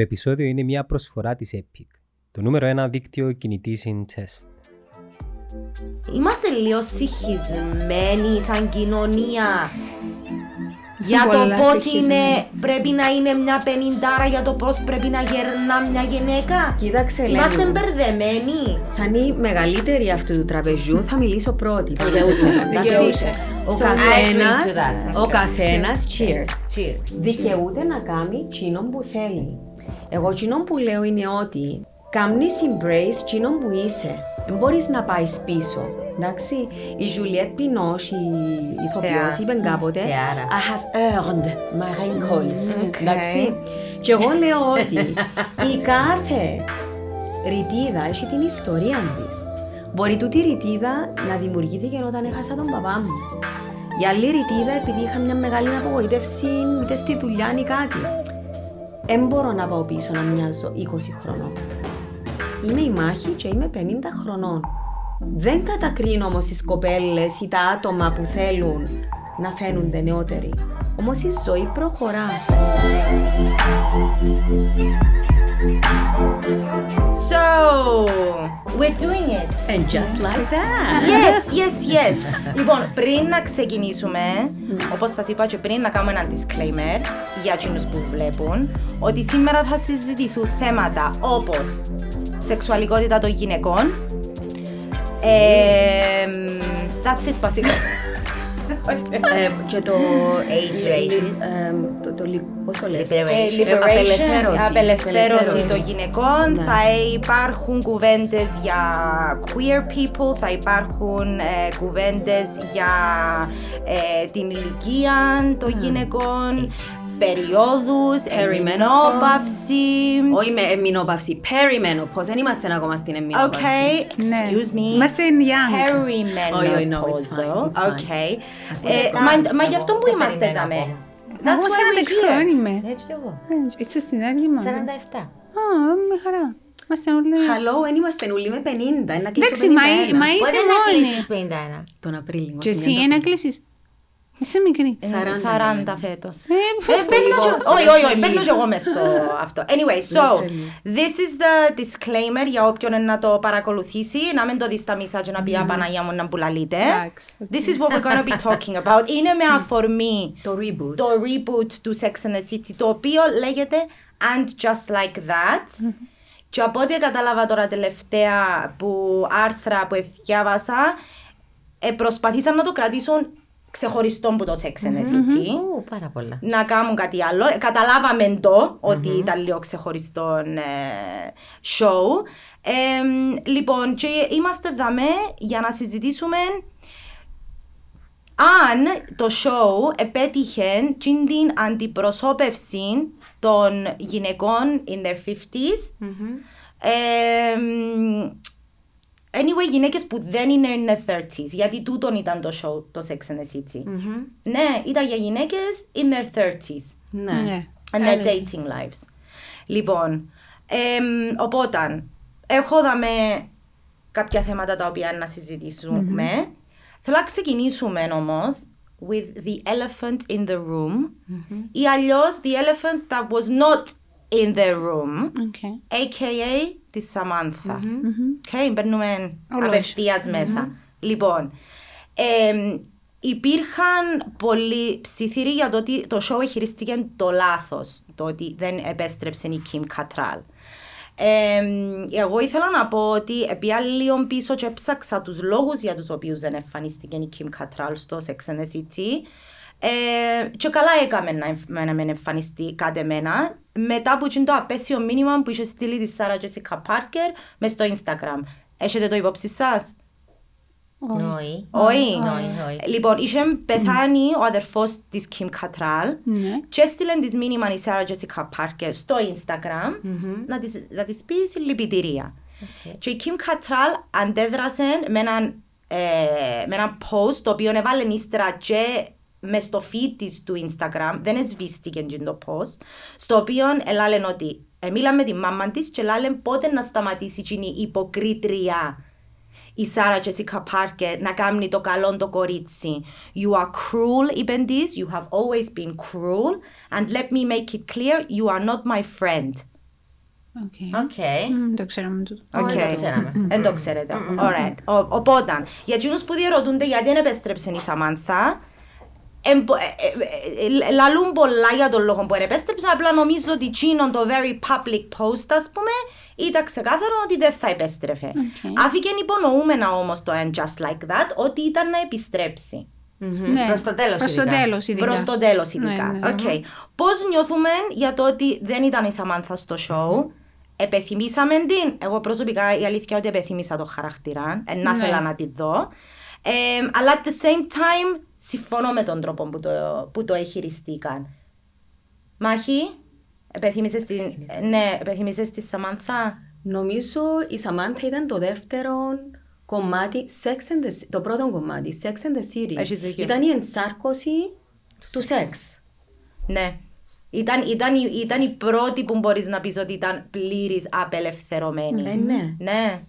Το επεισόδιο είναι μια προσφορά της Epic, το νούμερο ένα δίκτυο κινητής in test. Είμαστε λίγο συγχυσμένοι σαν κοινωνία για το πολλά πώς συγχυσμένοι. είναι, πρέπει να είναι μια πενιντάρα για το πώς πρέπει να γερνά μια γυναίκα. Κοίταξε, Είμαστε Ελένη. μπερδεμένοι. Σαν η μεγαλύτερη αυτού του τραπεζιού θα μιλήσω πρώτη. Δικαιούσε. Εντάξει. Δικαιούσε. Ο I καθένας, agree to that. ο καθένας, cheers. Cheers. δικαιούται να κάνει τζείνον που θέλει. Εγώ τζείνον που λέω είναι ότι κάνεις embrace τζείνον που είσαι. Δεν μπορείς να πάεις πίσω. Εντάξει, η Juliette Binoche, η ηθοποιός, Θεά. είπε κάποτε Θεάρα. I have earned my wrinkles. Οκ. Εντάξει. Και εγώ λέω ότι η κάθε ρητίδα έχει την ιστορία της. Μπορεί τούτη η ρητίδα να δημιουργήθηκε όταν έχασα τον παπά μου. Η άλλη ρητίδα επειδή είχα μια μεγάλη απογοήτευση είτε στη δουλειά ή κάτι. Δεν μπορώ να πάω πίσω να μοιάζω 20 χρονών. Είμαι η μάχη και είμαι 50 χρονών. Δεν κατακρίνω όμως τις κοπέλες ή τα άτομα που θέλουν να φαίνονται νεότεροι. Όμως η ζωή προχωρά. So, we're doing it. And just like that. Yes, yes, yes. λοιπόν, πριν να ξεκινήσουμε, όπως σας είπα και πριν να κάνουμε ένα disclaimer για εκείνους που βλέπουν, ότι σήμερα θα συζητηθούν θέματα όπως σεξουαλικότητα των γυναικών, ε, that's it βασικά. Ε, και το... Age races. ε, το, το, λι- πώς το λες; Ε, Απελευθέρωση. liberation, απελευθέρωση Απελευθέρωση. των γυναικών, Ναι. θα υπάρχουν κουβέντες για queer people, θα υπάρχουν ε, κουβέντες για ε, την ηλικία των γυναικών, περιόδους, εμεινόπαυση. Όχι με εμμηνόπαυση, perimenopause. Δεν είμαστε ακόμα στην εμμηνόπαυση. Okay, Ναι. excuse me. Είμαστε young. Όχι, όχι, no, it's fine, Perimenopausal. it's fine. Okay. Ας Ε, το Μα μα γι' αυτό που είμαστε περιμένω δαμέ. ακόμα. Εγώ That's why we're 46 χρόνια here. είμαι. Έτσι κι εγώ. Ε, Είσαι στην άλλη μου. 47. Α, με χαρά. Είμαστε όλοι. Hello, δεν είμαστε όλοι με 50. Είναι να κλείσω Εντάξει, μα, 51. μα Μπορεί είσαι να μόνη. κλείσεις 51. Τον Απρίλιο. Και εσύ είναι να κλείσεις. Είσαι μικρή. Ε, 40. 40 φέτος. Ε, Ε, μπαίνω κι- Όχι, όχι, όχι, μπαίνω κι εγώ μες στο αυτό. Anyway, so, Literally. this is the disclaimer για όποιον είναι να το παρακολουθήσει, να μην το δεις στα μισά και να πει «Α, Παναγία μου να μπουλαλείτε». Εντάξει, οκ. This is what we're gonna be talking about. Είναι με αφορμή Το reboot. το reboot του Sex and the City, το οποίο λέγεται And Just Like That. Και από ό,τι κατάλαβα τώρα τελευταία που άρθρα που διάβασα, ε, προσπαθήσαν να το κρατήσουν ξεχωριστό από το Sex and the City. Ου, πάρα πολλά. Να κάνουν κάτι άλλο. Ε, Καταλάβαμε το ότι ήταν λίγο ξεχωριστό ε, show. Ε, λοιπόν, και είμαστε δαμέ για να συζητήσουμε αν το show επέτυχε την την αντιπροσώπευση των γυναικών in their 50s. Ε, anyway, γυναίκες που δεν είναι in their 30s. Γιατί τούτον ήταν το show, το Sex and the City. Ναι, ήταν για γυναίκες in their 30s. Ναι. Ναι. And their dating lives. Λοιπόν, εμ, οπότε, έχω δαμε κάποια θέματα τα οποία να συζητησουμε Θέλω να ξεκινήσουμε όμως with the elephant in the room ή αλλιώς the elephant that was not in the room Οκ. aka της Σαμάνθα. Okay, μπαίνουμε ολόισια. απευθείας μέσα. Λοιπόν, εμ, υπήρχαν πολλοί ψιθυροί για το ότι το show χειρίστηκε το λάθος, το ότι δεν επέστρεψε η Kim Cattrall. Εμ, εγώ ήθελα να πω ότι επήα λίγο πίσω και έψαξα τους λόγους για τους οποίους δεν εμφανίστηκε η Kim Cattrall στο Sex and the City. Ε, και καλά έκαμε να, εμφ- να μην εμφανιστεί κάτι εμένα μετά από εκείνο το απέσιο μήνυμα που είχε στείλει τη Σάρα Τζέσικα Πάρκερ μες στο Instagram. Έχετε το υπόψη σας; Όχι. Όχι. Όχι, όχι. Λοιπόν, είχε πεθάνει ο αδερφός της Kim Cattrall Ναι. και έστειλε της μήνυμα η Σάρα Τζέσικα Πάρκερ στο Instagram να της, να της πει συλληπιτήρια. Και η Kim Cattrall αντέδρασε με έναν, ε, με ένα post το οποίο έβαλε ύστερα και με στο feed της του Instagram, δεν εσβήστηκεν εκείνο το post, στο οποίο έλαλε ότι ε, μίλαμε με τη μάμα της και έλαλε πότε να σταματήσει εκείνη η υποκρίτρια η Σάρα Τζέσικα Πάρκερ να κάνει το καλό το κορίτσι. You are cruel, είπεν της. You have always been cruel. And let me make it clear, you are not my friend. Οκ. Οκ. Μμ, Το ξέραμε τούτο. Οκ. Όχι, δεν το ξέραμε. Δεν το ξέρετε. Alright. Ο- Οπότε, για εκείνους που διερωτούνται γιατί δεν επέστρεψε η Σαμάνθα, εμπο- ε, ε, ε, λαλούν πολλά για τον λόγο που δεν επέστρεψε, απλά νομίζω ότι εκείνο το very public post, ας πούμε, ήταν ξεκάθαρο ότι δεν θα επέστρεφε. Άφηκε υπονοούμενα όμως το And Just Like That ότι ήταν να επιστρέψει. Ναι. Προς το τέλος Προς το ειδικά. τέλος ειδικά. Προς το τέλος, ειδικά. Ναι, ναι. Οκ. Πώς νιώθουμε για το ότι δεν ήταν η Σαμάνθα στο show, Επεθυμίσαμε την. Εγώ προσωπικά η αλήθεια ότι επεθυμίσα το χαρακτήρα. Ε, να Ναι. θέλα να τη δω. Ε, αλλά at the same time συμφωνώ με τον τρόπο που το, που το εχειριστήκαν. Μάχη, επεθυμίσες την, ναι, επεθυμίσες τη Σαμάνθα; Νομίζω η Σαμάνθα ήταν το δεύτερο κομμάτι, Sex and the, το πρώτο κομμάτι, Sex and the City. Έχεις δίκιο. Ήταν η ενσάρκωση του σεξ. Ναι. Ήταν, ήταν, η, ήταν η πρώτη που μπορείς να πεις ότι ήταν πλήρης απελευθερωμένη. Ε, ναι. Ναι.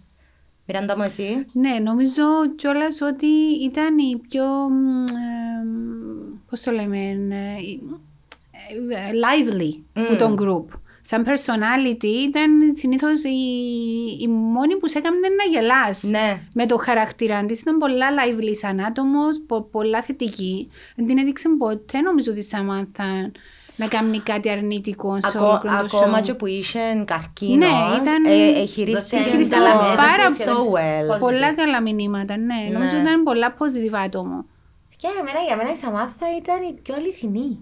Μιράντα μου εσύ. Ναι, νομίζω κιόλας ότι ήταν η πιο. μ, ε, Πώς το λέμε. ε, η- ε, lively που τον group. Σαν personality ήταν συνήθως η, η μόνη που σε έκανε να γελάς. Ναι. Με το χαρακτήρα της ήταν πολλά lively σαν άτομος, πο- πολλά θετική. Δεν την έδειξε ποτέ νομίζω τη Σαμάνθα να κάνει κάτι αρνητικό σε Ακό, όλο το ακόμα show. και που είχε καρκίνος, Ναι, ήταν- ε, ε, χειρίστηκε Δώσε το καλά, πάρα so πολύ. well. Positive. Πολλά καλά μηνύματα, ναι. Νομίζω Ναι. ήταν πολλά positive άτομο. Και για μένα, για μένα η Σαμάθα ήταν η πιο αληθινή.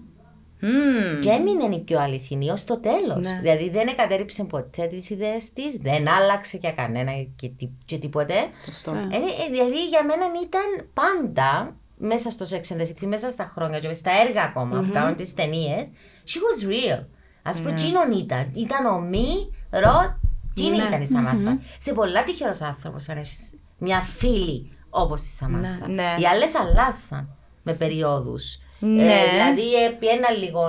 Μμμ. Και έμεινε η πιο αληθινή ως το τέλος. Ναι. Δηλαδή δεν εκατέριψε ποτέ τις ιδέες της, δεν άλλαξε για κανένα και, τι- και τίποτε. Σωστό. Ε, ε, δηλαδή για μένα ήταν πάντα μέσα στο Sex and the City, μέσα στα χρόνια και στα έργα ακόμα που κάνουν τις ταινίες. She was real. Α πούμε, εκείνον ήταν. Ήταν ο μη, ρο, εκείνη Ναι. ήταν η σαμαθα Σε πολλά τυχερός άνθρωπος αν έχεις μια φίλη όπως η Σαμάθα. Ναι. Οι άλλες αλλάσαν με περιόδους. Ναι. Ε, δηλαδή ε, ένα λίγο,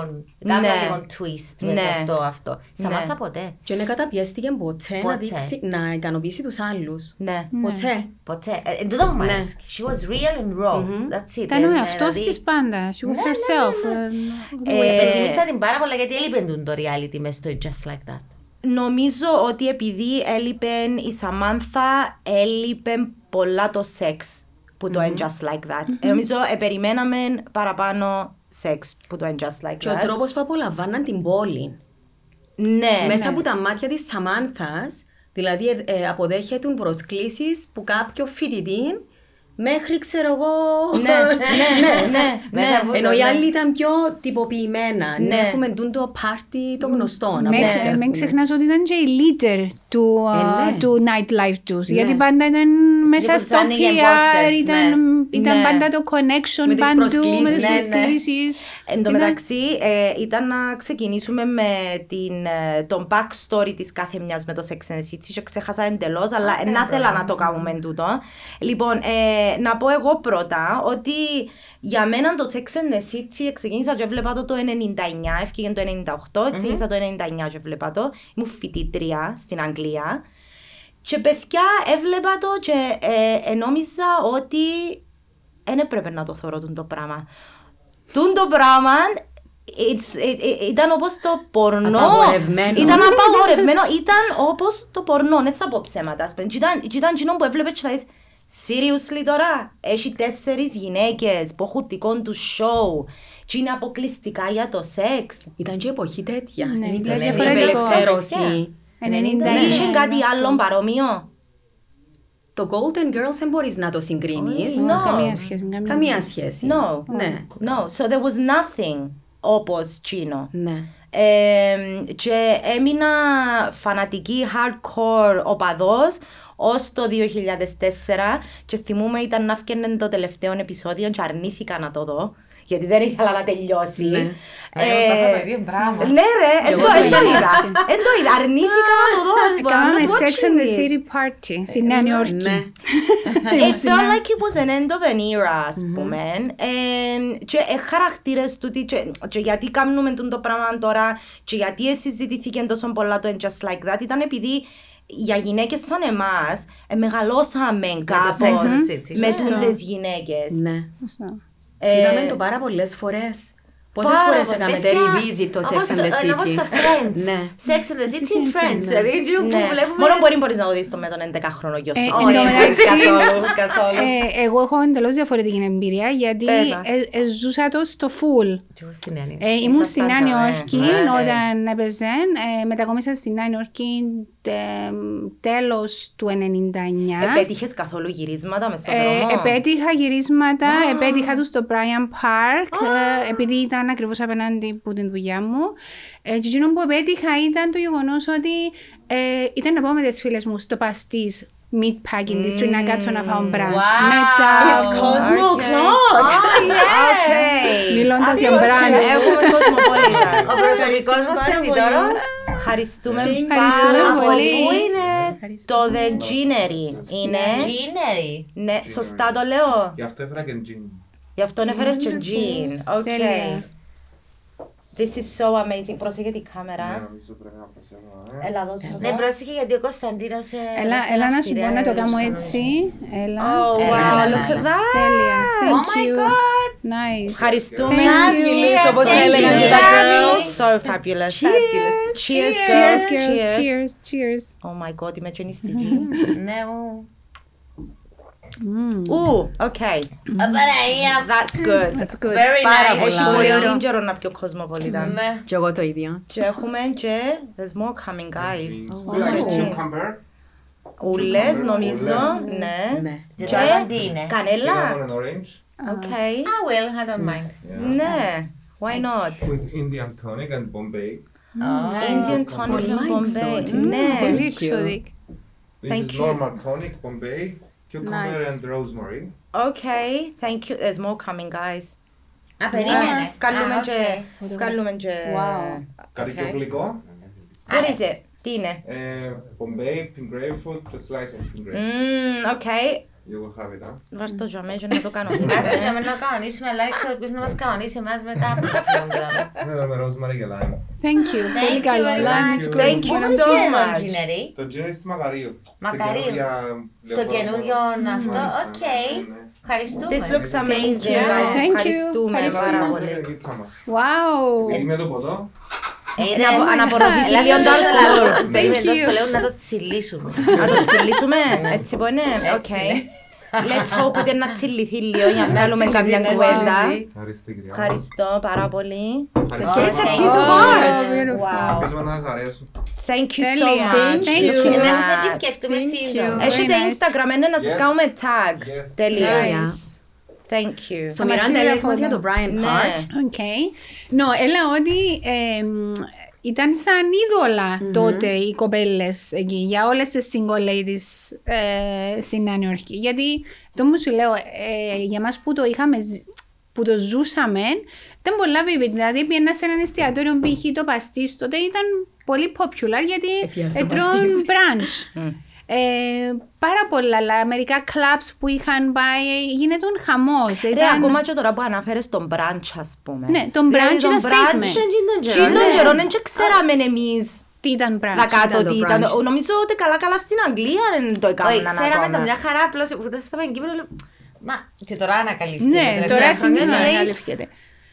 κάνα Ναι. λίγο twist μέσα Ναι. στο αυτό. Η Ναι. Σαμάθα ποτέ. Και δεν καταπιέστηκε ποτέ, να, Ποτέ. δείξει, να ικανοποιήσει τους άλλους. Ναι. Ποτέ. Ποτέ. Ε, τούτο μου Ναι. αρέσει. She was real and raw. That's it. Ήταν ο Ε, εαυτό δηλαδή, τη πάντα. She was Ναι, ναι, herself. ναι, Ε, Ε, Υπενθυμίσα την πάρα πολλά γιατί έλειπε τούτο το reality μες στο Just Like That. Νομίζω ότι επειδή έλειπε η Σαμάνθα, έλειπε πολλά το σεξ που το And Just Like That. Ε, Νομίζω ε, περιμέναμε παραπάνω σεξ που το And Just Like Και ο That. τρόπος που απολαμβάναν την πόλη. Ναι. Μέσα από τα μάτια της Σαμάνθας, δηλαδή ε, ε, αποδέχεται προσκλήσεις που κάποιο φοιτητή μέχρι ξέρω εγώ... Ναι, ναι, ναι, ναι. Μέσα από Ενώ το- οι άλλοι ήταν πιο τυποποιημένα. Ναι. Ναι. Έχουμε τούν το πάρτι των γνωστών. από Μην έτσι, ας μην πούμε. ξεχνάς ότι ήταν και η leader του, α, Ε, ναι. του nightlife τους. Ναι. Γιατί πάντα ήταν μέσα που στο τους άνοιγε PR, πόρτες, ήταν, ναι. ήταν Ναι. πάντα το connection Με τις παντού, με προσκλήσεις. τις Ναι, ναι. προσκλήσεις. Εν τω Ήταν- μεταξύ, ε, ήταν να ξεκινήσουμε με την, ε, τον backstory της κάθε μιας με το Sex and the City και ξέχασα εντελώς, αλλά ε, να θέλα να το κάνουμε τούτο. Λοιπόν, ε, να πω εγώ πρώτα ότι για μένα το Sex and the City ξεκίνησα και έβλεπα το το 99, έφυγε το 98, ξεκίνησα το 99 και έβλεπα το. Ήμουν φοιτήτρια στην Αγγλία. Και παιδιά έβλεπα το και ε, ε, νόμιζα ότι δεν έπρεπε να το θωρώ τούτο το πράγμα. Τούν το πράγμα it's- ε, ε, ήταν όπως το πορνό. Απαγορευμένο. Ήταν απαγορευμένο. ήταν όπως το πορνό. Δεν θα πω ψέματα. ας πούμε. Και ήταν, και ήταν εκείνο που έβλεπες και θα λες Seriously τώρα, έχει τέσσερις γυναίκες που έχουν δικό τους show και είναι αποκλειστικά για το σεξ; Ήταν και εποχή τέτοια. Ναι, Δεν ήταν ήταν η διαφορετικό. απελευθέρωση. 99. Είχε κάτι άλλο παρόμοιο; Το Golden Girls δεν μπορείς να το συγκρίνεις. No. Καμία σχέση. Καμία Καμία σχέση. σχέση. No. Ναι. No. So there was nothing όπως Chino. Ναι. Ε, και έμεινα φανατική hardcore οπαδός ως το 2004 και θυμούμαι ήταν να φτιάχνει το τελευταίο επεισόδιο και αρνήθηκα να το δω γιατί δεν ήθελα να τελειώσει. Ναι. Εγώ πάθα το ίδιο πράγμα. Ναι ρε, εν το εν το είδα. Εν το είδα, αρνήθηκα να το δω. ας πούμε, I'm Κάναμε not Sex and the watching it. City party στη Νέα Νιόρκη. Ναι. It felt like it was an end of an era, ας πούμε. Ε, και ε, χαρακτήρες του, τι- και, και γιατί κάνουμε τούτο το πράγμα τώρα και γιατί συζητηθήκε τόσο πολλά το And Just Like That ήταν επειδή για γυναίκες σαν εμάς ε, μεγαλώσαμε Sex and κάπως the City. με Σωστό. τούντες γυναίκες. Ναι. Σωστό. Ε, Και είδαμε το πάρα πολλές φορές. Πόσες Πάρα φορές πολύ. έκαμε Παιδιά, revisit το Sex όπως and the το- ενώ όπως City; το Friends. Ναι. Sex and the City and Friends. Δηλαδή, εκείνο που Ναι. βλέπουμε... Μόνο μπορεί μπορείς να το δεις το με τον 11χρονο γιο Ε, σου. εν Όχι, τω μεταξύ- καθόλου, καθόλου. Ε, εγώ έχω εντελώς διαφορετική εμπειρία γιατί Πες μας. ε, ε, ζούσα το στο full. Και εγώ στην Έννοια. Ε, ήμουν Ήσασταν στην Νέα τζαμέ. Νιόρκη Ναι. όταν έπαιζε. Ε, μετακόμισα στην Νέα Νιόρκη τε, τέλος του 99. Επέτυχες καθόλου γυρίσματα μες στον Ε, δρόμο; επέτυχα γυρίσματα, επέτυχα τους στο Bryant Park, ε, επειδή ήταν ακριβώς απέναντι από την δουλειά μου. Ε, και εκείνο που επέτυχα ήταν το γεγονός ότι ε, ήταν να πάω με τις φίλες μου στο παστής Meatpacking District να κάτσω να φάω brunch. Wow. Μετά, It's Cosmo Okay. Clock. Okay. μιλώντας για brunch. Έχουμε κοσμοπολίτα. Ο προσωπικός μας σερβιτόρος. Ευχαριστούμε Ευχαριστούμε πάρα πολύ. πολύ. Πού είναι; Το The Ginery είναι. Ginnery. Ναι, σωστά το λέω. Γι' αυτό έφερα και τζιν. Γι' αυτό έφερες και Jean. Okay. Τέλεια. This is so amazing. Πρόσεχε την κάμερα. Νομίζω πρέπει να προσέχω. ε. Έλα, δώσ' μου. Ναι, πρόσεχε γιατί ο Κωνσταντίνος ε, Έλα, έδωσε έλα ένα να σου πω στηρέ, να το έδωσε κάνω κανόνες. έτσι. Έλα. Oh, Έλα, wow, έλα, look at έλα. that. Τέλεια. Thank Oh my you. god. Nice. Ευχαριστούμε. Fabulous, όπως Thank έλεγαν you, και τα guys. girls. So fabulous. Fabulous. Cheers, Cheers, girls. girls. Cheers, cheers. Oh my god, είμαι και στη Ναι, ου. Ου, okay. Απαραία. That's good. That's good. Very Πάρα nice. πολύ. Έχει Πολύ πολύ ωραίο. καιρό να πιω κοσμοπολίτα. Ναι. Και εγώ το ίδιο. Και έχουμε και... There's more coming, guys. Jeans. Like cucumber. Ούλες, νομίζω. Ναι. Ναι. Και Και το άλλο τι είναι. κανέλα. Cinnamon and orange. Okay. I will, I don't mind. Ναι. Why not? With Indian tonic and Bombay. Indian tonic Πολύ and Bombay. exotic. Ναι. Πολύ Thank you. exotic. This Thank is you. normal tonic, Bombay, cucumber Nice. and rosemary. Okay. Thank you. There's more coming, guys. Α, περίμενε. Βγάλουμε Α, και... οκ. Βγάλουμε και... Wow. Κάτι πιο Okay. γλυκό. What is it? Τι είναι? Ε, Bombay, pink grapefruit, a slice of pink grapefruit. Mmm, okay. You will have it, huh? Βάζ' το για μένα να το κάνω. Αυτό για μένα να κανονίσουμε, αλλά ξέρω ποιος να μας κανονίσει εμάς μετά από τα φύλλα. Ναι, με rosemary και lime. Thank you. Πολύ you καλό. very Lime, much. it's Thank great. Thank you Πού so είναι το much. Ginnery? Το gin είναι στη Μακαρίου. Μακαρίου. Στην καινούργια Στο λεωφόρο καινούριο μόνο. αυτό, Μάλιστα. οκ. Ναι. Ευχαριστούμε. This looks amazing, you. guys. Thank you. Ευχαριστούμε πάρα Ευχαριστούμε. πολύ. Είναι η πίτσα μας. Wow. Επειδή με το ποτό, Ε, Να απο- είδες. να απορροφήσεις Έλα, λίγο στο το λέω, αλκοόλ. Περίμενε, Thank τόσο το you. λέω να το τσιλίσουμε. Να το τσιλίσουμε, έτσι που είναι. Έτσι. Okay. Let's hope ότι να τσιληθεί λίγο για να βγάλουμε κάποια κουβέντα. ευχαριστώ κυρία. Ευχαριστώ πάρα πολύ. Ευχαριστώ. It's a piece of Oh, art. beautiful. Wow. Ελπίζουμε να σας αρέσουν. Thank you so Τέλεια. much. Thank Και you. να σας επισκεφτούμε Thank σύντομα. you. Έχετε Very nice. Instagram, είναι να σας Yes. κάνουμε tag. Yes. Thank you. So, Miranda, λες για τον Brian Hart. Okay. Έλα ότι ήταν σαν είδωλα τότε οι κοπέλες εκεί για όλες τις single ladies ε, στην Νέα Γιατί το μου σου λέω, ε, για μας που το είχαμε, που το ζούσαμε, ήταν πολλά βιβλία. Δηλαδή, πήγαινα σε ένα εστιατόριο που είχε το παστί τότε, ήταν πολύ popular γιατί έτρωγαν ε, brunch. Ε, πάρα πολλά, αλλά μερικά clubs που είχαν πάει, γίνεται χαμός. Ρε, Ήταν- ακόμα και τώρα που αναφέρεις τον brunch, ας πούμε. Ναι, τον Δηλαδή, brunch τον ήταν brunch, statement. τον Τι καιρό, τον ναι. καιρό, δεν και ξέραμε εμείς Τι ήταν brunch. τα κάτω ήταν το τι ήταν. brunch. Νομίζω ότι καλά καλά στην Αγγλία δεν το Όχι, έκαναν ξέραμε ακόμα. το μια χαρά, απλώς που δεν φτάμε στην Κύπρο, λέω, Μα, και τώρα ανακαλύφθηκε. Ναι, τα τώρα τελευταία στην χρόνια Κύπρο και λες, ανακαλύφθηκε.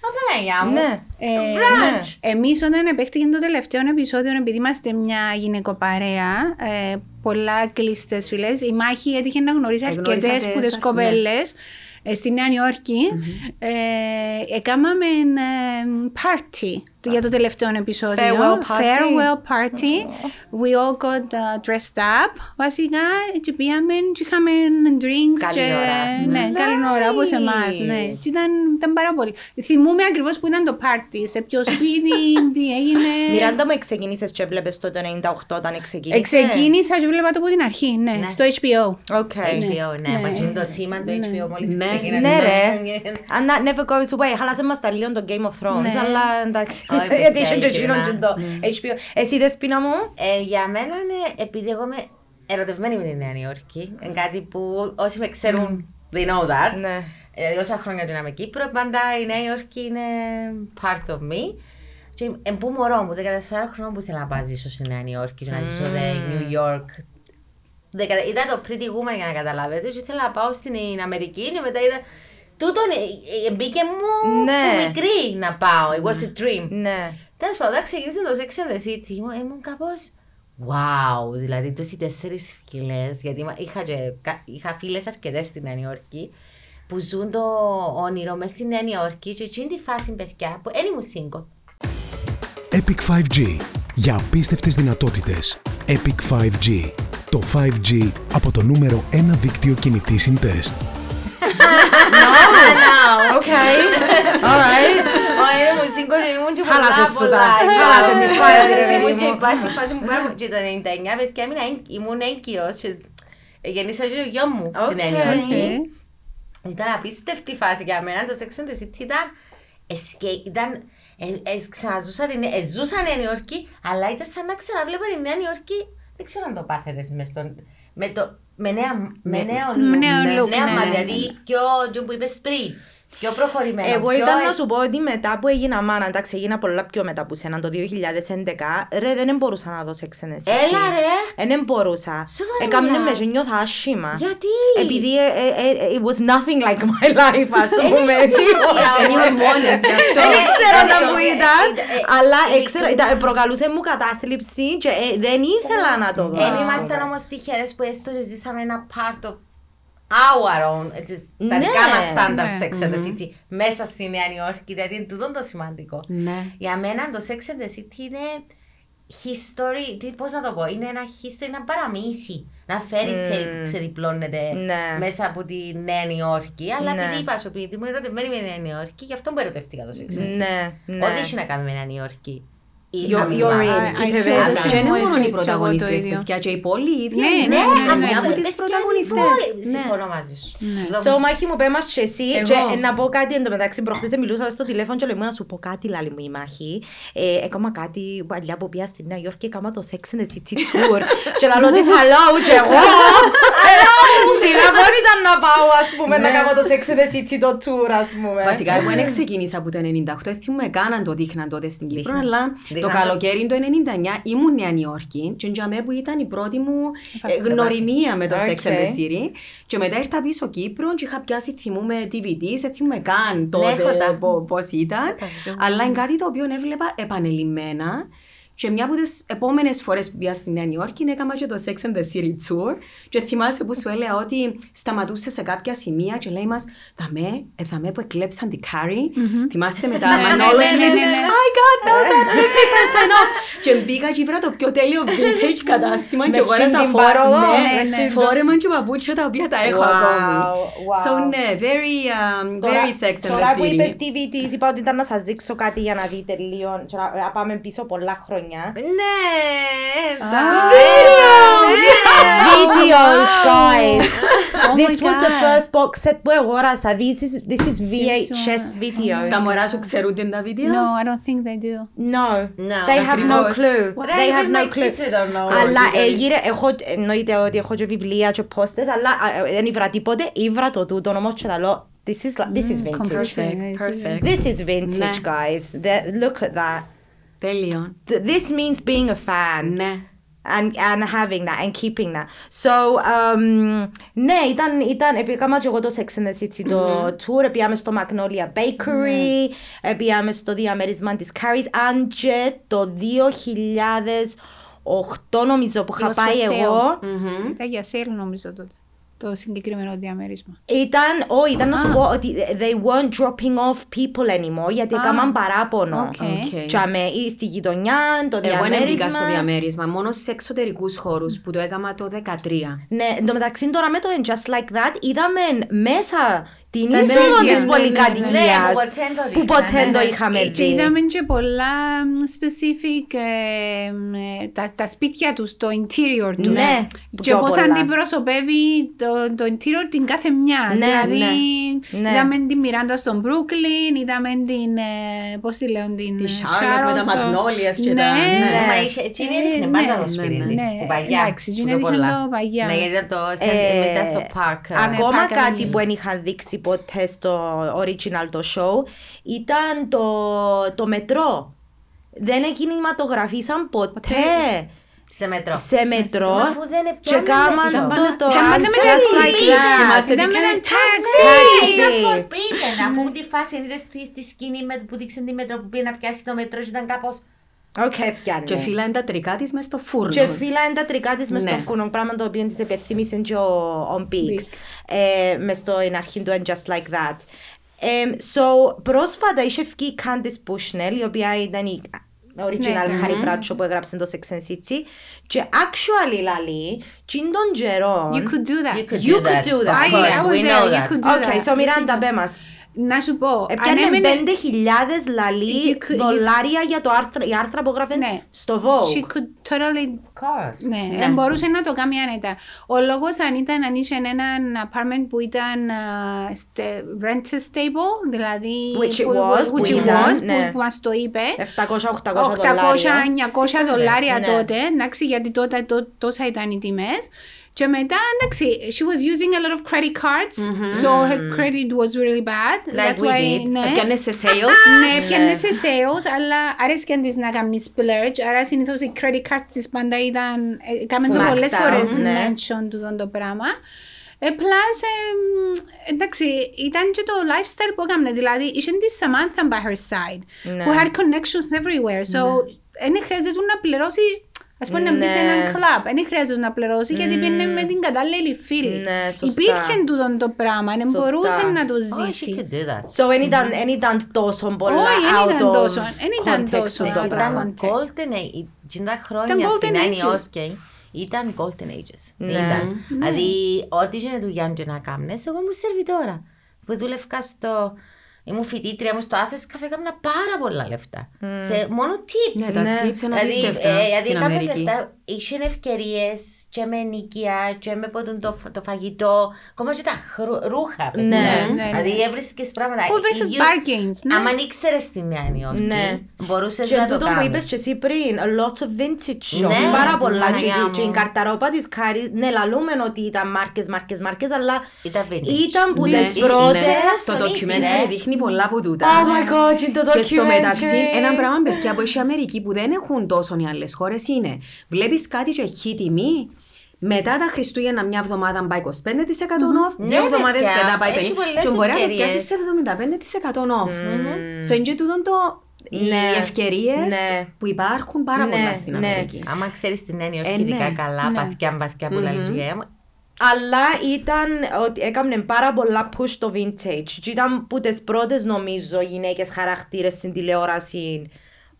«Μα, Παναγιά μου. Ναι. Ε, Brunch. Εμείς όταν επέκτηκε το τελευταίο επεισόδιο, επειδή είμαστε μια γυναικοπαρέα, ε, πολλά κλειστές φίλε, η Μάχη έτυχε να γνωρίσει Εγνώρισα αρκετές τις, που τι ναι. κοπέλε στη Νέα Νιόρκη. Ε, έκαναμε ε, party για το τελευταίο επεισόδιο. Farewell party. Farewell party. We all got uh, dressed up, βασικά, και πήγαμε και είχαμε drinks. Καλή και, ώρα. Ναι, καλή ώρα, όπως εμάς. Ναι. Και ήταν, ήταν πάρα πολύ. Θυμούμαι ακριβώς που ήταν το party, σε ποιο σπίτι, τι έγινε. Μιράντα μου, ξεκινήσες και βλέπεις το 98 όταν ξεκίνησε. Ξεκίνησα και βλέπα το από την αρχή, ναι, στο HBO. Οκ. HBO, ναι, Ναι. μα είναι το σήμα του HBO μόλις Ναι. ξεκίνησε. Ναι να ρε, ακούγεται. And that never goes away. Χάλασε μας τα λίγο το Game of Thrones, Ναι. αλλά εντάξει. Όχι, Γιατί είχε παιδιά, και εκείνον και το HBO. Εσύ δεσπίνα μου, Ε, για μένα είναι επειδή εγώ είμαι ερωτευμένη με τη Νέα Υόρκη. Είναι κάτι που όσοι με ξέρουν, they know that. ναι. Δηλαδή, όσα χρόνια που είμαι Κύπρο, πάντα η Νέα Υόρκη είναι part of me. Και εν πού μωρό μου, 14 χρόνια που ήθελα να πάω ζήσω στη Νέα Υόρκη και να ζήσω δε New York. Δεκα- Είδα το Pretty Woman για να καταλάβετε και ήθελα να πάω στην Αμερική και μετά είδα Τούτον ε, ε, μπήκε μου Ναι. που μικρή να πάω. It was a dream. Ναι. Τέλος πάντων, όταν ξεκίνησε το Sex and the City, ήμουν, ήμουν κάπως. Wow, δηλαδή τόσοι τέσσερις φυλέ. Γιατί μα- είχα, και, κα- είχα φίλες αρκετές στη Νέα Υόρκη που ζουν το όνειρο μέσα στη Νέα Υόρκη και εκείνη τη φάση, παιδιά, που δεν ήμουν single. Epic 5G. Για απίστευτες δυνατότητες. Epic 5G. Το 5G από το νούμερο 1 δίκτυο κινητής συντεστ. Okay. Alright. Όχι, ήμουν single και ήμουν και Χάλασες σου πολλά τα. πολλά. Χάλασε την φάση, ρε Ήμουν παιδί και μου. πας στη φάση που πάρα πολύ- και το 99, παιδιά, ήμουν έγκ- ήμουν έγκυος και γεννήσα και το γιο μου στη Νέα Οκ. Υόρκη. Ε, Ήταν απίστευτη φάση για μένα. Το Sex and the City ήταν. escape- ήταν ε, ε, ξαναζούσα την. Ε, ζούσα Νέα Υόρκη, αλλά ήταν σαν να ξαναβλέπω την Νέα Υόρκη. Δεν ξέρω αν το πάθετε εσείς μες στον. Με, το, με νέα, με νέο με νέο look, νέα ναι, μάτια, ναι, δηλαδή πιο τζείνο που είπες πριν. Πιο προχωρημένο. Εγώ πιο ήταν ε- να σου πω ότι μετά που έγινα μάνα, εντάξει, έγινα πολλά πιο μετά που σένα το 2011, ρε δεν μπορούσα να δω Sex and the City. Έλα, ρε. Ε, Δεν μπορούσα. Σοβαρά Έκαμνε με μιλάς. και νιώθα άσχημα. Γιατί; Επειδή ε, ε, ε, it was nothing like my life, ας Δεν πούμε. έχει σημασία Δεν όμως. είμαι μόνες γι' αυτό. Δεν ξέρω να Ε, που ε, ήταν, ε, ε, αλλά ε, ξέρω, ε, ήταν- προκαλούσε μου κατάθλιψη και ε, δεν ήθελα να το δω. Δεν ας ήμασταν πούμε. όμως τυχερές που έστω και ζήσαμε ένα part of our own, έτσι, τα Ναι. δικά μας standard Ναι. Sex and the City μέσα στη Νέα Υόρκη, δηλαδή είναι τούτο το σημαντικό. Ναι. Για μένα το Sex and the City είναι history, τι, πώς να το πω, είναι ένα history, ένα παραμύθι. Ένα fairy tale που ξεδιπλώνεται Ναι. μέσα από τη Νέα Υόρκη. Αλλά Ναι. επειδή είπα σου, επειδή ήμουν ερωτευμένη με τη Νέα Υόρκη, γι' αυτό μου ερωτεύτηκα το Sex and the City. Ναι, ναι. Ό,τι έχει να κάνει με Νέα Υόρκη. You're- you're in. I- I Είσαι feel μέσα. the Και same είναι way, μόνο και- οι και εγώ το πρωταγωνιστές, ίδιο. παιδιά, και οι πόλοι οι ίδιοι. Ναι, είναι ναι, ναι, μία ναι. από τις Παιδιά, πρωταγωνιστές. λοιπόν, Ναι. Συμφωνώ μαζί σου. Ναι. Εδώ- So, Μάχη μου, πέμας και εσύ Εγώ. και να πω κάτι εντωμεταξύ προχτές μιλούσα στο τηλέφωνο και λέω να σου πω κάτι λάλη μου η Μάχη ε, έκανα κάτι παλιά που πήγα στη Νέα Υόρκη έκανα το Sex and the City Tour και να λέω της hello και εγώ σιγά μπορεί ήταν να πάω ας πούμε να κάνω το Sex and the City το tour ας πούμε Βασικά, εγώ δεν ξεκίνησα από το 98, δεν θυμούμαι καν αν το δείχναν τότε στην Κύπρο, Δείχναν. αλλά το Δείχναν το καλοκαίρι του 99 ήμουν Νέα Υόρκη και για μένα που ήταν η πρώτη μου ε, Επαφή. γνωριμία με το Sex and the Οκ. City και μετά ήρθα πίσω Κύπρο και είχα πιάσει θυμούμαι DVD, δεν θυμούμαι καν έχω τότε τα. πο- πώς ήταν, αλλά είναι κάτι το οποίο έβλεπα επανελειμμένα και μια από τις επόμενες φορές που πήγα στη Νέα Υόρκη έκανα και το Sex and the City Tour και θυμάσαι που σου έλεγα ότι σταματούσε σε κάποια σημεία και λέει μας «Δαμέ, ε, δαμέ που εκλέψαν την Κάρι». Θυμάστε με τα Manolo και ναι, με ναι, ναι. «I got those at 50% off». Και μπήκα και βρήκα το πιο τέλειο vintage κατάστημα και Με αγόρασα στην φόρεμα, παρόδο, ναι, ναι. ναι, φόρεμα και παπούτσια τα οποία τα έχω Wow, ακόμη. wow. So ναι, very, um, Τώρα- very Sex and the Τώρα που είπες City. TV της είπα ότι ήταν να σας δείξω κάτι για να δείτε λίγο και να να πάμε πίσω πολλά χρόνια Ναι, Videos guys Oh This my was the God. first box set που αγόρασα This is, this is VHS videos Τα μωρά σου ξερούνται τα βίντεο. No, I don't think they do. No, No. they have no Ακριβώς. clue. What They I have even no my clue. kids, they don't know. Αλλά what it ε, is. γύρε, έχω, εννοείται ότι έχω και βιβλία και posters, αλλά ε, ε, δεν ήβρα τίποτε, ήβρα το τούτο όμως και τα λέω, this is, like- this is vintage. Comforting. Perfect, perfect. This is vintage, Ναι. guys. The- look at that. Τέλειο. Th- This means being a fan. Ναι. and, and having that and keeping that. So, um, ναι, ήταν, ήταν, πήγαμε και εγώ το Sex and the City το tour, πήγαμε στο Magnolia Bakery, mm πήγαμε στο διαμέρισμα της Carrie, αν και το 2008 νομίζω που είχα It was for πάει sale. εγώ, Ήταν για sale νομίζω τότε. Το συγκεκριμένο διαμέρισμα. ήταν, όχι, ήταν να σου πω ότι they weren't dropping off people anymore, γιατί έκαναν παράπονο. Οκ. Οκ. Και με, ή στη γειτονιά, το Εγώ δεν μπήκα διαμέρισμα. στο διαμέρισμα, μόνο σε εξωτερικούς χώρους που το έκανα το 2013. Ναι, εν τω μεταξύ τώρα με το And Just Like That είδαμε μέσα την Τα είσοδο ίδια, της ναι, πολυκατοικίας ναι, ναι, που ποτέ δεν το που δείξανε, ποτέ δεν το ναι. είχαμε Και δει. είδαμε και πολλά μ, specific ε, μ, ε, τα, τα σπίτια τους, το interior τους. Ναι, Και πιο πώς πολλά. αντιπροσωπεύει το, το interior την κάθε μια. Ναι, δηλαδή, ναι. είδαμε την Μιράντα στον Brooklyn, είδαμε την, ε, πώς τη λέω, την Τη ε, Charlotte με τα στο- Magnolias και ναι, τα- ναι. Μα είχε- εκείνη Ε, έδειχνε ναι, πάντα το ναι, σπίτι ναι, της, ναι. που παλιά, Εντάξει, που εκείνη πιο έδειχνε πολλά. το παλιά. Ναι, γιατί ήταν το σε- Ε, μετά στο park. Ακόμα Ναι, Park κάτι Avenue. που δεν είχαν δείξει ποτέ στο original το show ήταν το, το μετρό. Δεν κινηματογραφήσαν ποτέ. Σε μετρό. σε μετρό Μα αφού δεν είναι και πιάνουν κάμαν μετρό. το το Ήταν «I'm με just τα like λύκη. that». Είμαστε Ήταν με δικαίοι. ένα Taxi. ταξί. Ήταν forbidden, αφού τη φάση είδες στη, στη σκηνή με, που δείξε τη μετρό που πήγε να πιάσει το μετρό και ήταν κάπως Οκ, πιάνε. Και φύλανε τα τρικά της μες στο φούρνο. Και φύλλα είναι τα τρικά της μες στο Ναι. φούρνο, πράγμα το οποίο της επιθύμησε και ο, ο Big, ε, μες στο εν αρχή του And Just Like That. Ε, so, πρόσφατα είχε βγει η Candice Bushnell, η οποία ήταν η original Ναι, Harry Bradshaw που έγραψε το Sex and City και actually λαλεί, τσιν των καιρών, You could do that. You could You do that. could do that. Of I- course, I was we there. know You that. could do Okay, that. so Miranda, πέ μας. Να σου πω, Έπιανε ανέμενε- 5.000 λαλί You could- you- δολάρια για το άρθρο, η άρθρα που έγραφε Ναι. στο She Vogue. could totally Of course. Ναι, δεν μπορούσε να το κάνει άνετα. Ο λόγος αν ήταν αν είχε έναν apartment που ήταν uh, στε- rented stable, δηλαδή Which it που, was, which που it ήταν, was, ναι. που, που μας το είπε. 700-800 δολάρια. 800-900 δολάρια Ναι. τότε, εντάξει, γιατί τότε τό- τόσα ήταν οι τιμές. Και μετά, εντάξει, she was using a lot of credit cards, so her credit was really bad. Like That's we why, did. ναι. Πιάνε σε sales. Ναι, πιάνε σε sales, αλλά άρεσκε της να κάνεις splurge, άρα συνήθως η credit card της πάντα ήταν, ε, κάμε το Maxed πολλές out, φορές ναι. mention του το πράγμα. Ε, plus, ε, μ, εντάξει, ήταν και το lifestyle που έκαμε, δηλαδή είχε τη Samantha by her side, Ναι. who had connections everywhere, so δεν χρειάζεται να πληρώσει Ας πούμε να μπει σε Ναι. έναν κλαμπ, δεν χρειάζεται να πληρώσει γιατί πήγαινε με την κατάλληλη φίλη. Ναι, σωστά. Υπήρχε τούτο το πράγμα, δεν Σωστά. μπορούσε να το Oh, she ζήσει. could do that. So, δεν ήταν, εν ήταν τόσο πολλά Όχι, δεν out ήταν of τόσο, δεν ήταν context τόσο του το out of πράγμα. context. Ήταν golden age. Τι τα Ήταν χρόνια golden στην Annie ages. Oskey ήταν golden ages. Ναι. Ήταν. Δηλαδή, ό,τι είχε δουλειά και να κάνεις, εγώ ήμουν σερβιτόρα. Που δούλευκα στο... Ήμουν φοιτήτρια μου στο Athens Cafe, έκανα πάρα πολλά λεφτά. Σε μόνο tips. Ναι, τα tips είναι Δηλαδή, απίστευτα ε, δηλαδή στην έκανες Αμερική. λεφτά, είχε ευκαιρίες και με νοικιά και με ποτούν το, το φαγητό, ακόμα και τα χρου- ρούχα. παιδιά. Ναι, ναι, Δηλαδή ναι. έβρισκες πράγματα. Full versus You- bargains, ναι. Άμα ήξερες την Νέα Υόρκη, Ναι. μπορούσες Και να το τούτο που κάνεις. είπες και εσύ πριν, lots of vintage shops, Ναι, πάρα πολλά. Και, Παναγιά μου. και η καρταρόπα της Κάρης, ναι, λαλούμε ότι ήταν μάρκες, μάρκες, μάρκες, αλλά Ήταν vintage. ήταν που Ναι. τις Ναι. πρώτες... Ναι. Το Στον documentary ρε. δείχνει πολλά από τούτα. Oh my god, και το Και στο μεταξύ, documentary. ένα πράγμα παιδιά που έχει η Αμερική που δεν έχουν τόσο οι άλλες χώρες είναι βλέπεις κάτι και έχει τιμή. Μετά τα Χριστούγεννα μια εβδομάδα πάει 25% off, Ναι, δύο εβδομάδες παιδιά, μετά πάει έχει 50%. πολλές Και μπορεί να το ευκαιρίες. πιάσεις σε 75% off. So είναι και τούτο το. Οι Ναι. ευκαιρίες Ναι. που υπάρχουν πάρα Ναι, πολλά στην ναι. Αμερική. Άμα ξέρεις την Νέα Υόρκη, Ε, ναι. ειδικά καλά, Ναι. παθιά παθιά που λέει η γιαγιά μου, Αλλά ήταν ότι έκαμε πάρα πολλά push το vintage. Και ήταν που τις πρώτες νομίζω γυναίκες χαρακτήρες στην τηλεόραση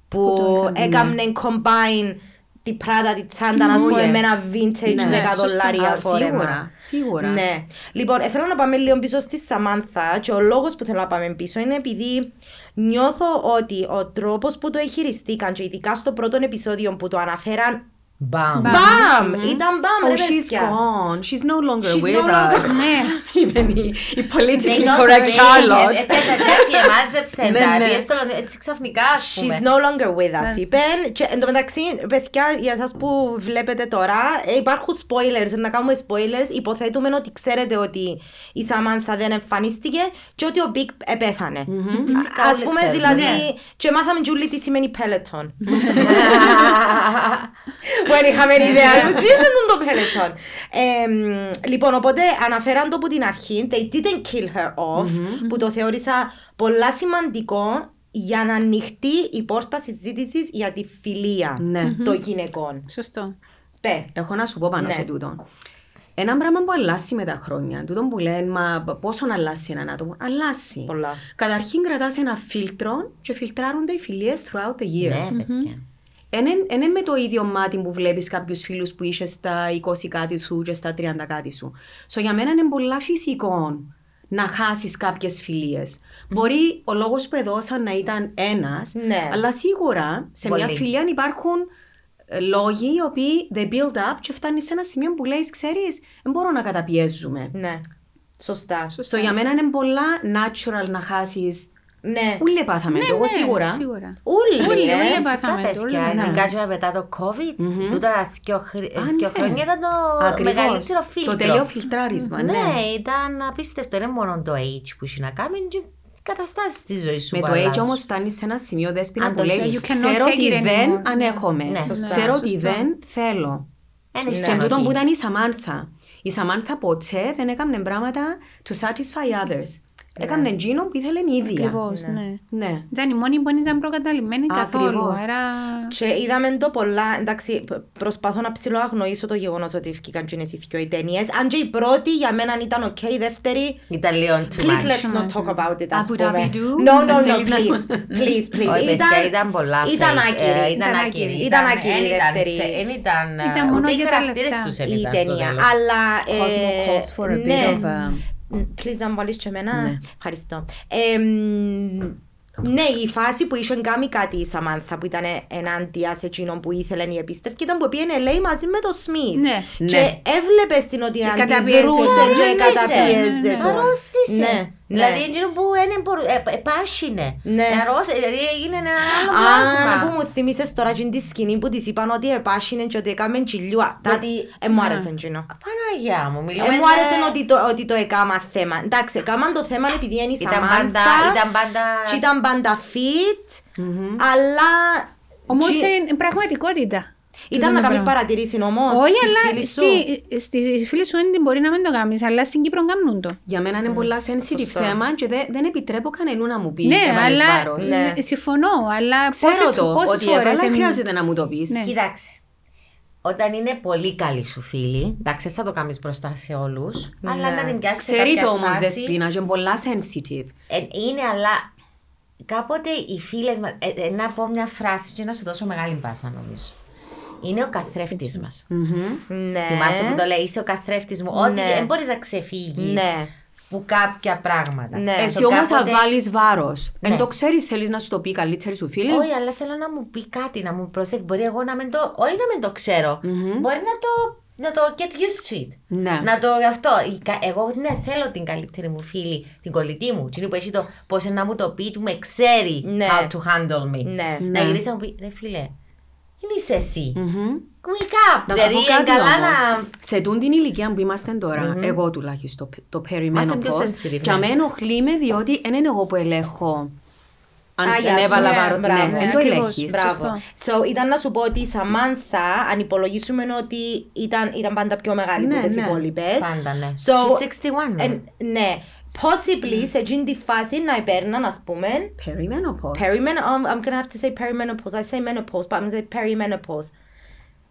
που το έκαμε combine τη πράτα, τη τσάντα, να Oh, πούμε, yes. με ένα vintage Ναι, 10 σωστά. δολάρια Α, φόρεμα. σίγουρα, σίγουρα. Ναι. Λοιπόν, ε, θέλω να πάμε λίγο πίσω στη Σαμάνθα και ο λόγος που θέλω να πάμε πίσω είναι επειδή νιώθω ότι ο τρόπος που το χειριστήκαν και ειδικά στο πρώτο επεισόδιο που το αναφέραν μπαμ. Μπαμ! Ήταν μπαμ, Oh, ρε she's παιδιά. gone. She's no longer She's with no longer- us. Ναι. Είπε η- η They politically don't correct say, Charlotte. ε, ε, τα Τζέφι εμάζεψε Ναι, τα, ναι. πήγες στο Λονδίνο, έτσι ξαφνικά ας πούμε. She's no longer with us, είπε. Και εν τω μεταξύ, παιδιά, για εσάς που βλέπετε τώρα, ε, υπάρχουν spoilers. Να κάνουμε spoilers. Υποθέτουμε ότι ξέρετε ότι η Σαμάνθα δεν εμφανίστηκε και ότι ο Big επέθανε. Φυσικά Α όλοι πούμε, ξέρουμε. δηλαδή, Ναι. και μάθαμε Τζούλη τι σημαίνει Peloton. Δεν είχαμε ιδέα. Τι είναι το Peloton; Εμ, Λοιπόν, οπότε αναφέραν το από την αρχή. They didn't kill her off, που το θεώρησα πολλά σημαντικό για να ανοιχτεί η πόρτα συζήτησης για τη φιλία Ναι. των γυναικών. Σωστό. Πε. Έχω να σου πω πάνω Ναι. σε τούτο. Ένα πράγμα που αλλάσει με τα χρόνια, τούτο που λένε, μα πόσο να αλλάσει έναν άτομο, αλλάσει. Πολλά. Καταρχήν κρατάς ένα φίλτρο και φιλτράρονται οι φιλίες throughout the years. Ναι, παιδιά. Είναι είναι με το ίδιο μάτι που βλέπεις κάποιους φίλους που είσαι στα 20 κάτι σου και στα 30 κάτι σου. So, για μένα είναι πολλά φυσικό να χάσεις κάποιες φιλίες. Μπορεί ο λόγος που έδωσαν να ήταν ένας, Ναι. αλλά σίγουρα σε μια Πολλοί. φιλία υπάρχουν ε, λόγοι οι οποίοι they build up και φτάνεις σε ένα σημείο που λέει, ξέρεις, δεν μπορώ να καταπιέζουμε. Ναι. Σωστά. So, για μένα είναι πολλά natural να χάσεις. Ναι. Ούλε πάθαμε το, εγώ σίγουρα. Σίγουρα. Ούλοι, Ούλοι, λες. ούλοι Φυσικά, πάθαμε το. παιδιά, ούλοι, ναι. ειδικά και μετά το COVID, τούτα δυο χρ- Α, δυο ναι. χρόνια ήταν το Ακριβώς. μεγαλύτερο φίλτρο. Το τέλειο φιλτράρισμα, ναι. Ναι, ήταν απίστευτο. Δεν μόνο το age που είχε να κάνεις, και καταστάσεις τη ζωή σου. Με που το age αλλάζουν. όμως φτάνεις σε ένα σημείο δέσπινα Αν που το λέει έχεις. You cannot Ξέρω take ότι it δεν anymore. ανέχομαι. Ναι. Σωστά. Ξέρω ότι Σωστό. δεν θέλω. Εν έχεις Σε τούτο ανοχή. που ήταν η Σαμάνθα. Η Σαμάνθα ποτέ δεν έκανε πράγματα to satisfy others. Έκανε εκείνο που ήθελε η ίδια. Ακριβώς, ναι. Ναι. Ήταν η μόνη που ήταν προκατειλημμένη καθόλου. Ακριβώς. Άρα. Και είδαμε το πολλά, εντάξει, π- προσπαθώ να ψηλοαγνοήσω το γεγονός ότι βγήκαν και οι δυο οι ταινίες. Αν και η πρώτη για μένα ήταν οκ, η δεύτερη... Ήταν λίγο too Please much. let's not talk about it, ας Abu πούμε. Dhabi do? No, no, no, Θέλεις να- please, please, please. Όχι, παιδιά, ήταν πολλά Ήταν fake. άκυρη. Ε, Ήταν Ήταν άκυρη. άκυρη. Ήταν άκυρη εν η ήταν δεύτερη. σε- εν ήταν, ε, Ήταν μόνο ούτε οι για τα χαρακτήρες λεφτά. τους η ήταν στο ταινία. τέλος. Αλλά. ε, Cosmo calls for a bit ναι. of a- Please να μου βάλεις και εμένα. Ευχαριστώ. Ε, μ, ναι, η φάση που είχε κάνει κάτι η Σαμάνθα που ήταν ενάντια σε εκείνον που ήθελε η επίστευκη ήταν που πήγαινε λέει μαζί με το Σμιθ. Ναι. Και έβλεπες την ότι καταπίεζε. αντιδρούσε και Αρρώστησε. καταπίεζε τον. Αρρώστησε. Ναι, Δηλαδή, ναι. εκείνο που δεν μπορού- ε, ε, επάσχυνε. Ναι. Αρρώστησε, δηλαδή έγινε ένα άλλο Α, πλάσμα. να που μου θύμισες τώρα την τη σκηνή που της είπαν ότι επάσχυνε και ότι έκαμε τσιλιούα. Γιατί- Ε, μου άρεσε εκείνο. Παναγιά μου, Ε, μιλούμε. μου άρεσε ότι το, ότι το έκαμα θέμα. Εντάξει, έκαναν το θέμα επειδή είναι η Ήταν Σαμάνθα. πάντα- ήταν πάντα- Και ήταν πάντα fit, αλλά... Όμως και- είναι πραγματικότητα. Ήταν να το κάνεις πράγμα. παρατηρήσεις όμως Όχι, της αλλά φίλης σου. στη, στη φίλη σου δεν μπορεί να μην το κάνεις, αλλά στην Κύπρο κάνουν το. Για μένα είναι πολλά sensitive Σωστό. θέμα και δεν, δεν επιτρέπω κανέναν να μου πει Ναι, έβαλες αλλά βάρος. Ναι. ε, συμφωνώ, αλλά Ξέρω πόσες, το, πόσες ότι φορές δεν εμείς- χρειάζεται να μου το πεις. Ναι. Κοιτάξτε. Όταν είναι πολύ καλή σου φίλη, εντάξει, δεν θα το κάνεις μπροστά σε όλους, αλλά να την πιάσεις σε Ξέρει κάποια το όμως φάση. Δεσπίνα και είναι πολλά sensitive. Ε, είναι, αλλά κάποτε οι φίλες μα. Ε, ε, να πω μια φράση και να σου δώσω μεγάλη πάσα, νομίζω. Είναι ο καθρέφτης μας. Ναι. Θυμάσαι που το λέει, είσαι ο καθρέφτης μου. Ότι Ναι. δεν μπορείς να ξεφύγεις Ναι. που κάποια πράγματα. Ναι. Εσύ Το όμως θα κάποτε- βάλεις βάρος. Ναι. Εν το ξέρεις, θέλεις να σου το πει η καλύτερη σου φίλη; Όχι, αλλά θέλω να μου πει κάτι, να μου προσέχει. Μπορεί εγώ να μην το. Όχι να μην το ξερω Μπορεί να το. Να το get used to it. Ναι. Να το αυτό. Η κα- Εγώ ναι, θέλω την καλύτερη μου φίλη, την κολλητή μου. Τι που έχει το πώς να μου το πει, που με ξέρει Ναι. how to handle me. Ναι. Να γυρίσει να μου πει, ρε φίλε, δεν είσαι εσύ. Μμμ. Wake up. Να σου δηλαδή, πω κάτι καλά όμως. να. Σε τούν την ηλικία που είμαστε τώρα, εγώ τουλάχιστον, το Είμαστε πιο perimenopause, sensitive, για ναι. με ενοχλεί με διότι δεν είναι εγώ που ελέγχω αν Α, δεν γεια σου, έβαλα ναι, βάρος. μπράβο. Ναι, Ναι, δεν το ακριβώς. ελέγχεις. Μπράβο. So, ήταν να σου πω ότι η Σαμάνθα, αν υπολογίσουμε ότι ήταν, ήταν πάντα πιο μεγάλη Ναι, από τις ναι. υπόλοιπες. Πάντα, ναι. So, She's 61 now. εν- ναι. Possibly σε εκείνη τη φάση να υπέρναν, ας πούμε, Perimenopause. perimenopause. I'm gonna have to say perimenopause. I say menopause, but I'm gonna say perimenopause.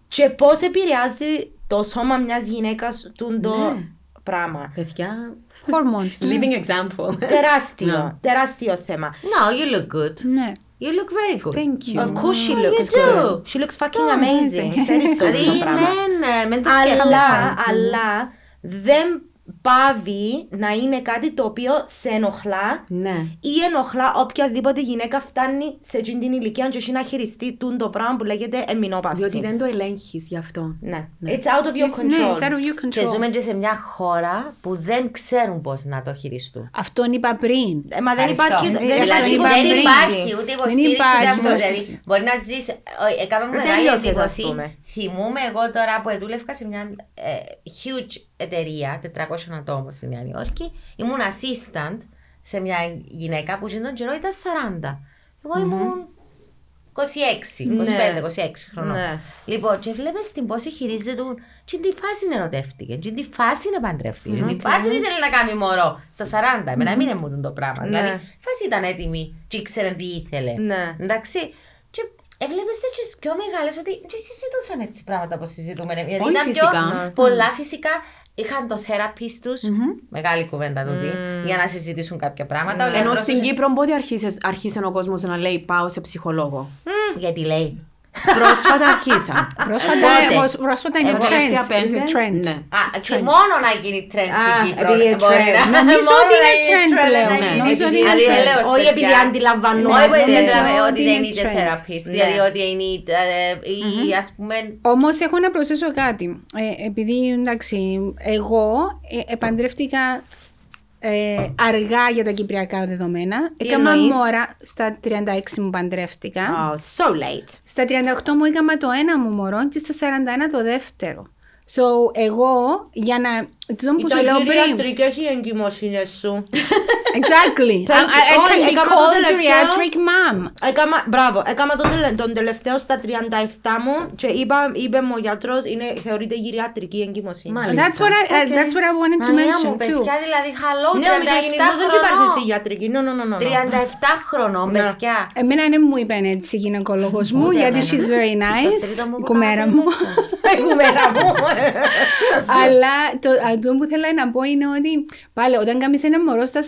Και πώς επηρεάζει το σώμα μιας γυναίκας τούν το Ναι. πράγμα. Παιδιά, Hormones. living example. Τεράστιο, τεράστιο θέμα. No, you look good. Ναι. You look very good. Thank you. Of course she Oh, looks you do. good. She looks fucking amazing. Ξέρεις το Δηλαδή, το πράγμα. μεν, ε, μεν το Αλλά, σκέφτεσαι. αλλά δεν πάβει να είναι κάτι το οποίο σε ενοχλά Ναι. ή ενοχλά οποιαδήποτε γυναίκα φτάνει σε εκείνη την ηλικία και έχει να χειριστεί τούν το πράγμα που λέγεται εμμηνόπαυση. Διότι δεν το ελέγχεις γι' αυτό. Ναι. It's out of your Ναι, control. it's out of your Και control. ζούμε και σε μια χώρα που δεν ξέρουν πώς να το χειριστούν. Αυτόν είπα πριν. Ε, μα δεν Ευχαριστώ. υπάρχει, Ε, δεν αυτό υπάρχει είπα δεν πριν. υπάρχει ούτε υποστήριξη ούτε υπάρχει αυτό. υποστήριξη. Δηλαδή, μπορεί να ζει. Έκαμε μου Δεν μεγάλη τελειώσες, ας εντύπωση. πούμε. Θυμούμαι εγώ τώρα που δούλευα σε μια ε, huge εταιρεία, 400 ατόμων στη Νέα Υόρκη. Ήμουν assistant σε μια γυναίκα που στον καιρό ήταν 40. Εγώ ήμουν 26, 25, 26 χρονών. Ναι. Λοιπόν, και βλέπεις την πώ χειρίζεται. Τι τη φάση ερωτεύτηκε, τι τη φάση παντρεύτηκε, τι τη φάση ήθελε να κάνει μωρό στα 40. Εμένα μην έμουν το πράγμα. Ναι. Δηλαδή, η φάση ήταν έτοιμη και ήξερε τι ήθελε. Ναι. Εντάξει. Και έβλεπες τέτοιες πιο μεγάλες ότι και συζητούσαν έτσι πράγματα που συζητούμε. Δηλαδή Όχι ήταν φυσικά. πιο Ναι. πολλά φυσικά. Είχαν το therapist τους, μεγάλη κουβέντα τούτη, για να συζητήσουν κάποια πράγματα. Ο Ενώ γιατρός στην τους- Κύπρο πότε αρχίσες- άρχισε ο κόσμος να λέει πάω σε ψυχολόγο. Γιατί λέει. Πρόσφατα αρχίσαν. Πρόσφατα, Πότε; εγώ- πρόσφατα είναι Εγώ τελευταία trend. It's a πέντε, trend; ναι. Α, και μόνο να γίνει trend Α, στην Κύπρο. επειδή είναι μπορεί trend. να- Νομίζω μόνο ότι να είναι trend trend πλέον. να Ναι. γίνει. Νομίζω ότι είναι Δηλαδή, trend. λέω, Όχι παιδιά, επειδή αντιλαμβανόμαστε. Όχι επειδή Νομίζω αντιλαμβανόμαστε ότι ότι δεν είναι είναι trend. therapist. Ναι. Δηλαδή ότι είναι ε, ή ας πούμε Όμως έχω να προσθέσω κάτι. Ε, επειδή εντάξει, εγώ ε, επαντρεύτηκα ε, αργά για τα κυπριακά δεδομένα. Τι Έκανα εννοείς; μόρα στα 36 μου παντρεύτηκα. Oh, so late. Στα 38 μου έκανα το ένα μου μωρό και στα 41 το δεύτερο. So, εγώ για να. Τούτο που σου λέω πριν. γυριατρικές οι εγκυμοσύνες σου. Exactly. I, I, I Όχι, can be έκανα το called τελευταίο. geriatric mom. Έκαμα, μπράβο, έκανα τον, τελε, τον τελευταίο στα 37 μου και είπα, είπε μου ο γιατρός, είναι, θεωρείται γυριατρική εγκυμοσύνη. Μάλιστα. That's what I, uh, that's what I wanted to Μανία μου, mention too. παιδιά, δηλαδή, χαλό, Ναι, ο μισογυνισμός δεν 37 υπάρχει στη χρονών. γιατρική. No, no, no, no, no. 37 χρονών, Ναι. παιδιά. Εμένα δεν μου είπε έτσι η γυναικολόγος μου, Ούτε γιατί εμένα. she's very Το nice, τρίτο μου η που κουμέρα κάνω μου. είναι Η κουβέρα μου. Αλλά το, αυτό που θέλω να πω είναι ότι πάλι όταν κάνεις ένα μωρό στα 41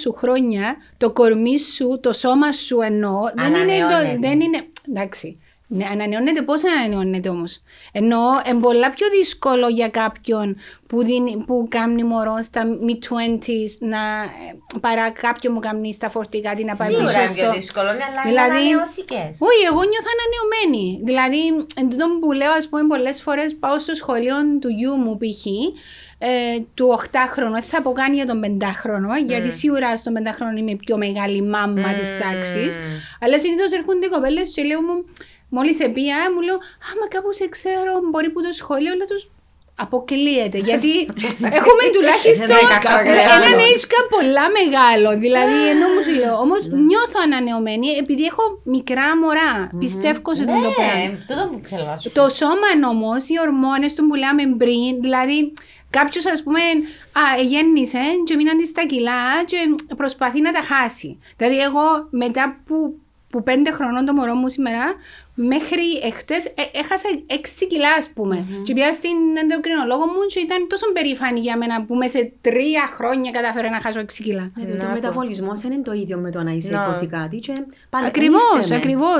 σου χρόνια, το κορμί σου, το σώμα σου εννοώ, δεν είναι, το, Ανανεώνεται. δεν είναι, εντάξει, ναι, ανανεώνεται, πώς ανανεώνεται όμως; Εννοώ, είναι πολλά πιο δύσκολο για κάποιον που, δίνει, που κάνει μωρό στα mid-20s να, ε, παρά κάποιον που κάνει στα φορτικά την να πάει Σίγουρα πίσω είναι πιο στο... δύσκολο, ναι, αλλά Δηλαδή- είναι ανανεώθηκες. Όχι, εγώ νιώθω ανανεωμένη. Δηλαδή, εν τούτο που λέω, ας πούμε, πολλές φορές πάω στο σχολείο του γιού μου, π.χ. Ε, του 8χρονου, δεν θα πω καν για τον 5χρονο, γιατί σίγουρα στον 5χρονο είμαι η πιο μεγάλη μάμα της τάξης. Αλλά συνήθως έρχονται οι κοπέλες και λέω μου, μόλις επία, μου λέω, Άμα κάπου σε ξέρω, μπορεί που το σχολείο, λέω τους. Αποκλείεται, γιατί έχουμε τουλάχιστον Δέκα χρόνια έναν άλλο. age gap πολλά μεγάλο. Δηλαδή, ενώ μου σου λέω, όμως νιώθω ανανεωμένη επειδή έχω μικρά μωρά. Πιστεύω σε αυτό το πράγμα. Ναι, τούτο που θέλω να σου πω. Το σώμα όμως, οι ορμόνες του που λέμε πριν, δηλαδή κάποιος ας πούμε, α, γέννησε και μείναν της στα κιλά και προσπαθεί να τα χάσει. Δηλαδή, εγώ μετά που, που πέντε χρονών το μωρό μου σήμερα, μέχρι εχθές ε, έχασα 6 κιλά, ας πούμε. Και πήγα στην ενδοκρινολόγο μου και ήταν τόσο περήφανη για μένα που μέσα σε τρία χρόνια κατάφερα να χάσω 6 κιλά. Ε, διότι ο μεταβολισμός δεν είναι το ίδιο με το να είσαι Να. 20 κάτι. Και πάλι Ακριβώς, δεν φταίμε. ακριβώ.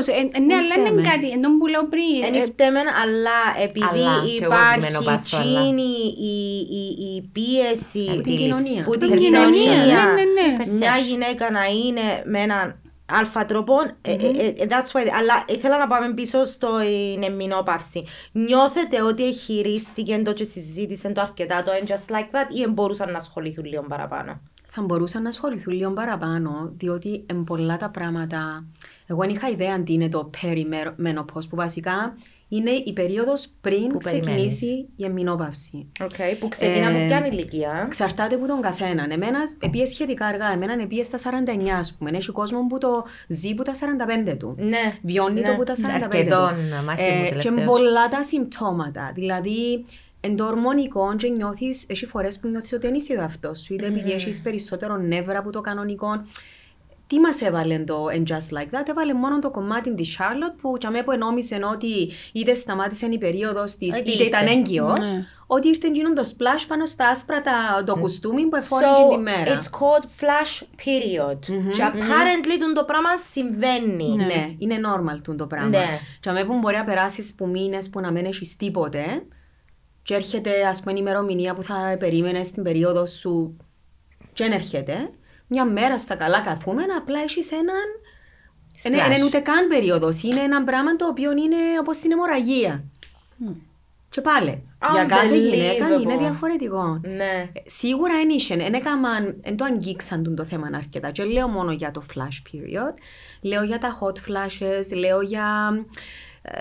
ναι, αλλά φταίμε. είναι κάτι. Ενώ που λέω πριν. Δεν ε, φταίμε, αλλά επειδή Αλλά, και εγώ επιμένω πάνω υπάρχει στο αλλά. εκείνη η, η, η πίεση Από την κοινωνία. που την Την κοινωνία, κοινωνία ναι, ναι, ναι. μια γυναίκα να είναι με έναν αλφα τρόπο, ε, ε, ε, that's why, αλλά ήθελα να πάμε πίσω στην εμμηνόπαυση. Νιώθετε ότι χειρίστηκε το και συζήτησε το αρκετά το and just like that ή μπορούσαν να ασχοληθούν λίγο παραπάνω; θα μπορούσαν να ασχοληθούν λίγο παραπάνω, διότι είναι πολλά τα πράγματα. Εγώ δεν είχα ιδέα τι είναι το perimenopause, που βασικά είναι η περίοδος πριν Που ξεκινήσει η εμμηνόπαυση. Okay, που ξεκινά από Ε, ποια ηλικία; Εξαρτάται από τον καθέναν. Εμένα επίε σχετικά αργά, εμένα επίε στα 49, ας πούμε. Έχει κόσμος που το ζει που τα 45 του. Ναι. Βιώνει Ναι. το που τα 45 Αρκετών του. μάχη μου και τελευταίως. πολλά τα συμπτώματα. Δηλαδή, εν το ορμονικό και νιώθεις, έχει φορές που νιώθεις ότι δεν είσαι ο εαυτός σου, είτε επειδή έχεις περισσότερο νεύρα από το κανονικό. Τι μας έβαλε το And Just Like That, έβαλε μόνο το κομμάτι της Charlotte που για μένα που ενόμισε ότι είτε σταμάτησε η περίοδος της, Ότι είτε ήταν ήρθε. έγκυος, Ναι. ότι ήρθε εκείνο το splash πάνω στα άσπρα τα, το κουστούμι που εφόρηκε So, τη μέρα. it's called flash period. Και apparently το πράγμα συμβαίνει. Ναι, είναι normal τούτο το πράγμα. Ναι. Και αμέ που μπορεί να περάσεις που μήνες που να μην έχεις τίποτε, και έρχεται ας πούμε η ημερομηνία που θα περίμενες στην περίοδο σου, και δεν έρχεται, μια μέρα στα καλά καθούμενα, απλά έχεις έναν. Δεν Splash. είναι ούτε καν περίοδος. Είναι ένα πράγμα το οποίο είναι όπως την αιμορραγία. Και πάλι. Για κάθε γυναίκα είναι Unbelievable. διαφορετικό. Ναι. Ε, Σίγουρα δεν είχε, δεν έκαναν, δεν το αγγίξαν τον το θέμα αρκετά. Και λέω μόνο για το flash period, λέω για τα hot flashes, λέω για ε,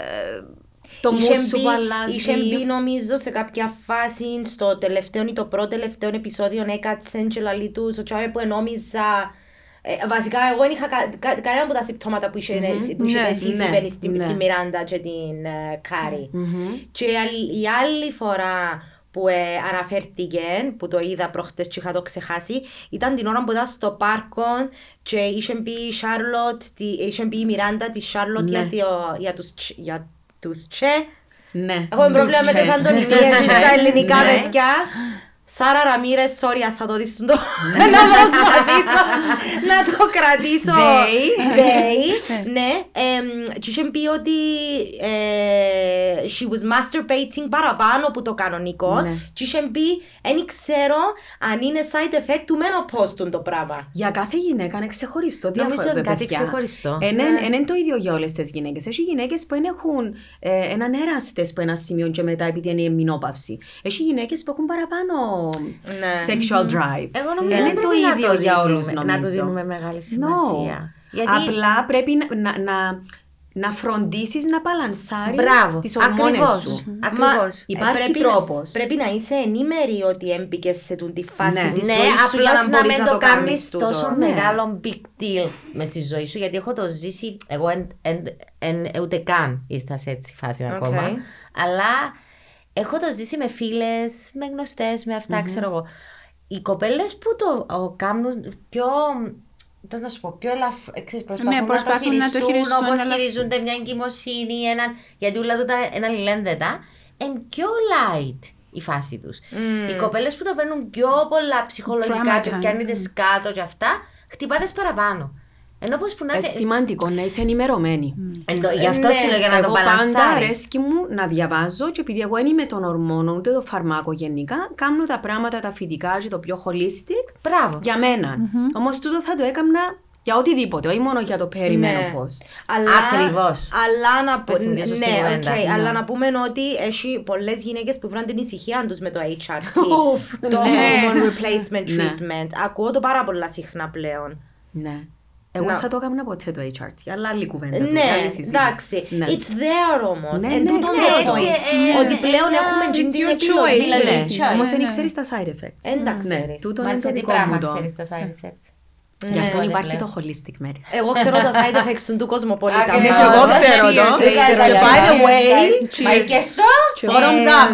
το Είχε mood σου μπει- που αλλάζει. Είχε μπει νομίζω σε κάποια φάση στο τελευταίο ή το πρώτο τελευταίο επεισόδιο έκατσε και λαλεί του στο τσάβε που ενόμιζα ε, βασικά εγώ δεν είχα κα, κα, κανένα από τα συμπτώματα που είχε, που είχε Ναι, εσύ ναι, ναι, στη, ναι. στη Μιράντα και την ε, Κάρι. Μμμ. Και η άλλη- η άλλη φορά που ε, αναφέρθηκε, που το είδα προχτές και είχα το ξεχάσει, ήταν την ώρα που ήταν στο πάρκο και είχε πει η Σάρλοτ, τη- είχε πει η Μιράντα τη Σάρλοτ Ναι. για, το- για, τους, τσ- για τους τσε. Ναι. Έχουμε πρόβλημα με Τους τις τσε. αντωνυμίες στα ελληνικά Ναι. παιδιά. Σάρα Ραμύρες, sorry αν θα το δεις το να προσπαθήσω να το κρατήσω. They. They, ναι. εμ, Και είχε πει ότι ε, she was masturbating παραπάνω από το κανονικό Ναι. και είχε πει δεν ξέρω αν είναι side effect του menopause του το πράγμα. Για κάθε γυναίκα είναι ξεχωριστό. Νομίζω διαφορε- είναι κάτι παιδιά. ξεχωριστό. Εν Ναι. εν- εν είναι το ίδιο για όλες τις γυναίκες. Έχει γυναίκες που δεν έχουν ε, έναν έραστε που ένα σημείο και μετά επειδή είναι η εμμηνόπαυση. Έχει γυναίκες που έχουν παραπάνω Ναι. sexual drive. Εγώ νομίζω Δεν δεν είναι το πρέπει να ίδιο το για δίνουμε- όλου, Να το νομίζω. δίνουμε μεγάλη No. σημασία. Γιατί Απλά πρέπει να, να, να να φροντίσεις να παλανσάρει Μπράβο. τις ορμόνες Ακριβώς. σου. Ακριβώς. Υπάρχει πρέπει, τρόπος. Πρέπει να είσαι ενήμερη ότι έμπηκες σε τούτη τη φάση Ναι. της Ναι, ζωής σου για απλώ να να μπορείς μην να το κάνεις κάνεις τούτο. τόσο Ναι. μεγάλο big deal μες στη ζωή σου, γιατί έχω το ζήσει. Εγώ εν, εν, εν- ούτε καν ήρθα σε έτσι φάση ακόμα. Αλλά έχω το ζήσει με φίλες, με γνωστές, με αυτά, ξέρω εγώ. Οι κοπέλες που το ο, κάνουν πιο. Πώς να σου πω, πιο ελαφρύ. Προσπαθούν, Ναι, προσπαθούν να το χειριστούν, Όπως αλλά- χειρίζονται μια εγκυμοσύνη, έναν, γιατί όλα τούτα είναι αλληλένδετα. Είναι πιο light η φάση τους. Οι κοπέλες που το παίρνουν πιο πολλά ψυχολογικά και Drama time. πιάνετε σκάτω και αυτά, χτυπάτε παραπάνω. Ενώ πως που να Είναι είσαι. σημαντικό να είσαι ενημερωμένη. Ενώ, γι' αυτό Ναι, σου λέω για να το εγώ πάντα μπαλανσάρεις. αρέσκει μου να διαβάζω και επειδή εγώ δεν είμαι των ορμόνων ούτε το φαρμάκο γενικά, κάνω τα πράγματα τα φυτικά και το πιο holistic Μπράβο. για μένα. Όμως τούτο θα το έκανα για οτιδήποτε, όχι μόνο για το περιμένωπος. Αλλά, Ακριβώς. Αλλά να, πω- Πες μια σωστή ναι, κουβέντα. οκ, Ναι. αλλά να πούμε ότι έχει πολλές γυναίκες που βρουν την ησυχία τους με το HRT. Ουφ, το ναι. Hormone Replacement Ναι. Treatment. Ακούω το πάρα πολλά συχνά πλέον. Ναι. Εγώ Να- θα το έκανα ποτέ το HRT, αλλά άλλη κουβέντα. Ναι, άλλη συζήτηση. εντάξει. Ναι. It's there όμως. Ναι, Εν ναι, τούτο ξέρω το το. point. Ε, Ότι ε, πλέον ε, έχουμε it's την your επιλογή. choice. Επιλογή. Ναι. choice. Όμως Ναι, δεν ναι. ξέρεις τα side effects. Δεν τα Ναι, ξέρεις. τούτο Μα είναι σε το τι δικό πράγμα μου το. ξέρεις τα side effects. Γι' αυτό Ναι, υπάρχει πλέον. το holistic medicine. Εγώ ξέρω τα side effects του κοσμοπολίτα. Ακριβώς. Ναι, εγώ Cheers, ξέρω το. cheers, Δεν ξέρω cheers, κι by the cheers, way, guys. Μα και σω. Bottoms up.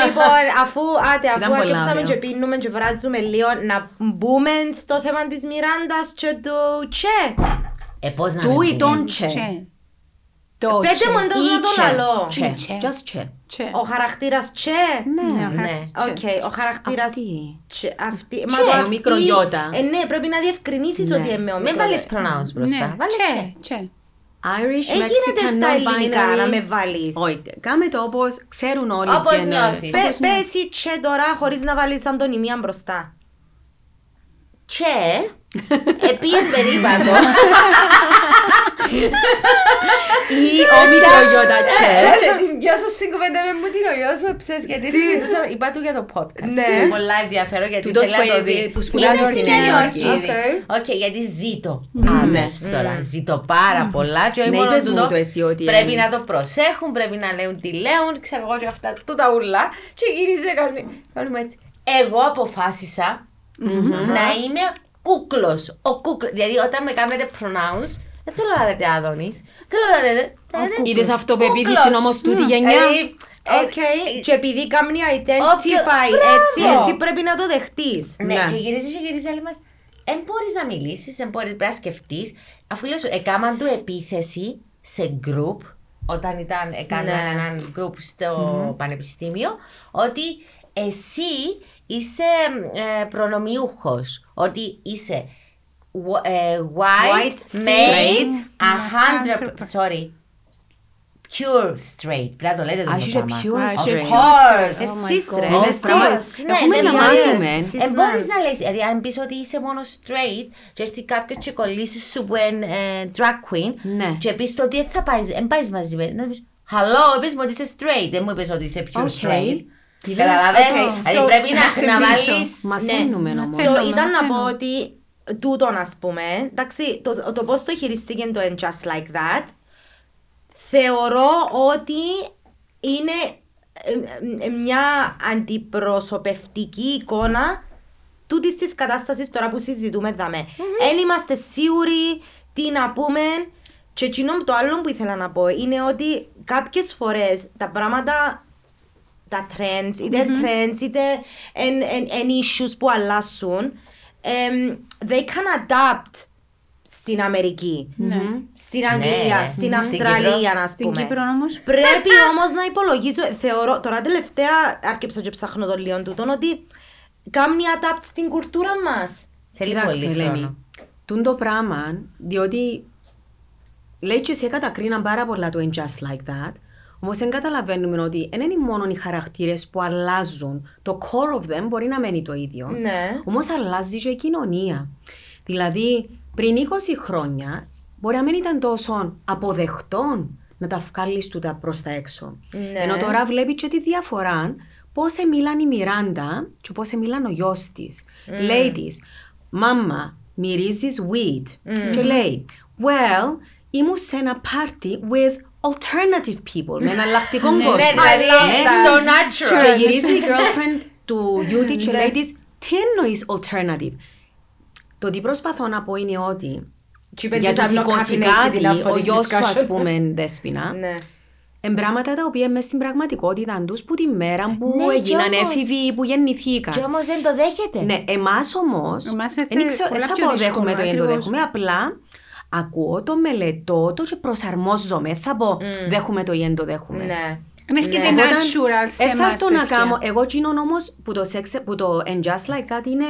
Λοιπόν, αφού, άτε, Ήταν αφού πολλά αρκεψαμε ωραίο. και πίνουμε και βράζουμε λίγο, να μπούμε στο θέμα της Μιράντας και του Τσε. Ε, πώς να Του μην ή πούμε. τον che. Το Πέτε μου εντός να το λαλώ. Che. Che. Just che. Ο χαρακτήρας Τσε. Ναι. Ναι. Οκ, ο χαρακτήρας Αυτή. Τσε. Αυτή. Τσε, Μα το ο αυτή- μικρογιώτα. Ε, ναι, πρέπει να διευκρινίσεις Ναι. ότι είναι ο Μην μικρό- βάλεις pronouns μπροστά. Βάλε Τσε, τσε. τσε. Irish, Ε, γίνεται Mexican, στα ελληνικά non-binary. να με βάλεις. Όχι, κάμε το όπως ξέρουν όλοι. Όπως και να- νιώθεις. Πε- Πες η Τσε τώρα χωρίς να βάλεις αντωνυμία μπροστά. Τσε. Επίεν περίπατο. Ή ο μικρογιώτα Che. Ε, Την πιο σωστή κουβέντα με μου την ο γιος μου ψες γιατί συζητούσαμε, είπα του για το podcast. Ναι. Είναι πολλά ενδιαφέρον γιατί Τούτος θέλει να το που- δει. που σπουδάζει Είναι στη στη Νέα Νέα Υόρκη. Υόρκη. Οκ. Οκ, γιατί ζήτω άντρες τώρα. Ζήτω πάρα πολλά και όχι Ναι, μόνο είπες μου τούτο. το εσύ ότι Πρέπει είναι. να το προσέχουν, πρέπει να λέουν τι λέουν, ξέρω εγώ και αυτά, τούτα ούλα. Και γύριζε κάνει, κάνουμε έτσι. Εγώ αποφάσισα να είμαι κούκλος. Ο κούκλος. Δηλαδή όταν με κάνετε pronouns, δεν θέλω να λέτε Άδωνης. Θέλω να λέτε... θα λέτε Είδες αυτοπεποίθηση κούκλος. όμως τούτη Μμ. γενιά; Δηλαδή, Οκ, και επειδή κάνει identify Όποιο- έτσι, Μπράβο. εσύ πρέπει να το δεχτείς. Ναι, Ναι. και γυρίζεις και γυρίζεις άλλη μας. Εν μπορείς να μιλήσεις, εν μπορείς πρέπει να σκεφτείς. Αφού λέω σου, έκαναν του επίθεση σε group, όταν ήταν, έκαναν Ναι. έναν group στο πανεπιστήμιο, ότι εσύ είσαι ε, προνομιούχος, ότι είσαι wh- ε, white, White, male, straight. a hundred, sorry, pure straight. Πρέπει να το λέτε το Α, είσαι πράγμα. pure Of straight. course. Εσείς God. ρε, Of εσείς. course. Ναι, Έχουμε ναι, να ναι, μάθουμε. ναι. Εσείς Ε, μπορείς μαν. να λες, δηλαδή αν πεις ότι είσαι μόνο straight και έρθει κάποιος και κολλήσει σου που είναι ε, drag queen Ναι. και πεις το ότι δεν θα πάεις, δεν πάεις μαζί με, να πεις Hello, είπες μου ότι είσαι straight, δεν μου είπες ότι είσαι pure Οκ. straight. Είδες; Καταλαβες, Okay, δηλαδή so- πρέπει να, σε να πίσω. βάλεις... Μαθαίνουμε όμως. So, Θέλουμε, ήταν να πω θέλουμε. ότι τούτον ας πούμε, εντάξει, το, το πώς το χειριστήκε το And Just Like That, θεωρώ ότι είναι ε, ε, μια αντιπροσωπευτική εικόνα τούτης της κατάστασης τώρα που συζητούμε δαμε. Δεν είμαστε σίγουροι τι να πούμε και εκείνο το άλλο που ήθελα να πω είναι ότι κάποιες φορές τα πράγματα τα trends, είτε trends είτε εν, εν, εν issues που αλλάσουν εμ, they can adapt στην Αμερική, στην Αγγλία, ναι. στην Στην Αυστραλία να Στην πούμε. Κύπρο όμως. Πρέπει όμως να υπολογίζω, θεωρώ, τώρα τελευταία άρκεψα και ψάχνω το λίγο τούτον, ότι κάνει adapt στην κουλτούρα μας. Θέλει Κοίταξε, πολύ Ελένη, χρόνο. τούν το πράγμα, διότι λέει και εσύ κατακρίναν πάρα πολλά το In Just Like That, όμως δεν καταλαβαίνουμε ότι δεν είναι μόνο οι χαρακτήρες που αλλάζουν, το core of them μπορεί να μένει το ίδιο. Ναι. Όμως αλλάζει και η κοινωνία. Δηλαδή, πριν 20 χρόνια, μπορεί να μην ήταν τόσο αποδεκτόν να τα βγάλεις τούτα προς τα έξω. Ναι. Ενώ τώρα βλέπεις και τη διαφορά πώς μιλάν η Μιράντα και πώς μιλάν ο γιος της. Mm. Λέει της, «Μάμα, μυρίζεις weed». Και λέει, «Well, ήμουν σε ένα party with alternative people, με εναλλακτικό κόσμο. Ναι, δηλαδή, Ναι. so natural. Και γυρίζει η girlfriend του Γιούτη και λέει της, τι εννοείς alternative; Το τι προσπαθώ να πω είναι ότι Και είπε για της, τους I'm not 20 caffeinated κάτι, enough for ο this γιος σου ας discussion. πούμε, Δέσποινα, Ναι. Εν πράγματα τα οποία μέσα στην πραγματικότητα τους που τη μέρα που Ναι, έγιναν κι όμως- έφηβοι, που γεννηθήκαν. Και όμως δεν το δέχεται. Ναι, εμάς όμως, Εμάς δεν έθε- ξέρω, πολλά δεν θα πιο πω δύσκολο, δέχομαι το ή δεν το ακριβώς. δέχομαι, απλά ακούω το, μελετώ το και προσαρμόζομαι. Θα πω δέχομαι το ή δεν το δέχομαι. Ναι. Αν έρχεται Ναι. natural σε Ε, θα εμάς, έρθω να παιδιά. κάνω, εγώ εκείνον όμως που το, sex, που το and just like that είναι,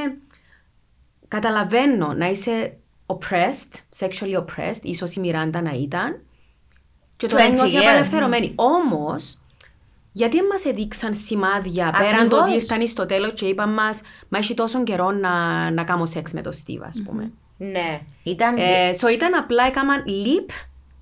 καταλαβαίνω να είσαι oppressed, sexually oppressed, ίσως η Μιράντα να ήταν, και το 20 ένιωθει years. απελευθερωμένη. Όμως, γιατί δεν μας έδειξαν σημάδια πέραν το ότι Ακριβώς. ήρθαν στο τέλος και είπαν μας «Μα έχει τόσο καιρό να, να κάνω σεξ με το Steve», ας πούμε. Ναι. Ήταν. Ε, so ήταν απλά έκαναν leap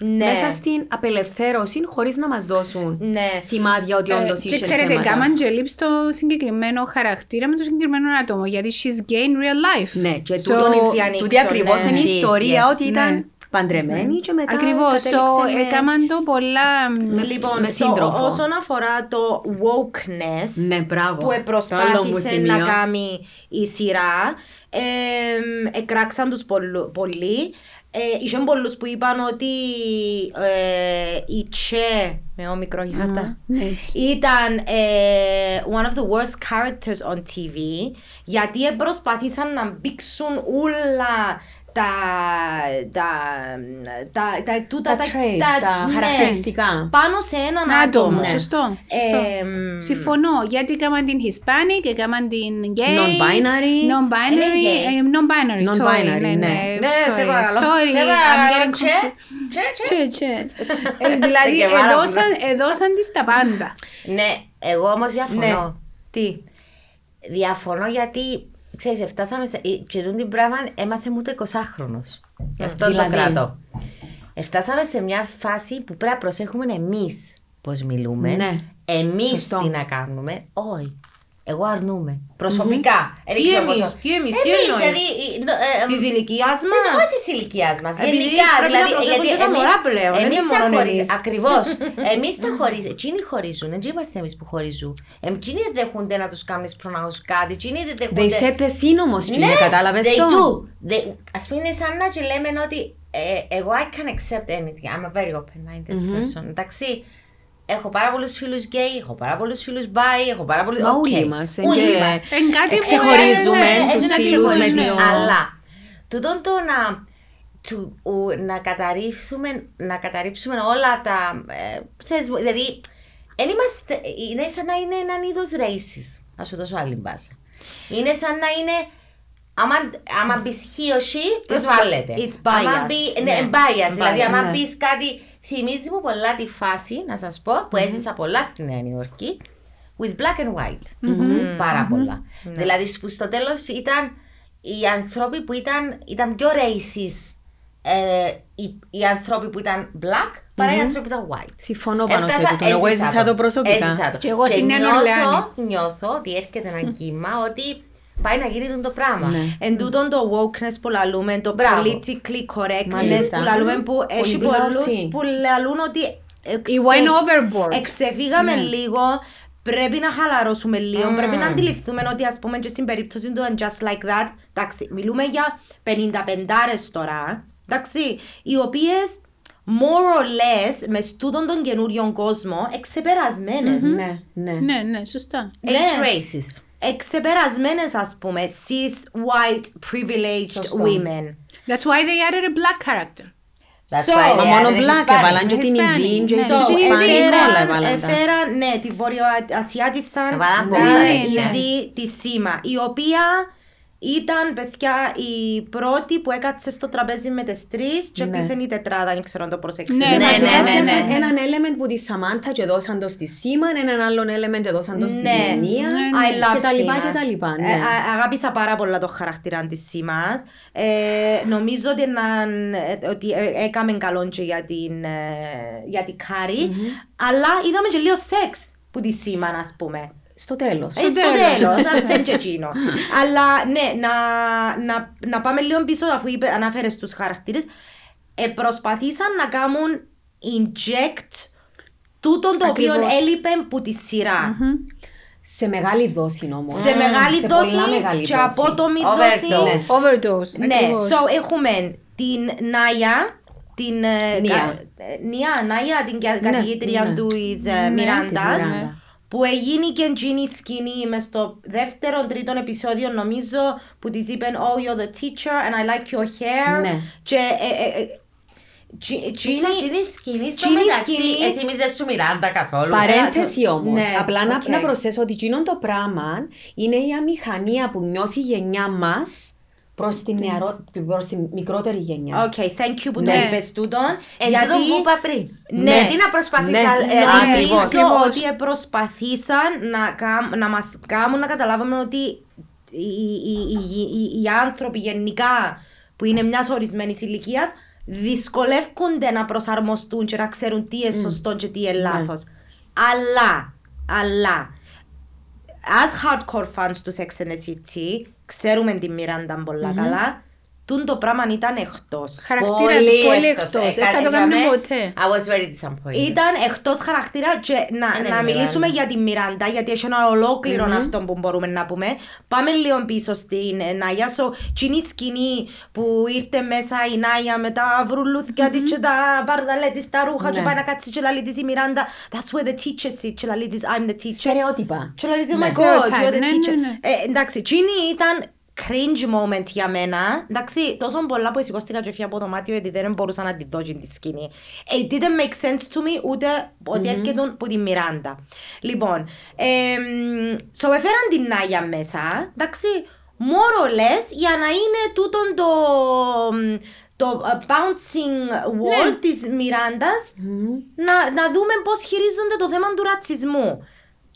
Ναι. μέσα στην απελευθέρωση χωρίς να μας δώσουν Ναι. σημάδια ότι Ε, όντως και είχε ξέρετε, θέματα. κάμαν και λείψ στο συγκεκριμένο χαρακτήρα με το συγκεκριμένο άτομο, γιατί she's gay in real life. Ναι, και So, τούτο- είναι διανοίξω, τούτη ακριβώς ναι. είναι η Yes, ιστορία yes. ότι ήταν Ναι. παντρεμένη και μετά Ακριβώς, so, κατέληξε με- έκαναν το πολλά... Λοιπόν, με so, σύντροφο. όσον αφορά το wokeness Ναι, μπράβο. που Το άλλο μου προσπάθησε σημείο. να κάνει η σειρά, ε, εκράξαν τους πολλου- πολύ. Ε, είχαν πολλούς που είπαν ότι ε, η Τσε, με όμικρο γιάτα, ναι. ήταν ε, one of the worst characters on TV γιατί ε, προσπαθήσαν να μπήξουν όλα τα, τα, τα, τα, τούτα, Τα traits, τα ναι, χαρακτηριστικά. πάνω σε έναν Ένα άτομο, άτομο. σωστό. Ε, σωστό. μ, Συμφωνώ, γιατί έκαναν την Hispanic, έκαναν την gay. Non-binary. Non-binary. Είναι gay. ε, Non-binary, sorry. Non-binary, ναι, ναι. ναι, Ναι, σε sorry, παρακαλώ. sorry, Σε I'm παρακαλώ, getting τσε, confused. τσε, τσε. Τσε, τσε. Ε, Δηλαδή, και πάρα έδωσαν, έδωσαν της τα πάντα. Ναι, εγώ όμως διαφωνώ. Ναι. Τι; Διαφωνώ γιατί, ξέρεις, φτάσαμε σε... η- Και τούτη την πράγμα έμαθε μου το 20χρονο. Γι' αυτό Δηλαδή; το κρατώ. Φτάσαμε σε μια φάση που πρέπει να προσέχουμε εμείς πώς μιλούμε. Ναι. Εμείς Σωστό. τι να κάνουμε. Όχι. Εγώ αρνούμαι. Προσωπικά. Δεν Τι ξέρω εμείς, πόσο- τι εμείς, τι Εμείς, εννοείς; δηλαδή, ε, ε, Της ηλικίας της- μας. Όχι της ηλικίας μας. Επειδή Γενικά. πρέπει να δηλαδή, προσέχουν γιατί και τα εμείς- μωρά πλέον, δεν εμείς είναι τα μόνο χωρίζουμε. εμείς. Ακριβώς. Εμείς τα χωρίζουμε. Εκείνοι χωρίζουν. Δεν είμαστε εμείς που χωρίζουν. Εκείνοι δεν δέχονται να τους κάνεις pronounce κάτι. Εκείνοι δεν δέχονται. They set the scene όμως, Ναι, τζείνοι, κατάλαβες they το; do. They, ας πούμε είναι σαν να και λέμε ότι ε, εγώ I can accept anything. I'm a very open-minded person. Εντάξει, έχω πάρα πολλούς φίλους gay, έχω πάρα πολλούς φίλους bi, έχω πάρα πολλούς... Μα Οκ. όλοι μας, εν Όλοι και- μας. Εν κάτι που Ξεχωρίζουμε ε, ε, τους να φίλους με ξεχωρίζουμε. δύο- Αλλά τούτον το να, του, ου, να, καταρρίφθουμε, να καταρρύψουμε όλα τα ε, θεσμού, δηλαδή εν είμαστε, είναι σαν να είναι έναν είδος races, να σου δώσω άλλη μπάσα. Είναι σαν να είναι Άμα, άμα μπεις χίωση, προσβάλλεται. it's Άμα biased, μπει, ναι. ναι, biased. Δηλαδή, Biased, άμα ναι. πεις κάτι, θυμίζει μου πολλά τη φάση, να σας πω, που έζησα πολλά στη Νέα Νιόρκη, with black and white. Πάρα πολλά. Δηλαδή, που στο τέλος ήταν οι άνθρωποι που ήταν, ήταν πιο racist, ε, οι, οι άνθρωποι που ήταν black, παρά οι άνθρωποι που ήταν white. Συμφωνώ πάνω σε Έφτασα- τούτο. Εγώ έζησα το προσωπικά. έζησα το. Και εγώ στην Νέα νιώθω, Ορλεάνη. νιώθω ότι έρχεται ένα κύμα ότι πάει να γίνει το πράγμα. Ναι. Εν τούτον το wokeness που λαλούμε, το Μπράβο. politically correctness Μάλιστα. που λαλούμε που έχει Πολύ πολλούς πλάτη. που λαλούν ότι εξε- It went overboard. εξεφύγαμε λίγο, πρέπει να χαλαρώσουμε λίγο, πρέπει να αντιληφθούμε ότι ας πούμε και στην περίπτωση του And Just Like That, εντάξει, μιλούμε για 55 τώρα, εντάξει, οι οποίες more or less μες στούτον τον καινούριον κόσμο εξεπερασμένες. Ναι, ναι. Ναι, ναι, σωστά. Age Ναι. Racist. Εξεπερασμένες ας πούμε, cis white privileged Σωστό. women. That's why they added a black character. That's So, why Μα they μόνο added black Hispanic. έβαλαν και την Hispanic, Ινδίν και ναι. την So, So, Ισπανική έφεραν, όλα έβαλαν τα. έφεραν, ναι, τη Βόρειο-Ασιάτισσα Έβαλαν ναι, πολλά, ναι, Ινδί, τη Σίμα, η οποία ήταν, παιδιά, η πρώτη που έκατσε στο τραπέζι με τις τρεις και Ναι. έκλεισε η τετράδα, δεν ξέρω αν το προσέξετε. Ναι, Ναι, μας ναι, ναι, έπιασε ναι. Έπιασαν έναν element που τη Σαμάντα και δώσαν το στη Σίμα, έναν άλλον element και δώσαν το στη Ναι. Γενία Ναι, I love και τα λοιπά Σίμα. και τα λοιπά. Ε, ναι. α- αγάπησα πάρα πολλά το χαρακτήρα της Σίμας. Ε, νομίζω ότι, να- ε, ότι ε, έκαμε καλό και για την, ε, για την Κάρη, αλλά είδαμε και λίγο σεξ που τη Σίμα, ας πούμε. Στο τέλος. Ε, Στο τέλος, ας είναι και εκείνο. Αλλά ναι, να, να, να πάμε λίγο πίσω αφού είπε, ανάφερες τους χαρακτήρες. ε, προσπαθήσαν να κάνουν inject τούτον το οποίο Ακριβώς. έλειπε που τη σειρα Σε μεγάλη δόση όμω. Σε μεγάλη σε πολλά δόση μεγάλη και δόση. απότομη Overdose. δόση. Overdose. Ναι, ακριβώς. so έχουμε την Νάια, την ε, Νία. κα- ε, Νία, Νάια, την κα- καθηγήτρια ναι. του εις ε, Ναι, Μιράντας, της Μιράντα. Που έγινε και εκείνη σκηνή μες στο δεύτερο, τρίτο επεισόδιο νομίζω που της είπαν Oh, you're the teacher and I like your hair Ναι. και ε, ε, ε, τζει- τζείνη- Ήταν εκείνη σκηνή στο τζείνη μεταξύ, σκηνή- εθυμίζε σου Μιράντα καθόλου. Παρένθεση όμως. Ναι, Απλά να, οκ. να προσθέσω ότι εκείνο το πράγμα είναι η αμηχανία που νιώθει η γενιά μας προς την, νεαρό, προς την μικρότερη γενιά. Okay, thank you που Ναι. το είπες τούτον. Ε, γιατί... που είπα πριν. Ναι. Γιατί να προσπαθήσα... Ναι. ε, Νομίζω Ακριβώς. ότι προσπαθήσαν να, κάμ- να μας κάνουν να καταλάβουμε ότι οι, οι, οι, οι- οι άνθρωποι γενικά που είναι μιας ορισμένης ηλικίας δυσκολεύονται να προσαρμοστούν και να ξέρουν τι είναι σωστό και τι είναι λάθος. Αλλά, αλλά, as hardcore fans του Sex and the City, ξέρουμε τη Μιράντα πολλά καλά, τούν το πράγμα ήταν εκτός. Χαρακτήρα του πολύ εκτός. Δεν θα το κάνουμε ποτέ. I was very disappointed. Ήταν εκτός χαρακτήρα και να, Ναι, να ναι, μιλήσουμε ναι. για τη Μιράντα, γιατί έχει ένα ολόκληρο αυτό που μπορούμε να πούμε. Πάμε λίγο πίσω στην ε, Νάγια. So, κοινή σκηνή που ήρθε μέσα η Νάγια με τα βρουλούθια της και τα μπαρδαλέ της, τα ρούχα και πάει να κάτσει και λαλεί της η Μιράντα. That's where the teacher sits και λαλεί της I'm the teacher. Στερεότυπα. Και λέει, oh Ναι. my god, Stereotype, you're the ναι, teacher. ναι, ναι. Ε, εντάξει, εκείνη ήταν cringe moment για μένα. Εντάξει, τόσο πολλά που σηκώστηκα και φύγα από το δωμάτιο γιατί δεν μπορούσα να τη δω εκείνη τη σκηνή. It didn't make sense to me ούτε ότι έρχεται από τη Μιράντα. Λοιπόν, εμ, so έφεραν την Νάγια μέσα, εντάξει, more or less για να είναι τούτον το το uh, bouncing wall της Μιράντας να, να δούμε πώς χειρίζονται το θέμα του ρατσισμού.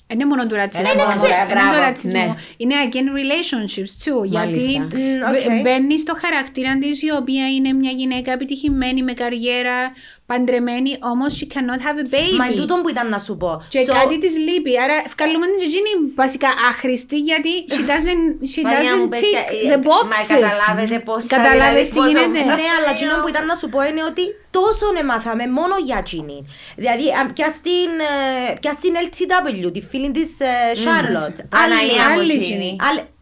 Είναι μόνο του ρατσισμού. Είναι όμως. ξε- Είναι μπράβο, του ρατσισμού. ναι. Είναι again relationships too. Γιατί Μμ, οκ. μπ- μπαίνει στο χαρακτήρα της, η οποία είναι μια γυναίκα επιτυχημένη με καριέρα, παντρεμένη, όμως she cannot have a baby. Μα τούτο που ήταν να σου πω. Και So, κάτι της λείπει. Άρα, βγάλουμε την τζαι τζείνη βασικά άχρηστη γιατί she doesn't, she Μαρία μου, doesn't πες tick και- the Μα boxes. καταλάβετε πώς θα, Καταλάβες δηλαδή, τι πόσο- γίνεται. Ναι, αλλά εκείνο που ήταν να σου πω είναι ότι τόσο εμάθαμε μόνο για εκείνη. Δηλαδή, α, πια στην, ε, πια στην LTW, τη φίλη της Charlotte. Παναγία μου, άλλη εκείνη. Τζίνι. άλλη- ε,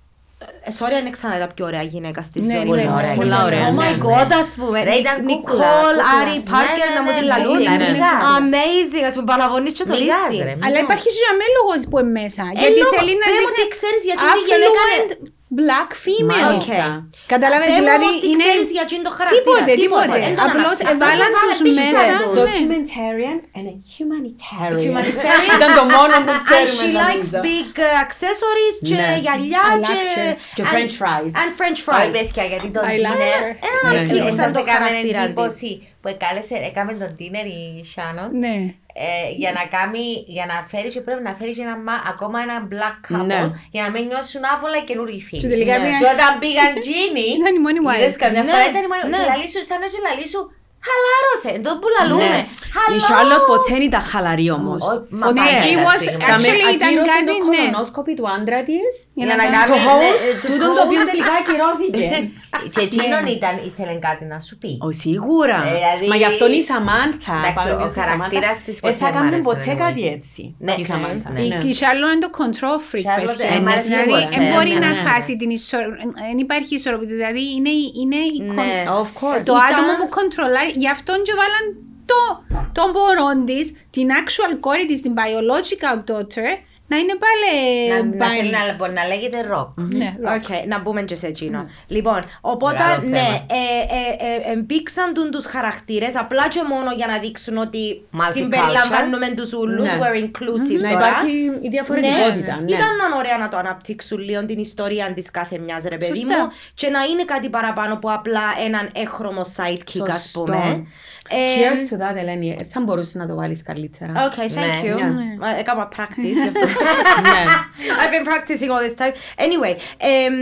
Sorry αν ξανά τα πιο ωραία γυναίκα στη Ναι, ζωή. πολύ μου. ωραία Πολλά ωραία, Oh my ναι. god, ας πούμε. Ρε, ήταν κούκλα, Νικόλ, κούκλα. Άρη, Ναι, Πάρκερ, ναι, να μου ναι, την ναι, λαλούν. κούκλα, μηγάς. Amazing, ας πούμε, παραβωνείς και το Μηγάς, λίστη. ρε, Αλλά μηγάς. υπάρχει jamais λόγος που είναι μέσα. Γιατί λόγο- θέλει να πες μου δείχνει τι ξέρεις για εκείνη τη γυναίκα, affluent black female. Μάλιστα. Κατάλαβες, Πες μου δηλαδή όμως τι είναι... ξέρεις για εκείνη το χαρακτήρα. Τίποτε, τίποτε. Δεν τον Απλώς αναπτύξες. έβαλαν βάλε τους πίσω μέσα. τους. ναι. Documentarian and a humanitarian. Humanitarian. Ήταν το μόνο που And ξέρουμε she likes νομίζω. big uh, accessories και Ναι. γυαλιά I love και... her. Και and- French fries. And French Όχι, fries. παιδιά, γιατί το I love dinner... her. Ένα Ναι. αναπτύξαν Σας το έκαμε χαρακτήρα της. εντύπωση που εκάλεσε, έκαμε τον dinner η Shannon Ναι. Ε, για να κάνει, για να φέρεις και πρέπει να φέρεις και ένα, μα- ακόμα ένα black couple Ναι. για να μην νιώσουν άβολα οι καινούργιοι φίλοι. Και τελικά Ναι. πήγαν- Και όταν πήγαν Τζίνι, Ήταν η μόνη wife. είδες καμιά Ναι, φορά ήταν η μόνη ναι. και λαλή σου, σαν να και λαλή σου, χαλάρωσε, το που λαλούμε. Ναι. Χαλό. Η Charlotte ποτέ δεν ήταν χαλαρή όμως. Ω, μα Ποτέ. πάντα It ήταν was σίγουρα. actually Καμε- ήταν ακύρωσε κάτι, το ναι. κολονόσκοπη του άντρα της. Για να να κάνει κάνει Το host, ναι, του τούτον το οποίο host. τελικά ακυρώθηκε. Και εκείνον Ναι. ήταν, ήθελε κάτι να σου πει. Ω, σίγουρα. Ε, δηλαδή- Μα γι' αυτό η Σαμάνθα. Εντάξει, πάμε ο πίσω στη χαρακτήρας Σαμάνθα, της ε, ποτέ θα μ' κάνουν άρεσε, ποτέ anyway. κάτι έτσι. Ναι, Η Σαμάνθα. ναι. Η ναι. η Charlotte είναι το control freak. Charlotte, παιδιά. ε, μ' αρέσει Δηλαδή, πολύ, δεν ναι, μπορεί ναι, να ναι. χάσει την ισορροπία. Δεν υπάρχει ισορροπία. Δηλαδή, είναι, είναι η Ναι. con- Of course. το Ήταν- άτομο που κοντρολάρει. Γι' αυτόν και βάλαν το, τον πορών της, την actual κόρη της, την biological daughter, να είναι πάλι. Να, να, bi- θέλει να, μπορεί να λέγεται ροκ. Ναι, Οκ, να μπούμε και σε εκείνο. Λοιπόν, οπότε Μεγάλο ναι, θέμα. ε, ε, ε, εμπήξαν τους τους χαρακτήρες απλά και μόνο για να δείξουν ότι Multicultural. συμπεριλαμβάνουμε τους ούλους, Ναι. we're inclusive Να τώρα. υπάρχει η διαφορετικότητα. ναι. Ήταν ωραία να το αναπτύξουν λίγο την ιστορία της κάθε μιας, ρε παιδί Σωστά. μου, και να είναι κάτι παραπάνω από απλά έναν έχρωμο sidekick, ας Σωστό. πούμε. Ε, Cheers to that, Ελένη. Ε, Θα μπορούσε να το βάλεις καλύτερα. Okay, thank Ναι, you. ναι. Ε, Έκανα practice γι' αυτό. Ναι. I've been practicing all this time. Anyway, εμ,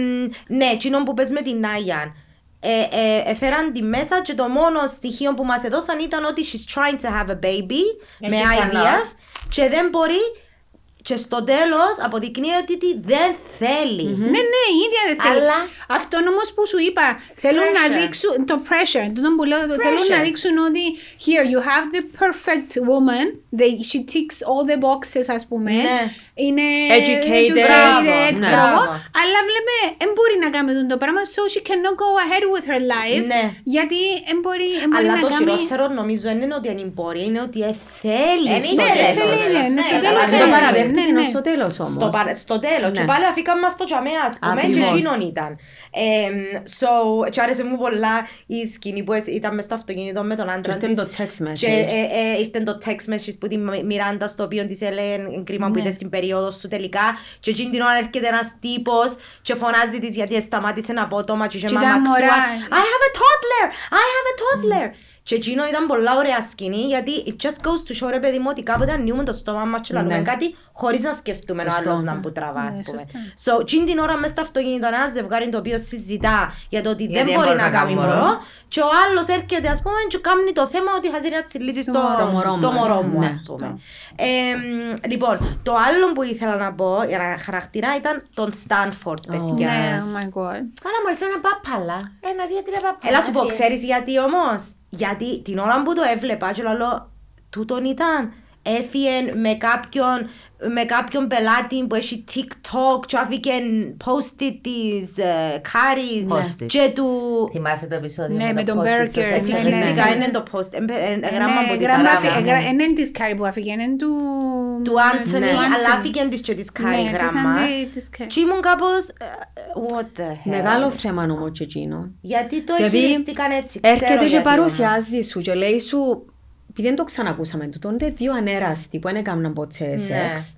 ναι, εκείνο που πες με την Νάγια. Ε, ε, έφεραν τη μέσα και το μόνο στοιχείο που μας έδωσαν ήταν ότι she's trying to have a baby Ε, με και IVF κανά. και δεν μπορεί Και στο τέλος αποδεικνύεται ότι δεν θέλει. Ναι, ναι, η ίδια δεν θέλει. Αλλά- Αυτό όμω που σου είπα, θέλουν να Pressure. δείξουν. Το pressure, τούτο που λέω, θέλουν να δείξουν ότι here you have the perfect woman. They, she ticks all the boxes, ας πούμε. Ναι. Είναι Educated. educated, Μπράβο, ξέρω εγώ. μπράβο. Αλλά βλέπε, δεν μπορεί να κάνει το πράγμα, so she cannot go ahead with her life. Ναι. Γιατί δεν μπορεί, εν μπορεί Αλλά να το κάνει. χειρότερο νομίζω δεν είναι ότι δεν μπορεί, είναι ότι ε, θέλει Εν στο είναι τέλος. θέλει, ναι, ναι, στο ναι, τέλος αλλά θέλει. Το ναι. παραδέχτηκε ναι, ενώ ναι. στο τέλος όμως. Στο, παρα- στο τέλος. Ναι. Και πάλι αφήκαν μας το τζαμέ, ας πούμε, και Ακριβώς. εκείνον ήταν. Ε, so, και άρεσε μου πολλά η σκηνή που έσ- ήταν μες στο αυτοκίνητο με τον άντρα ήρθε της. το text message. Και ε, ε, ήρθε το text message που τη Μιράντα στο οποίο της έλεγε κρίμα που Ναι. είδες την περίοδο σου τελικά. Και εκείνη την ώρα έρχεται ένας τύπος και φωνάζει της γιατί σταμάτησε ένα απότομα και είχε Και ήταν μαμαξούα. μωρά. I have a toddler! I have a toddler! Και εκείνο ήταν πολλά ωραία σκηνή γιατί it just goes to show ρε παιδί μου ότι κάποτε ανοίγουμε το στόμα μας και λαλούμε Ναι. κάτι χωρίς να σκεφτούμε ο Σωστό. άλλος να που τραβά ας Ναι, πούμε. σωστά. So, εκείνη την ώρα μες στο αυτοκίνητο ένα ζευγάρι το οποίο συζητά για το ότι δεν Γιατί μπορεί να κάνει μωρό μωρό. και ο άλλος έρχεται ας πούμε και κάνει το θέμα ότι χαζεί να τσιλίσει το, Το μωρό το μας, μωρό μου ναι. ας πούμε. Ε, μ, λοιπόν, το άλλο που ήθελα να πω για να χαρακτηρά ήταν τον Στάνφορντ, παιδιά. Ναι, oh my god. Άρα μόλις ένα πάπαλα. Ένα, δύο, τρία πάπαλα. Έλα σου πω, Τι- ξέρεις γιατί όμως; Γιατί την ώρα που το έβλεπα και λέω, τούτον ήταν. Έφυγε με κάποιον, με κάποιον πελάτη που έχει TikTok και άφηκε post-it της ε, Κάρης Post-it. και του... Θυμάσαι το επεισόδιο Ναι, με το τον post-it Burger, στο ναι, sex ναι, ναι. Ευτυχιστικά education. είναι το post, ε, ε, ε, Ε, γράμμα ναι, από τη γράμμα Σαράμα. αφι- ε, γρα- Είναι της Κάρη που άφηγε, είναι του... Του Άντωνη, Ναι, αλλά Anthony. άφηκε της και της Κάρη Ναι, της γράμμα. Angie, της Κάρη. Και ήμουν κάπως, ε, what the hell. Μεγάλο θέμα όμως και εκείνο. Γιατί το Γιατί χειριστήκαν έτσι, ξέρω Έρχεται και γιατί παρουσιάζει σου και λέει σου, επειδή δεν το ξανακούσαμε του, τότε δύο ανέραστοι που δεν έκαναν ποτέ Ναι. σεξ.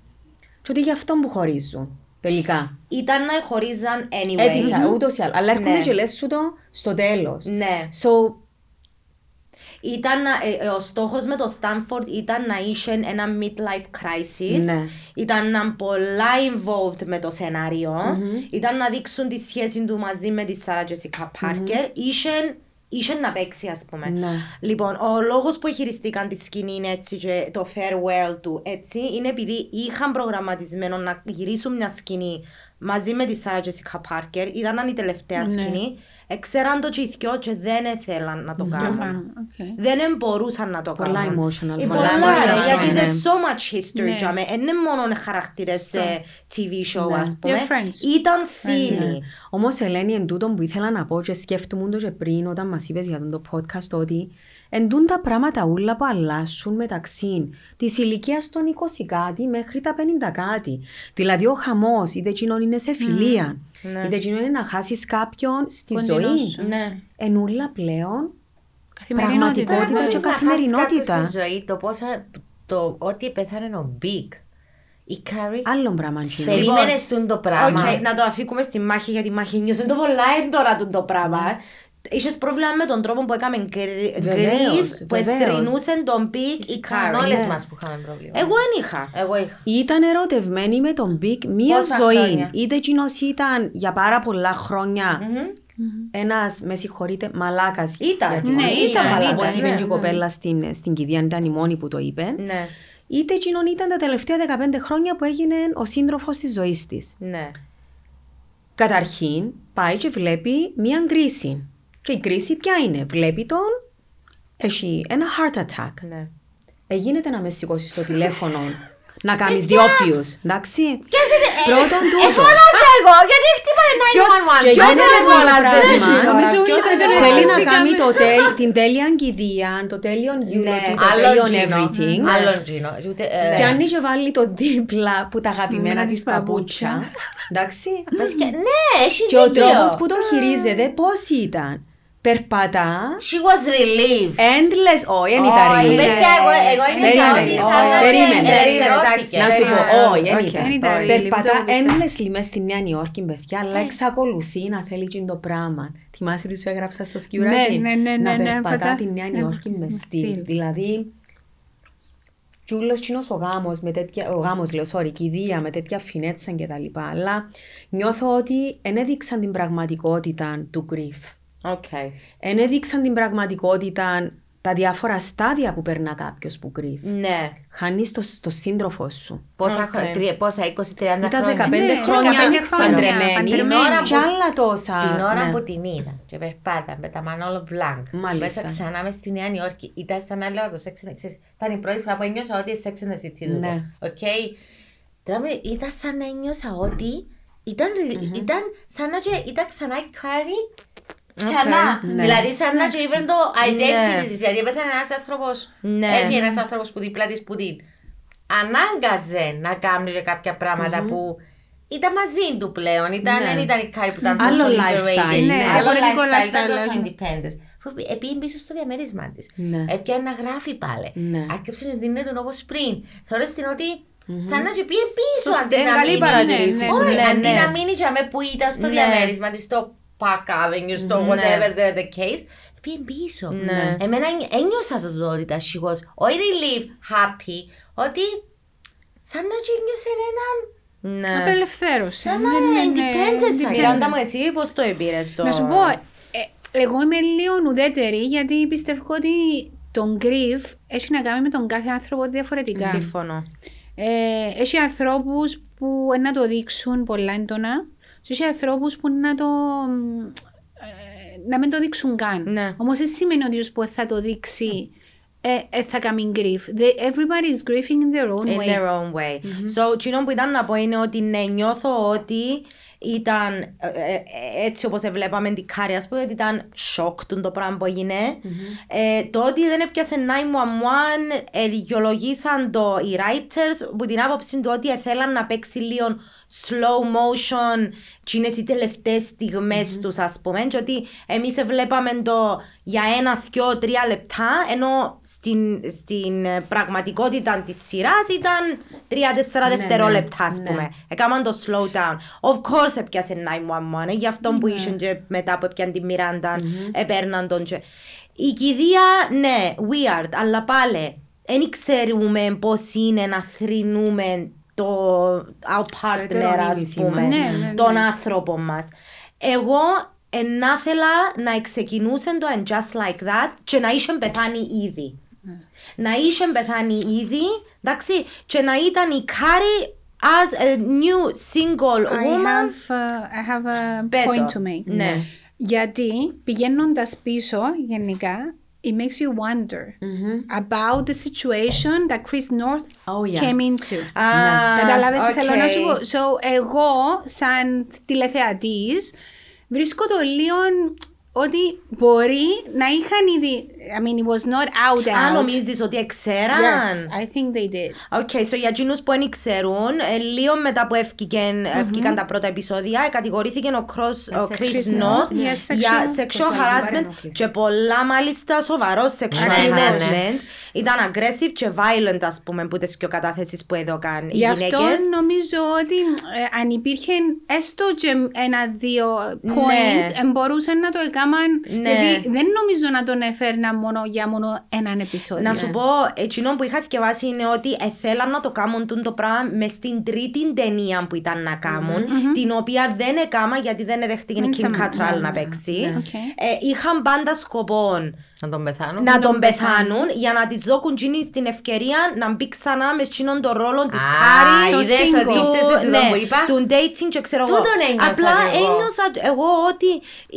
Και ότι γι' αυτό που χωρίζουν. Τελικά. Ήταν να χωρίζαν anyway. Έτυχα, ούτως ή άλλως. Αλλά έρχονται Ναι. και λες σου το στο τέλος. Ναι. So, Ήταν, να- ε, ε, ο στόχος με το Stanford ήταν να είχε ένα midlife crisis. Ναι. Ήταν να είναι πολλά involved με το σενάριο. Ήταν να δείξουν τη σχέση του μαζί με τη Sarah Jessica Parker. Είχε, είχε να παίξει ας πούμε. Ναι. Λοιπόν, ο λόγος που χειριστήκαν τη σκηνή είναι έτσι και το farewell του έτσι είναι επειδή είχαν προγραμματισμένο να γυρίσουν μια σκηνή μαζί με τη Sarah Jessica Parker. Ήταν η τελευταία Ναι. σκηνή. Εξέραν το και οι δυο και δεν ήθελαν να το κάνουν. Okay. Δεν μπορούσαν να το Πολλά κάνουν. emotional, Ε, πολλά πολλά, emotional, ρε, γιατί ναι. there's so much history Ναι. για μέ. Δεν είναι μόνο χαρακτήρες σε TV show, Ναι. ας πούμε. They're friends. Ήταν φίλοι. Όμως, Ελένη, εν τούτο που ήθελα να πω και σκέφτομαι το και πριν όταν μας είπες για τον το podcast ότι εν τούν τα πράγματα ούλα που αλλάσουν μεταξύ της ηλικίας των 20 κάτι μέχρι τα 50 κάτι. Δηλαδή, ο χαμός, είτε εκείνον είναι σε φιλία, Ναι. είτε εκείνον είναι να χάσεις κάποιον στη Κοντινός ζωή. σου. Ναι. Εν ούλα πλέον Καθημερινότητα. Πραγματικότητα ναι. και Μπορείς να χάσεις καθημερινότητα. κάποιον στη ζωή, το πόσα, το ότι πέθανε ο Big. Η Κάρι άλλο πράγμα. εκείνο. περίμενες τον το πράγμα. Οκ, να το αφήκουμε στη Μάχη γιατί η Μάχη νιώσε το πολλά έντονα του το πράγμα. Είχες πρόβλημα με τον τρόπο που έκαμε grie- Βεβαίως, grieve, που βεβαίως. εθρυνούσε τον Big ή Καν Κάρι. όλες Ναι. μας που είχαμε πρόβλημα. Εγώ δεν είχα. Εγώ είχα. Ήταν ερωτευμένη με τον Big μία Πόσα ζωή. χρόνια; Είτε εκείνος ήταν για πάρα πολλά χρόνια ένας, με συγχωρείτε, μαλάκας. Ήταν. Γιατί Ναι, όχι ήταν, μαλάκας, ήταν, Όπως είπε ναι, και η κοπέλα στην, στην κηδεία, ήταν η μόνη που το είπε. Ναι, Είτε εκείνον ήταν τα τελευταία 15 χρόνια που έγινε ο σύντροφος της ζωής της. ναι. Καταρχήν, πάει και βλέπει μία κρίση. Και η κρίση ποια είναι; Βλέπει τον, έχει ένα heart attack. ναι. Εγίνεται να με σηκώσει στο τηλέφωνο να κάνεις διόπιους, εντάξει. Πρώτον τούτο. Εφώνασα εγώ, γιατί χτύπανε 911. Και Ποιος γίνεται δεν το φώναζε. πράγμα. Νομίζω Ποιος όλοι δεν θα Θέλει να το κάνει το τέλ- την τέλεια κηδεία, το τέλειο eulogy, το Άλλον τέλειο τζίνο. everything. Άλλον τζείνο. Ούτε, ε, Και αν είχε βάλει το δίπλα που τα αγαπημένα Μένα της της παπούτσια. παπούτσια. Εντάξει. παιδιά, Ναι, έχει Και ο δίκιο. τρόπος που το χειρίζεται πώς ήταν; Περπατά. She was relieved. Endless. Όχι, δεν ήταν Όχι, relief. Παιδιά, εγώ, εγώ ένιωσα Περίμενε. ότι Ω, σαν να περίμενε. ελευθερώθηκε. Να σου πω, Περίμενε. όχι, δεν Οκ. ήταν. Δεν ήταν relief, Περπατά το πιστεύω. endlessly μες στη Νέα Νιόρκη, παιδιά, αλλά εξακολουθεί να θέλει εκείνο το πράγμα. Θυμάσαι τι σου έγραψα στο σκιουράκι; Ναι, ναι, ναι, Να ναι, ναι, περπατά πατά. τη Νέα Ναι, Νιόρκη με με στυλ. στυλ. Δηλαδή, κι ούλος κείνος ο γάμος, με τέτοια, ο γάμος λέω, sorry, κηδεία με τέτοια φινέτσα και τα λοιπά, αλλά νιώθω ότι δεν έδειξαν την πραγματικότητα του grief. OK. Εν έδειξαν την πραγματικότητα τα διάφορα στάδια που περνά κάποιος που grieves. Ναι. Χάνεις το, το σύντροφό σου. Πόσα, Οκ. χρο- τρία- πόσα 20-30 Ήταν 15 χρόνια. Ναι, χρόνια 15 χρόνια, παντρεμένη. παντρεμένη. ώρα Κι που- άλλα τόσα. Την ώρα ναι. που την είδα και περπάτα με τα Manolo Blahnik Μάλιστα. μέσα ξανά μες στη Νέα Υόρκη ήταν σαν να λέω το Sex and the City. Ήταν η πρώτη φορά που ένιωσα ότι Sex and the City τούτο. Ναι. Οκ. Τώρα με- ήταν σαν να ένιωσα ότι ήταν, ρι- ήταν σαν να και ήταν ξανά η Κάρι ξανά. Ναι. Δηλαδή σαν να και ήβρε το identity Ναι. της. Δηλαδή έπαιζε ένας άνθρωπος, Ναι. έφυγε ένας άνθρωπος που δίπλα της που την ανάγκαζε να κάνει και κάποια πράγματα που ήταν μαζί του πλέον. Ήταν, Ναι. Δεν ήταν η Κάρι που ήταν Άλλο τόσο lifestyle, liberated. ναι. Άλλο Διαφορετικό lifestyle, ήταν lifestyle, τόσο ναι. independent. Επειδή πίσω στο διαμέρισμα της. Ναι. Έπιανε να γράφει πάλι. Ναι. Άρχισε να δίνει τον όπως πριν. Θεωρώ στην ότι σαν να και πήγε πίσω Σωστή, αντί να καλή μείνει. παρατηρήση σου, Όχι, ναι, αντί ναι. να μείνει για με που ήταν στο Ναι. διαμέρισμα της, στο Park Avenue, στο Ναι. whatever the, the case. Πήγε πίσω. Ναι. Εμένα ένι- ένιωσα το το ότι ήταν she was όχι relief, happy, ότι σαν να και ένιωσε έναν Ναι. Απελευθέρωση. Σαν να Ναι, ναι, ναι, independent σαν independent. Μιράντα μου, εσύ πώς το επήρες το... Να σου πω, ε, εγώ είμαι λίγο ουδέτερη γιατί πιστεύω ότι τον grief έχει να κάνει με τον κάθε άνθρωπο διαφορετικά. Σύμφωνο. Ε, έχει ανθρώπους που να το δείξουν πολλά έντονα και έχει ανθρώπους που να το μ, ε, να μην το δείξουν καν. Ναι. Όμως δεν σημαίνει ότι ο που θα το δείξει ε, ε, θα κάνει grief. They, everybody is grieving in their own In way. their own way. So, εκείνο που ήταν να πω είναι ότι ναι, νιώθω ότι ήταν ε, ε, έτσι όπως βλέπαμε την Κάρη, ας πούμε, ότι ήταν σοκ του το πράγμα που έγινε. Ε, το ότι δεν έπιασε 911, ε, δικαιολογήσαν το οι writers που την άποψη του ότι θέλαν να παίξει λίγο slow motion και είναι οι τελευταίες στιγμές τους ας πούμε και ότι εμείς βλέπαμε το για ένα, δυο, τρία λεπτά ενώ στην, στην ε, πραγματικότητα της σειράς ήταν τρία-τέσσερα Ναι, δευτερόλεπτα ας ναι. πούμε. Έκαναν το slow down. Of course έπιασε 911, ε, γι' αυτό που ήσουν και μετά που έπιαν τη Μιράντα, έπαιρναν τον και... Η κηδεία, ναι, weird, αλλά πάλι, δεν ξέρουμε πώς είναι να θρυνούμε το our partner, Ετερόνιμη ας σήμα. πούμε, Ναι, ναι, ναι. τον άνθρωπο μας. Εγώ να ήθελα να ξεκινούσε το And Just Like That και να είχε πεθάνει ήδη. Να είχε πεθάνει ήδη, εντάξει, και να ήταν η Κάρη as a new single I woman. have, uh, I have a Πε το. point to make. Ναι. Γιατί πηγαίνοντας πίσω γενικά, it makes you wonder about the situation that Chris Noth Oh, yeah. came into. Α, Κατάλαβες τι θέλω να οκ. σου πω; So, εγώ, σαν τηλεθεατής, βρίσκω το λίγο ότι μπορεί να είχαν ήδη... I mean, it was not out out. Α, νομίζεις ότι εξέραν; Yes, I think they did. OK, so για εκείνους που δεν ξέρουν, ε, λίγο μετά που έφυγαν, έφυγαν τα πρώτα επεισόδια, ε, κατηγορήθηκε ο, Cross, ο Chris Chris Noth Noth, yes, για sexual- sexual sexual harassment ενόχληση. και πολλά μάλιστα σοβαρό sexual Ακριβώς. harassment. Ήταν aggressive και violent, ας πούμε, που τις και καταθέσεις που έδωκαν οι Γι' αυτό γυναίκες. νομίζω ότι ε, αν υπήρχε έστω και ένα-δύο Ναι. points, ε, μπορούσαν να το έκαναν. Ναι. Γιατί δεν νομίζω να τον έφερνα μόνο για μόνο έναν επεισόδιο. Να σου πω, εκείνο που είχα θκιεβάσει είναι ότι θέλαν να το κάνουν τούτο το πράγμα μες στην τρίτη ταινία που ήταν να κάνουν, την οποία δεν έκαμαν γιατί δεν δέχτηκε η Δεν Kim σα- Cattrall ναι, να ναι, παίξει. ναι. Οκ. Ε, είχαν πάντα σκοπό Να τον πεθάνουν. να τον πεθάνουν για να τη δώκουν εκείνη στην ευκαιρία να μπει ξανά με εκείνον τον ρόλο της Α, Κάρη. είδες single. ότι ήρθες εδώ που είπα. του dating και ξέρω εγώ. Τούτον ένιωσα Απλά κι εγώ. ένιωσα εγώ ότι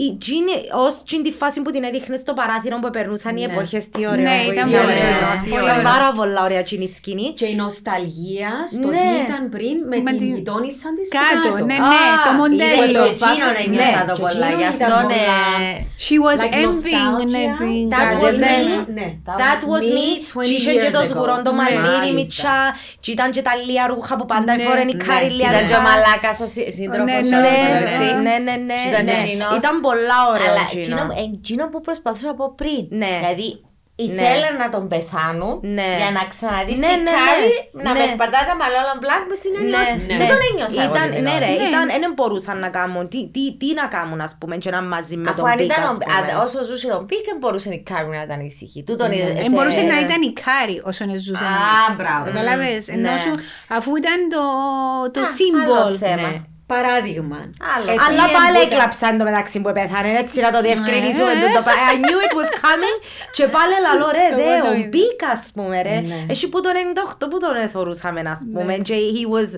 η Ginny, ως Ginny τη φάση που την έδειχνες στο παράθυρο που περνούσαν οι εποχές, τι ωραίο Ναι, που ήταν ήταν. πολύ Ναι. ωραίο, Πολύ πολύ ωραίο. Πάρα πολλά ωραία Ginny σκηνή. Και η νοσταλγία στο Ναι. τι ήταν πριν με, Με την την- γειτόνισσα της Κάτω, κάτω. ναι, ναι, Α, το Είδες μοντέλο. και εκείνον ένιωσα Ναι, το και πολλά. εκείνον Γι' ήταν αυτό ναι. πολλά- She was Like envying ναι, nostalgia. την That κάτω. was Ναι. me. Ναι, That was me. 20 Και είχε και years το ago. σγουρόν το μαλλίρι Μάλιστα. μητσά και ήταν και τα λία ρούχα που πάντα Ναι, εφόρεν η ναι. Κάρη Και λία ήταν και ο ρούχα. μαλάκας ο σύ- σύντροφος Ναι, σου, ναι, έτσι. Ναι, ναι, ναι, Ήταν ναι. εκείνος. Ήταν πολλά ωραίο Αλλά εκείνο. εκείνο, ε, εκείνο που προσπαθούσα να πω πριν. Ναι. Δηλαδή, ήθελαν να τον πεθάνουν Ναι. για να ξαναδείς Ναι, την ναι, Κάρη ναι. να Ναι. περπατά τα μαλόλα μπλακ μες στην Νέα Υόρκη. Ναι. Δεν τον ένιωσα εγώ Ήταν, την ναι, ώρα. ρε, Ναι. ήταν, δεν μπορούσαν να κάνουν. Τι, τι, τι να κάνουν, ας πούμε, και να μαζί με Αφού τον αν Πίκα, ήταν ας ο- πούμε. α- όσο ζούσε ο Πίκ, δεν μπορούσε η Κάρη να ήταν ήσυχη. Τούτον είδε- Ε, σε- μπορούσε να ήταν η Κάρη όσο ζούσε. Α, μπράβο. Κατάλαβες; Ενώ Ναι. σου, αφού ήταν το, το Α, άλλο symbol. θέμα. Ναι. Παράδειγμα. Άλλο. Επίε Αλλά πάλι μπούτα- έκλαψα εν τω μεταξύ που πέθανε, έτσι να το διευκρινίσουμε. Ναι. τούτο πράγμα. I knew it was coming και πάλι λαλό ρε, Εγώ δε, το ο ίδιο. Μπίκ ας πούμε ρε. Ναι. Εσύ που τον 98 που τον εθωρούσαμε ας πούμε Ναι. και he was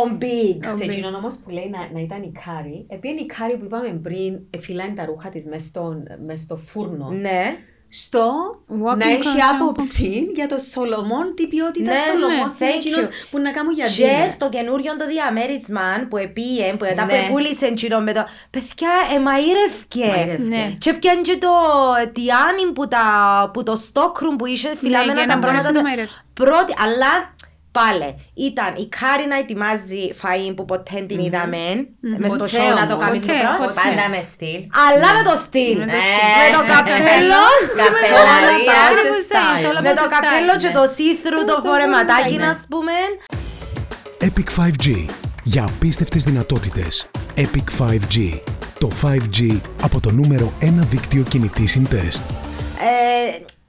on big. Σε εκείνον όμως που λέει να, να ήταν η Κάρι, επειδή η Κάρι που είπαμε πριν φυλάει τα ρούχα της μες, στον- μες στο φούρνο, Ναι. Στο Walking να έχει costume. άποψη για το Σολομόν, τι ποιότητα Ναι, Σολομόν ναι, είναι thank εκείνος you. που να κάνουν για Και δίνε. στο καινούριο το διαμέρισμα που επίε, που μετά Ναι. που επούλησε εκείνο με το... Παιδιά, εμαΐρευκε. Μαΐρευκε. Ναι. Και πιάνε και το τιάνι που, τα, που το stockroom που είχε φυλάμενα για τα να μπορέσει πράγματα. να μαΐρεψει. Πρώτη, αλλά πάλι ήταν η Κάρι να ετοιμάζει φαΐν που ποτέ την είδαμε, μες στο Ποτέ show να το όμως. κάνεις το Ποτέ, πράγμα. ποτέ. Πάντα με στυλ. Αλλά με το στυλ. Με το Με το καπέλο. Καπελαρία. All about the style, all Με about το the καπέλο style, και ναι. το see-through το Το φορεματάκι, φορεματάκι, να πούμε. Epic 5G. Για απίστευτες δυνατότητες. Epic 5G. Το 5G από το νούμερο 1 δίκτυο κινητή συντεστ.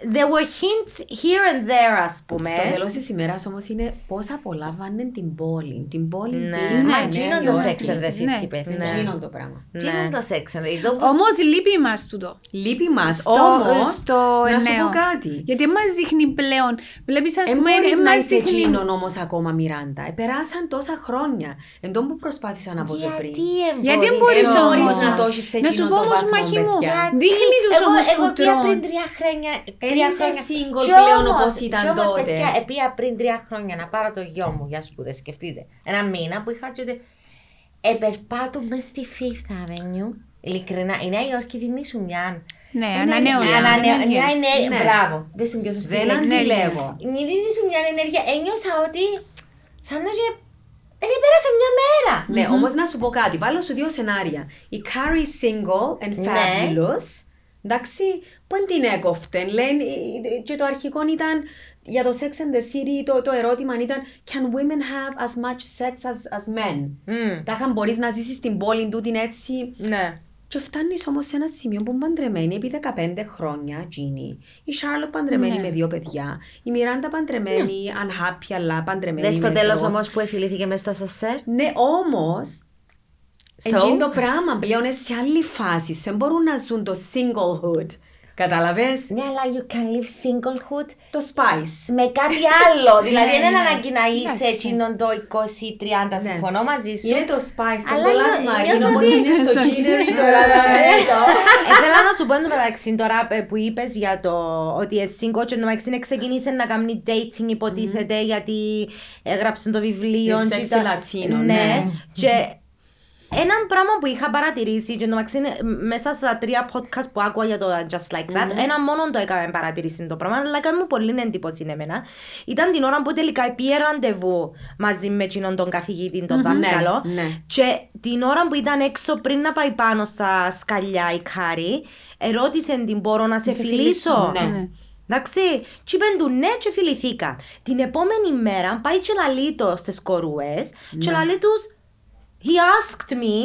Ε, there were hints here and there, ας πούμε. Στο τέλος της ημέρας όμως είναι πώς απολάβανε την πόλη. Την πόλη Ναι. που είναι Μα Νέα εκείνον το Υόρκη. Sex and the Ναι. City, παιδιά. Ναι. Εκείνον το πράγμα. Εκείνον το Sex and the City. Εδώ που Όμως λείπει μας τούτο. Λείπει μας, Στο, όμως, στο να σου νέο. πω κάτι. Γιατί μας δείχνει πλέον. Βλέπεις ας Δεν πούμε, μπορείς ε, να μας είσαι δείχνει... εκείνον όμως ακόμα Μιράντα. Επεράσαν τόσα χρόνια. Εν τω που προσπάθησα να πω και πριν. Γιατί Γιατί εμπορείς μπορείς Δεν όμως. μπορείς να το έχεις σε Να σου εκείνον πω το όμως, βαθμό, μαχή μου, παιδιά. δείχνει τους εγώ, όμως εγώ που πήγα πριν τρώνε. τρία χρόνια. Εν τρία είσαι χρόνια. single Κι πλέον όμως- όπως ήταν κι όμως, τότε. παιδιά, πήγα πριν τρία χρόνια να πάρω το γιο μου για σπουδές. Σκεφτείτε. Ένα μήνα που είχα και ότι επερπάτω μες στη Fifth Avenue. Ειλικρινά, η Νέα Υόρκη δίνει σου μια... Ναι, μια ανανέωση. ενέργεια, ανανέ- ανέργεια. Μια ενέργεια. Ναι. Μπράβο. Πες την πιο σωστή Δεν λέξη. αντιλέγω. Μου δίνεις σου μια ενέργεια. Ένιωσα ότι σαν να και... Δεν πέρασε μια μέρα. Ναι, όμως να σου πω κάτι. Βάλω σου δύο σενάρια. Η Carrie single and Ναι. fabulous. Εντάξει, που δεν την έκοφτεν. Λένε, ε, και το αρχικό ήταν για το Sex and the City, το, το ερώτημα ήταν Can women have as much sex as, as men? Μμ, Τάχα μπορείς να ζήσεις στην πόλη του την έτσι. Ναι. Και φτάνεις όμως σε ένα σημείο που είναι παντρεμένη επί 15 χρόνια, Τζίνι. Η Σάρλοτ παντρεμένη Ναι. με δύο παιδιά. Η Μιράντα παντρεμένη, unhappy, αλλά παντρεμένη. Δες στο με τέλος δύο. όμως που εφηλήθηκε μες στο ασασέρ. Ναι, όμως. So? Εκείνο το πράγμα πλέον είναι σε άλλη φάση. Δεν μπορούν να ζουν το singlehood. Καταλαβες; Ναι, αλλά you can live singlehood Το spice. με κάτι άλλο. δηλαδή Ναι, δεν είναι ναι. ανάγκη να είσαι Εντάξει. εκείνον το 20-30. Συμφωνώ μαζί σου. Είναι το spice, το Αλλά κολλάς νιώ- μαρίνο, νιώθω όπως ότι- είναι στο στο Ginnery Ginnery τώρα. Ήθελα να σου πω εν τω μεταξύ τώρα ε, που είπες για το ότι εσύ κότσο εν τω μεταξύ ξεκίνησε να κάνει dating υποτίθεται γιατί έγραψε το βιβλίο. The και Sexy ήταν- Latino, Ναι. ναι. Και ένα πράγμα που είχα παρατηρήσει και εν τω μεταξύ είναι μέσα στα τρία podcast που άκουγα για το Just Like That, ένα μόνο το έκαμε παρατηρήσει το πράγμα, αλλά έκανε μου πολύ εντύπωση εμένα. Ήταν την ώρα που τελικά πήγε ραντεβού μαζί με εκείνον τον καθηγητή, τον δάσκαλο. ναι, ναι. Και την ώρα που ήταν έξω πριν να πάει πάνω στα σκαλιά η Κάρη, ερώτησε την μπορώ να σε φιλήσω. Ναι. Εντάξει, και είπαν του ναι και φιληθήκαν. Την επόμενη μέρα πάει και λαλεί το στις κορούες και λαλεί τους He asked me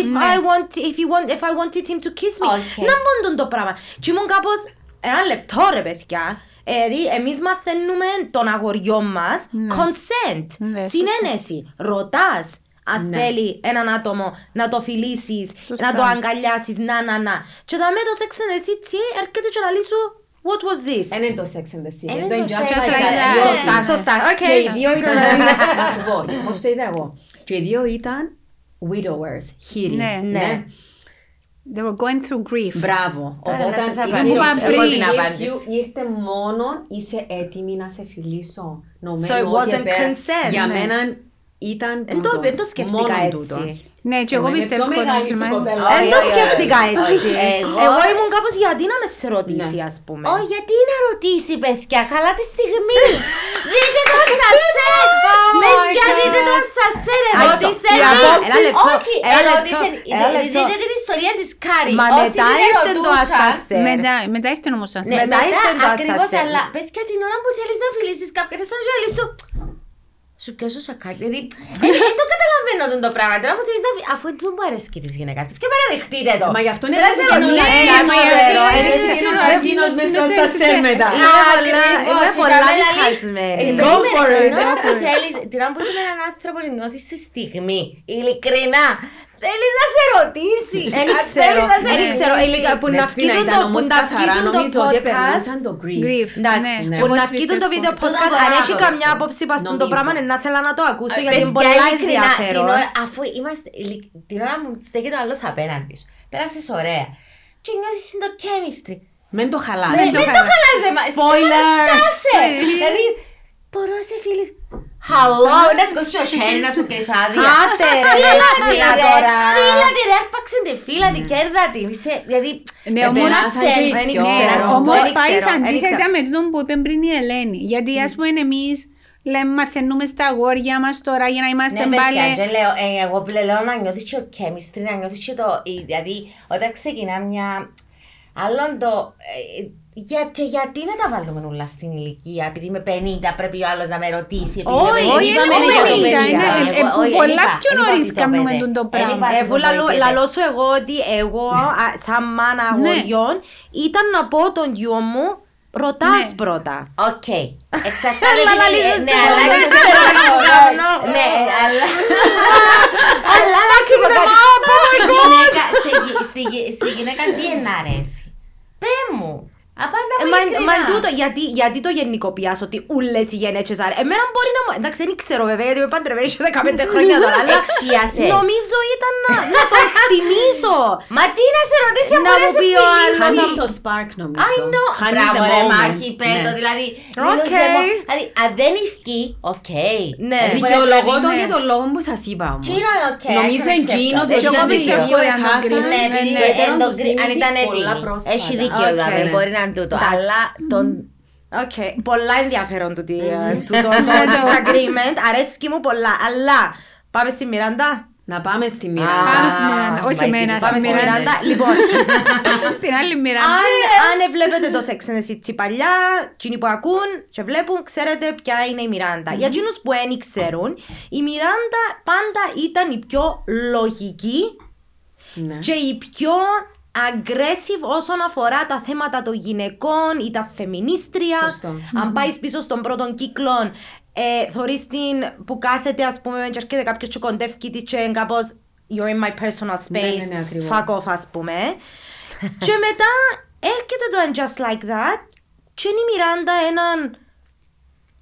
if, I want, if, he want, if I wanted him to kiss me. Okay. Να μπουν τον το πράγμα. Και ήμουν κάπως, ένα λεπτό ρε παιδιά. Δηλαδή, εμείς μαθαίνουμε τον αγοριό μας consent, Ναι, σωστά. συναίνεση. Ρωτάς αν Ναι. θέλει έναν άτομο να το φιλήσεις, Σωστά. να το αγκαλιάσεις, να, να, να. Και δαμε το Sex and the City έρχεται και λαλεί σου, what was this? Δεν είναι το Sex and the City. Είναι το το Just Sex Like and the That. City. Σωστά, σωστά, οκ. Και οι δύο ήταν. Να σου πω, πώς το είδα εγώ. Και οι δύο ήταν widowers, χήροι. Ναι. Ναι. They were going through grief. Μπράβο. Τώρα να Οπότε σας η απαντήσω. Εγώ είπα Εγώ πριν. την απάντηση. σου ήρθε μόνο είσαι έτοιμη να σε φιλήσω. Νομίζω So it ότι wasn't επέρα- consent. Για Ναι. μένα ήταν Εν το, τούτο. δεν το σκεφτήκα Μόνο έτσι. Τούτο. Ναι, και εγώ Εμένα πιστεύω πιο ότι μεγάλη σου σημαίνει- κοπέλα. Δεν το Όχι, όχι, σκέφτηκα όχι. έτσι. Εγώ- Εγώ ήμουν κάπως γιατί να με σε ρωτήσει, Ναι. ας πούμε. Όχι, γιατί να ρωτήσει, παιδιά, καλά τη στιγμή. δείτε το σασέρ. Παιδιά, δείτε το σασέρ. Ερώτησε. η απόψη- Έλα, λεπτό, Όχι, ένα ερώτησε. λεπτό, ένα λεπτό. Δείτε την ιστορία της Κάρη. Μα Όσοι μετά την ήρθε το ερωτούσαν, ασασέρ. Μετά, μετά ήρθε όμως σαν Ναι, Μετά μετά ήρθε το ακριβώς, ασασέρ. αλλά παιδιά την ώρα που θέλεις να φιλήσεις κάποιον, θες να σου λες του σου πιάσω σακάκι. Δηλαδή, ε, δεν το καταλαβαίνω τον το πράγμα. Τώρα που της δα- αφού δεν μου αρέσει της γυναίκας. Και παραδεχτείτε το. Μα γι' αυτό είναι Πρέπει να σε ρωτήσω, Ναι, να μα ξέρω, γι' αυτό ε, είναι ρε, εκείνος ε, ο εκείνος μες στο μέσα σε- σασέρ μετά. Είμαι πολλά- ακριβώς, είμαι και πολλά κάμε λαλείς, διχασμένη. ε, Go περίμενε, for it, ενώ go for it. θέλεις, την ώρα που είσαι με έναν άνθρωπο και νιώθεις τη στιγμή, ειλικρινά, θέλεις να σε ρωτήσει. Δεν Αν ξέρω, θέλεις να σε δεν ρωτήσει. ξέρω. Ειλικρινά, που να Δεσπίνα, βγει ήταν το όμως που να βγει καθαρά, το νομίζω ότι podcast. επερνούσαν το grief. Grief. Εντάξει, Ναι, που και να εγώ βγει σβήσω το βίντεο podcast. podcast, Τούτο αν μπορώ έχει να το καμιά δω. άποψη πας στον το Νομίζω. πράγμα, ναι, να θέλω να το ακούσω, γιατί είναι Παιδιά, πολλά ειλικρινά, την ενδιαφέρον. ώρα, αφού είμαστε, ειλικ- την ώρα μου στέκεται ο άλλος απέναντι σου. Πέρασες ωραία. Και νιώθεις το chemistry. Μεν το χαλάς. Δεν το χαλάς ρε μα. Spoiler. Σκάσε. Δηλαδή, μπορώ να σε φίλεις. Χαλό, να σηκώσεις ο χέρι να σου πεις άδεια. Άτε ρε, Φίλα τη Δεσπίνα ρε, τώρα. φίλα τη ρε, άρπαξε τη φίλα τη, κέρδα την. Είσαι, δηλαδή, Ναι, όμως- επεράστε, Δεν ναι, ξέρω. να σου πω, Όμω δεν πάει ξέρω, δεν αντίθετα ξέρω. με τούτο που είπε πριν η Ελένη. Γιατί ας πούμε εμείς λέμε μαθαίνουμε στα αγόρια μας τώρα για να είμαστε Ναι, πάλι. παιδιά, και λέω, ε, εγώ λέω να νιώθεις και το chemistry, να νιώθεις και το... ε, Δηλαδή, όταν ξεκινά μια... Άλλον το... ε, για, και γιατί να τα βάλουμε όλα στην ηλικία, επειδή είμαι 50 πρέπει ο άλλος να με ρωτήσει. επειδή είμαι Όχι, 50. όχι, Είπαμε είναι λίγο 50, το είναι- παιδιά. ε, Εγώ- που όχι, πολλά δεν είπα- πιο δεν είπα νωρίς ότι το κάνουμε πέντε. τούτο Δεν πράγμα. είπα ότι Εφού το λαλώ, πέντε. λαλώ σου εγώ ότι εγώ, α, σαν μάνα αγοριών, ήταν να πω τον γιο μου, ρωτάς Ναι. πρώτα. Οκ. Εξαρτάται Αλλά την λαλείς ηλικία. δεν Ναι, ξέρω, αλλά δεν δεν ξέρω. ξέρω. Ναι, αλλά... Αλλά να σου πω κάτι. Στη γυναίκα- στη γυ- στη γυ- Στη γυναίκα τι εν αρέσει. Πέ μου. Απάντα Ε, μου Μα, ειλικρινά. μα τούτο, γιατί, γιατί το γενικοποιάς ότι ούλες οι γενέτσες άρε. Εμένα μπορεί να μου... Εντάξει, δεν ξέρω βέβαια, γιατί είμαι παντρεμένη και 15 χρόνια τώρα, αλλά Εξίασες. νομίζω ήταν να, να το εκτιμήσω. Μα τι να σε ρωτήσει αν Να μπορεί να μου σε πει ο άλλος. φιλήσει. Χάνεις το spark νομίζω. I know. Χάνεις Μπράβο the ρε moment. μάχη πέντο, Ναι. δηλαδή. Οκ. μιλούς δεν μπο- Δηλαδή, αν δεν ευκεί, οκ. Ναι. Δηλαδή, Δικαιολογώ το ναι. για τον λόγο που σας είπα όμως. Τι είναι οκ, Νομίζω I can εκείνο accept το that. Εγώ Έχει πιστεύω δίκιο. ότι ήταν το Χάσαμε grief. Ναι, επειδή Ναι, το ναι. εντογκρι- αν ήταν πολλά έτοιμη. πρόσφατα. Έχει δίκιο Οκ. δάμε, Ναι. μπορεί να είναι τούτο. Εντάξει. Αλλά τον... Οκ, πολλά ενδιαφέρον τούτη, ε, τούτο το disagreement, αρέσκει μου πολλά, αλλά πάμε στη Μιράντα. Να πάμε στη Α, μοίρα. Πάμε στη Μιράντα. Όχι my εμένα, goodness. στη Πάμε στη Μιράντα. Μιράντα. Λοιπόν, Στην άλλη Μιράντα. αν, αν βλέπετε το Sex and the City παλιά, εκείνοι που ακούν και βλέπουν, ξέρετε ποια είναι η Μιράντα. Για εκείνους που δεν ξέρουν, η Μιράντα πάντα ήταν η πιο λογική Ναι. και η πιο aggressive όσον αφορά τα θέματα των γυναικών ή τα φεμινίστρια. Σωστό. Αν πάεις πίσω στον πρώτο κύκλο, ε, θωρείς την που κάθεται, ας πούμε, και έρχεται κάποιος και κοντεύει τη και είναι κάπως You're in my personal Ναι, ναι, space, ναι, ακριβώς. fuck off, ας πούμε. και μετά έρχεται το And Just Like That και είναι η Μιράντα έναν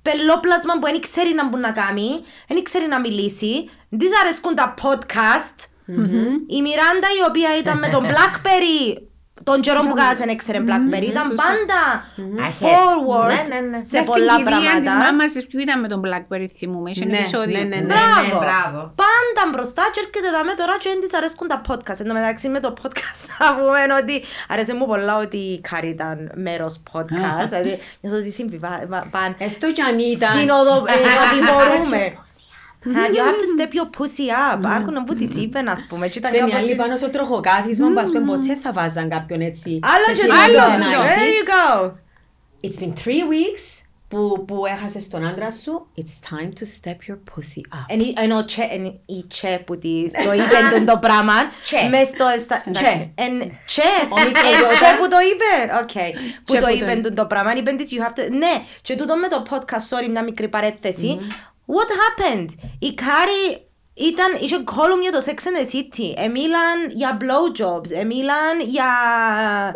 πελόπλασμα που δεν ξέρει να μπορεί να κάνει, δεν ξέρει να μιλήσει, δεν της αρέσκουν τα podcast. Η Μιράντα η οποία ήταν με τον Blackberry τον καιρό που κάτσε δεν ήξερε Blackberry, ήταν πάντα Ahead. forward Ναι, ναι, ναι. σε Μες στην πολλά κηδεία της πράγματα. μάμας της, ποιο ήταν με τον Blackberry θυμούμε, είχε ένα Ναι, επεισόδιο. ναι, ναι, ναι. Μπράβο. μπράβο. Πάντα μπροστά και έρχεται εδώ με τώρα και δεν της αρέσκουν τα podcast. Εν τω μεταξύ με το podcast θα πούμε ότι αρέσει μου πολλά ότι η Κάρη ήταν μέρος podcast. Δηλαδή νιώθω ότι συμβιβάνε. Έστω κι αν ήταν. Σύνοδο, ε, ότι μπορούμε. Uh, You have to step your pussy up. Άκου να που της είπε, ας πούμε. και ήταν Δεν είναι κάπου άλλοι εκεί. πάνω στο τροχοκάθισμα που ας πούμε ποτέ θα βάζαν κάποιον έτσι. Άλλο σε και σημείο άλλο. ανάλυσης. There you go. It's been three weeks που, που έχασες τον άντρα σου. It's time to step your pussy up. Εν- Εν ο Che- εν η τσε που της το είπε τον το πράγμα. Τσε. Μες στο... εστα- Τσε. εντάξει, εν- Τσε. Ο μικρός Εν τσε που το είπε. Οκ. Που Τσε το που το είπε είπε. τον το πράγμα. Είπε της you have to... Ναι. Και τούτο με το podcast, sorry, μια μικρή παρένθεση. What happened? Η Κάρη ήταν, είχε column για το Sex and the City. Εμίλαν για blowjobs. Εμίλαν για...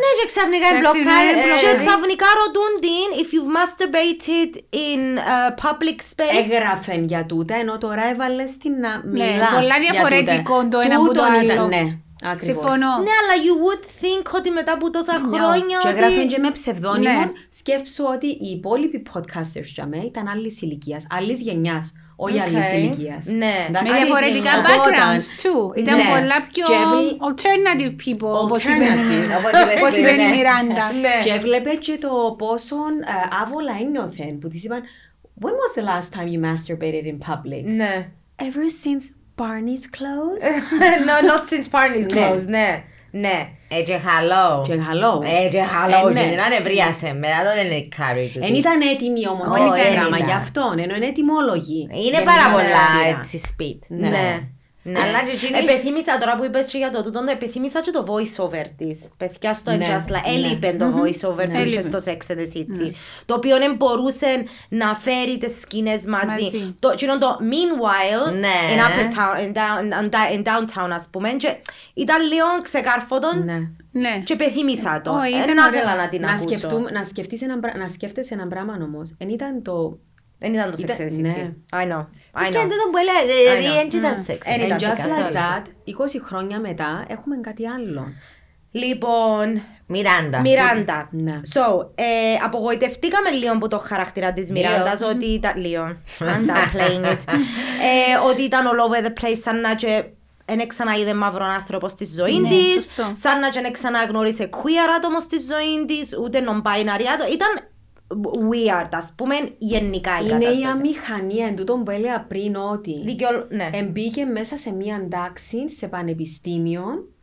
Ναι, και ξαφνικά Εντάξει, εμπλοκάρει. ναι, Και Ε, ξαφνικά ρωτούν την if you've masturbated in uh, public space. Έγραφε για τούτα, ενώ τώρα έβαλες στην να μιλά. πολλά για διαφορετικό τούτα. το ένα από το Τούτον ήταν, άλλο. Ναι, ακριβώς. Συμφωνώ. Ναι, αλλά you would think ότι μετά από τόσα χρόνια Και ότι... έγραφε και με ψευδόνυμο. Ναι. Σκέψου ότι οι υπόλοιποι podcasters για μένα ήταν άλλης ηλικίας, άλλης γενιάς, όχι Οκ. άλλης ηλικίας. Ναι. Με διαφορετικά Οπότε, backgrounds too. Ήταν Ναι. πολλά πιο Και έβλε- alternative people, όπως είπες η Alternative. Όπως είπες όπως πριν, είπες η ναι. Μιράντα. Ναι. Και έβλεπε και το πόσο ε, άβολα ένιωθεν που της είπαν When was the last time you masturbated in public? Ναι. Ever since Barney's clothes? no, not since Barney's closed, ναι. Ναι. Ε, και χαλό. Και χαλό. Ε, και χαλό. Ε, ναι. Και την ανεβρίασε. Μετά το δεν είναι κάρι του. Δεν ήταν έτοιμοι όμως Όχι, έτσι δεν πράγμα ήταν. γι' αυτό, ενώ είναι ετοιμόλογοι. Είναι για πάρα την πολλά σειρά. έτσι σπίτ. Ναι. Ναι. Ναι. Αλλά και εκείνη- Επιθύμησα τώρα που είπες και για το τούτο, επιθύμησα και το voice over της. Παιδιά στο Ναι, Just Like, ναι. έλειπε το voice over που είχε Έλειπε. στο Sex and the City. Το οποίο δεν μπορούσε να φέρει τις σκηνές μαζί. Μαζί. Το, εκείνο το meanwhile, Ναι. in, upper town, in, down, in, da- in downtown ας πούμε, και ήταν λίγο ξεκάρφωτον Ναι. Ναι. και επιθύμησα το. Ω, ήταν Δεν ωραίο. ήθελα να την Να, ακούσω. σκεφτούμε, να, σκεφτείς ένα, πρα- να σκέφτεσαι ένα πράγμα όμως. Εν ήταν το... Δεν ήταν το Sex Ήταν- and the City. ναι. I know. I Και know. τούτο που έλεγα, δηλαδή I know. δεν ήταν σεξ. Εν And ήταν just σε like καθόλου. that, 20 χρόνια μετά έχουμε κάτι άλλο. Λοιπόν, Μιράντα. Μιράντα. Ναι. So, ε, απογοητευτήκαμε λίγο από το χαρακτήρα της Μιράντας ότι ήταν λίγο. I'm downplaying it. ε, ότι ήταν all over the place σαν να και δεν ξαναείδε μαύρο άνθρωπος στη ζωή Ναι, της, σωστό. σαν να και δεν ξαναγνώρισε queer άτομος στη ζωή της, ούτε non-binary άτομο. Ήταν weird, ας πούμε, γενικά η Είναι η κατάσταση. αμηχανία εν τούτο που έλεγα πριν ότι Δικαιολ- ναι. εμπήκε μέσα σε μία τάξη σε πανεπιστήμιο Που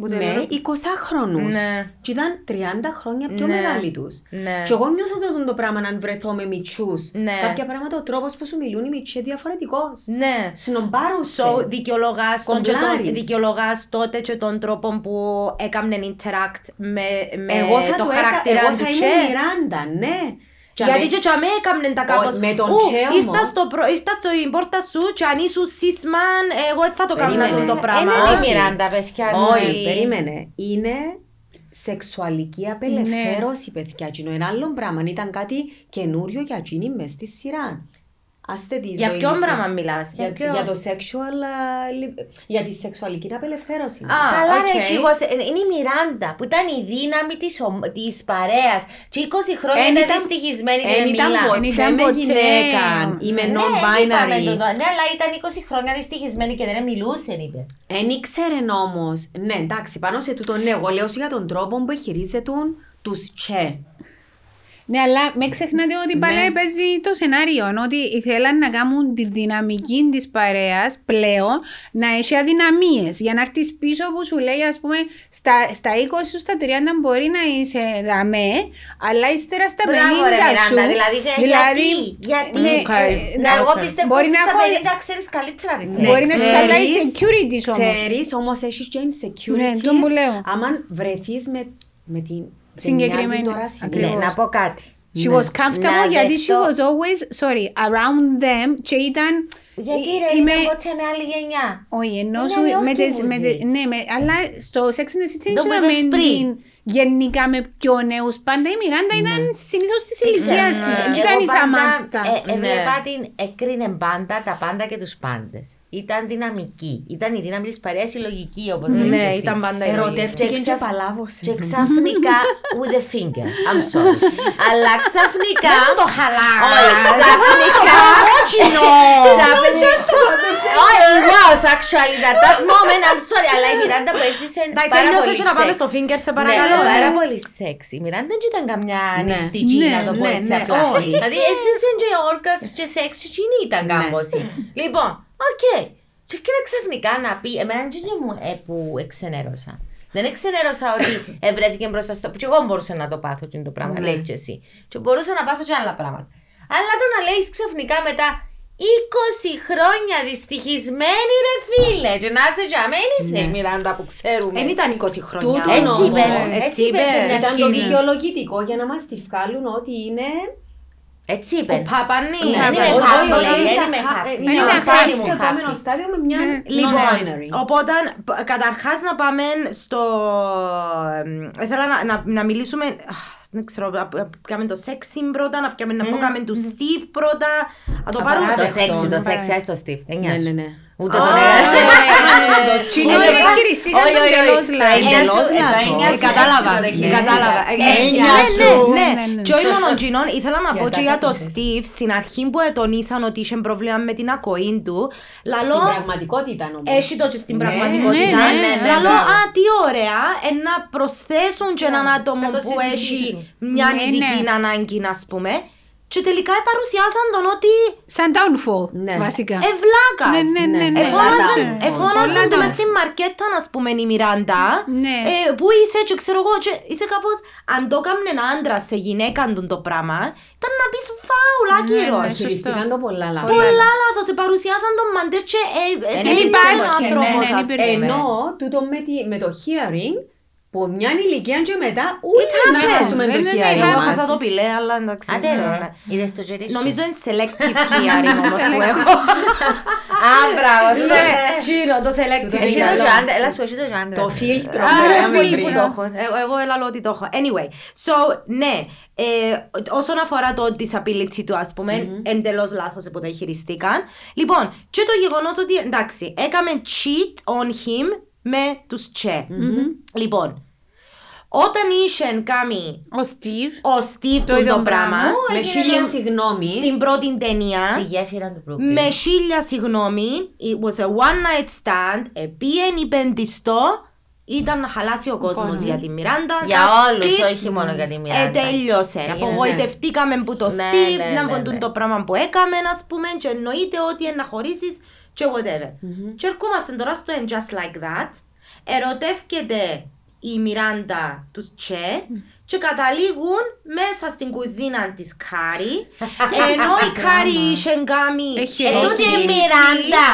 με τελείω- 20χρονους Ναι. και ήταν 30 χρόνια πιο Ναι. μεγάλοι τους. Ναι. Και εγώ νιώθω το, το πράγμα αν βρεθώ με μητσούς. Ναι. Κάποια πράγματα ο τρόπος που σου μιλούν οι μητσοί είναι διαφορετικός. Ναι. Σνομπάρουσε. So, δικαιολογάς, τον, και τον, Κομπλάρεις. δικαιολογάς τότε και τον τρόπο που έκαμνε interact με, με εγώ θα το το έκα, χαρακτήρα εγώ του θα Τσε. ήμουν Μιράντα, ναι. Και Γιατί αμέ- και τσαμέ έκαμνε τα κάπως με τον «Ου, Τσε ήρθα όμως». στο, προ, ήρθα στην πόρτα σου και αν ήσουν σίσμαν εγώ δεν θα το κάνω Περίμενε. το πράγμα. Είναι η Όχι. Μιράντα, παιδιά. Όχι, ναι. περίμενε. Είναι σεξουαλική απελευθέρωση, παιδιά. Εκείνο ένα άλλο πράγμα. Ήταν κάτι καινούριο για εκείνη μες στη σειρά. Άστε τη Για ζωή ποιον της. πράγμα μιλάς, Για, για ποιο; για το sexual, α, λι- για τη σεξουαλική απελευθέρωση. Α, Καλά οκ. ρε σίγουρος, ε, είναι η Μιράντα που ήταν η δύναμη της, ομ- της παρέας και 20 χρόνια Εν ήταν ήταν- δυστυχισμένη και εν δεν ήταν μιλάς. ποτέ ήταν με ποτέ. γυναίκα ή με Ναι, είπαμε non-binary. το, ναι, αλλά ήταν 20 χρόνια δυστυχισμένη και δεν μιλούσε, είπε. Εν ήξερε όμως. Ναι, εντάξει, πάνω σε τούτο ναι, εγώ λέω σου για τον τρόπο που χειρίζεται τους τσε. Ναι, αλλά μην ξεχνάτε ότι πάλι Ναι. παίζει το σενάριο. Ότι ήθελαν να κάνουν τη δυναμική της παρέας πλέον να έχει αδυναμίες. Για να έρθεις πίσω που σου λέει, ας πούμε, στα, στα 20 σου, στα 30 μπορεί να είσαι δαμέ, αλλά ύστερα στα 50 Μπράβο ρε σου. Μιράντα, δηλαδή, γιατί, γιατί. ναι, Ε, ε, να, ναι, εγώ okay. πιστεύω Μπορεί ότι να στα έχω- 50 ξέρεις καλύτερα τη θέση. Μπορεί να έχεις άλλα insecurities όμως. Ξέρεις, όμως έχεις και insecurities. Ναι, το που λέω. Άμα βρεθείς με, με την Συγκεκριμένη, την άλλη τώρα Ναι, ακριβώς. να πω κάτι. She was comfortable Να γιατί she δεχτώ- was always, sorry, around them και ήταν... Γιατί ε, ρε, είμαι- είναι ποτέ με άλλη γενιά. Όχι, ενώ Είναι σου με αλλιώς τις, που με ζει. τις, ναι, με, αλλά στο Sex and the City Το που δεν είπες πριν. την γενικά με πιο νέους. Πάντα η Μιράντα ήταν συνήθως της ηλικίας της. Δεν ήταν η Σαμάνθα. Ε, έβλεπα την, έκρινε πάντα τα πάντα και τους πάντες. Ήταν δυναμική. Ήταν η δύναμη της παρέας η λογική όπως Ναι, λέγεις εσύ. ήταν πάντα η λογική. Ερωτεύτηκε Και και ξαφ- παλάβωσε. Και ξαφνικά, with a finger, I'm sorry. Αλλά ξαφνικά... το χαλάς. Όχι, ξαφνικά... Ξαφνικά... Όχι, it was actually at that moment, I'm sorry, αλλά η Μιράντα που έζησε Εντάξει, πάρα τελειώσε πολύ και να πάμε σεξ. στο finger, σε Ναι, παρακαλώ. πάρα ναι. πολύ σεξ. Η Μιράντα δεν ήταν καμιά Ναι. νηστική, Ναι, να το πω ναι, έτσι ναι, απλά. όχι. Δηλαδή, έζησε και όρκας και σεξ και εκείνη ήταν κάμποση. Λοιπόν, οκ. Και κοίτα ξαφνικά να πει, εμένα δεν είναι μου ε, που εξενέρωσα. Δεν εξενέρωσα ότι ευρέθηκε μπροστά στο. Και εγώ μπορούσα να το πάθω και το πράγμα, λέει και εσύ. Και μπορούσα να πάθω και άλλα πράγματα. Αλλά το να λέει ξαφνικά μετά 20 χρόνια δυστυχισμένη ρε φίλε. Και να είσαι για μένα είσαι η Μιράντα που ξέρουμε. Δεν ήταν 20 χρόνια. Τούτο Έτσι όμως. είπε, Έτσι έτσι είπες είπες. σε μια Ήταν το σκηνή. δικαιολογητικό για να μας τη βγάλουν ότι είναι... Έτσι είπε. Ο Παπανί. Ναι, Ναι, είμαι όχι, happy, όχι, λέει, όχι, δεν είμαι όχι, happy. όχι, Δεν Είναι είναι ο Τσάρι happy. μου στο επόμενο happy. στάδιο με μια Λοιπόν, non-binary. οπότε π- καταρχάς να πάμε στο... ε, Θέλω να, να, να μιλήσουμε... αχ, Δεν ξέρω, να να πιάμε το σεξι πρώτα, να πιάμε να πω κάμε του Steve πρώτα. Να το πάρουμε Το Απαράδεκτο. σεξι, το Ναι. σεξι, άσε το Steve. Εννιά Ναι, σου. ναι, ναι. Ούτε το Α, ναι. Τι είναι το χειριστήκαν Όχι, το όχι, τελώς όχι. Το λάθος. εννιά σου, Τελώς ε, το λάθος. εννιά Ε, σου, Κατάλαβα, έτσι το ρεχεριστήκα. κατάλαβα. Ε, Ε, ε, εννιά ναι, σου. ναι, Ναι, ναι, ναι. Και όχι μόνο Τζινόν, ήθελα να πω Για και τα για το κάτω Steve, στην αρχή που τονίσαν ότι είχε πρόβλημα με την ακοή του, Στην λαλό, πραγματικότητα όμως. έχει το και στην Ναι, πραγματικότητα. ναι, ναι, ναι, Λαλό, μπράβο. α, τι ωραία, ε, να προσθέσουν και έναν άτομο να το που έχει συζητήσουν. μια Ναι, ειδική ναι. ανάγκη, να πούμε. Και τελικά παρουσιάσαν τον ότι Σαν downfall, Ναι. βασικά. ευλάκας. Ναι, ναι, ναι, ναι. Εφώναζαν, Πολλά εφώναζαν downfall. το μες στην μαρκέτα, ας πούμε, η Μιράντα. Ναι. Ε, πού είσαι και ξέρω εγώ, και είσαι κάπως, αν το έκαμνε ένα άντρα σε γυναίκα του το πράγμα, ήταν να πεις φάουλ, ναι, άκυρος. σωστό. Χειριστήκαν το πολλά λάθος. Πολλά λάθος, ε, παρουσιάσαν τον μαντέ και ε, ε, Δεν τέλειωσε υπάρχει, ο ναι, άνθρωπος, ναι, ας δεν πούμε. υπήρχε. Ενώ τούτο με, τη, με το hearing, που μια ηλικία και μετά, ούτε να happens. χάσουμε το Δεν είναι hearing Εγώ happens. έχασα μας. το πιλέ, αλλά εντάξει. Άντε δεν ξέρω, ρε, ναι. είδες το τζερί σου. Νομίζω είναι selective hearing όμως που έχω. Α, μπράβο. Ναι, τσίνο, το selective Εσύ το hearing. ζωάντρα, έλα σου εσύ το ζωάντρα. Το φίλτρο. Α, που ρε, λέμε φίλοι πριν. που το έχω. Ε, Εγώ έλα ότι το έχω. Anyway, so, ναι, ε, όσον αφορά το disability του, ας πούμε, εντελώς λάθος που τα χειριστήκαν. Λοιπόν, και το γεγονός ότι, εντάξει, έκαμε cheat on him με τους τσε. Λοιπόν, όταν είχε κάνει Ο Steve. ο Steve Το του ίδιο το πράγμα, πράγμα. Με χίλια συγγνώμη. στην πρώτη ταινία, Στη γέφυρα του Brooklyn. με χίλια συγγνώμη, it was a one night stand, επίεν υπεντιστό, ήταν να χαλάσει ο κόσμος κόσμος. για τη Μιράντα. Για that's όλους, it. όχι μόνο για τη Ε, Μιράντα. τέλειωσε. Έγινε, Απογοητευτήκαμε που το Ναι, Steve, ναι, να ναι, πω ναι. το πράγμα που έκαμε, ας πούμε, και εννοείται ότι είναι να χωρίσεις και whatever. Και ερχόμαστε τώρα στο And Just Like That. Ερωτεύκεται η Μιράντα τους Τσε και καταλήγουν μέσα στην κουζίνα της Κάρι ενώ η Κάρι είχε κάνει Εγχείρηση. Ε, τούτη η Μιράντα.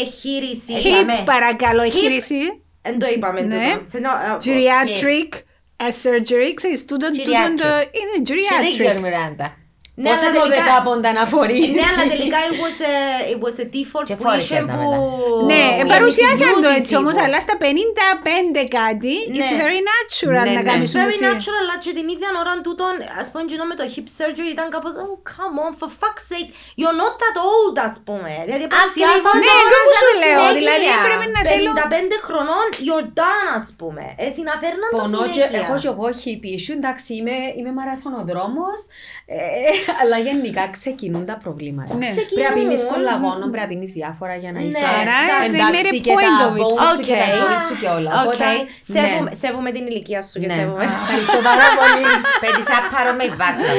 Εγχείρηση. Είπαμε. Hip, παρακαλώ, εγχείρηση. Δεν το είπαμε Ναι. τούτο. Θέλω, α, Geriatric uh, surgery. Ξέρεις, τούτον τούτον το... Είναι Και δεν είχε geriatric. Η Μιράντα. Ναι, Πόσα αλλά το τελικά- δεκάποντα να φορείς. Ναι, αλλά τελικά it was a, it was a default Και που φόρησε είχε τα που... Ναι, που ε, παρουσιάσαν το beauty έτσι όμως, τύπου. αλλά στα 55 κάτι, Ναι. it's very natural Ναι, να ναι. κάνεις It's very εσύ. natural, αλλά και την ίδια ώρα τούτον, ας πούμε, εκείνο με το hip surgery ήταν κάπως, oh, come on, for fuck's sake, you're not that old, ας πούμε. Δηλαδή, παρουσιάσαν Ναι, το εγώ όρος σου σαν λέω, συνέχεια. δηλαδή πρέπει να θέλω... 55 χρονών, you're done, ας πούμε. Έτσι, να φέρναν το Πονώ και συνέχεια. έχω και εγώ χίπη issue, εντάξει είμαι, είμαι μαραθωνοδρόμος, ε, αλλά γενικά ξεκινούν τα προβλήματα. Ναι. Πρέπει να πίνεις Ξεκινούν. κολαγόνο, πρέπει να πίνεις διάφορα για να Ναι, είσαι Άρα, εντάξει, δεν είναι εντάξει και point τα of it. bones σου και τα Okay. joints σου και όλα. Οπότε, Okay. ναι. Σέβομαι, σέβομαι την ηλικία σου και Ναι. σέβομαι. Ευχαριστώ πάρα πολύ. Πέτυσα πάρω με βάκλα.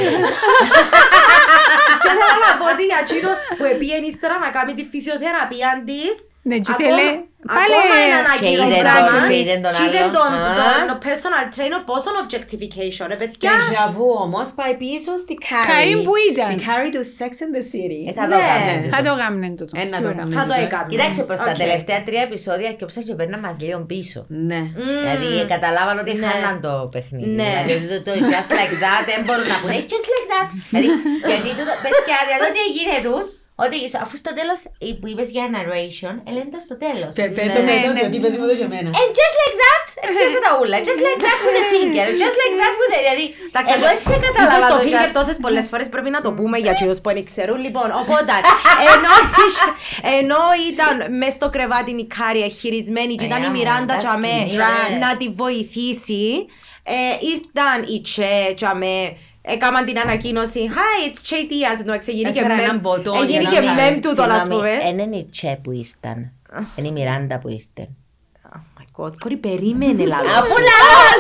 Και θέλω να πω ότι για εκείνο που επήγαινε ύστερα να κάνει τη φυσιοθεραπεία της Ναι, και ακόμα- θέλει... Πάλι... Ακόμα ένα Και είδε ανακοινωμένο. τον- και είδε τον Και είδε άλλο. τον Α. τον personal trainer πόσο objectification, ρε Και παιδιά. ζαβού όμως πάει πίσω στη Κάρι. Κάρι που ήταν. Η Κάρι του Sex and the City. Ε, θα το Ναι. κάνουμε. Θα το κάνουμε τούτο, Ε, να το σίγουρα. κάνουμε. Θα το Ναι. έκανα. Κοίταξε προς τα Οκ. τελευταία τρία επεισόδια και όψα και παίρνα μας λίγο πίσω. Ναι. Δηλαδή καταλάβαν ότι Ναι. χάναν το παιχνίδι. Ναι. Δηλαδή το, το just like that δεν μπορούν να πούνε just like that. δηλαδή, γιατί τούτο, παιδιά, δηλαδή ότι γίνεται ότι αφού στο τέλος ε, που είπες για narration, ελέγχεται στο τέλος. Περπέτω Ναι, με το ναι. ότι είπες μου το και εμένα. And just like that, ξέρεις τα ούλα. Just like that with a finger. Just like that with a... Δηλαδή, Εντάξει, εγώ έτσι είπες καταλάβα το το finger just- τόσες πολλές φορές πρέπει να το πούμε για εκείνους που δεν ξέρουν. Λοιπόν, οπότε, ενώ, είχε- ενώ ήταν μες στο κρεβάτι η Κάρη χειρισμένη και ήταν η Ωραία, Μιράντα τα τσαμέ σκηνή, να τη βοηθήσει, ε, ήρθαν οι Τσε τσαμέ, έκαναν την ανακοίνωση «Hi, it's Che Diaz», ενώ εξεγίνηκε Έφερα μεμ- έναν ποτό για εγίνηκε να- μεμ τούτο, ας Συγγνώμη, πούμε. εν είναι η Τσε που ήρθαν. Είναι η Μιράντα που ήρθε. Oh my God, κόρη, περίμενε λαλό σου. Αφού λαλός!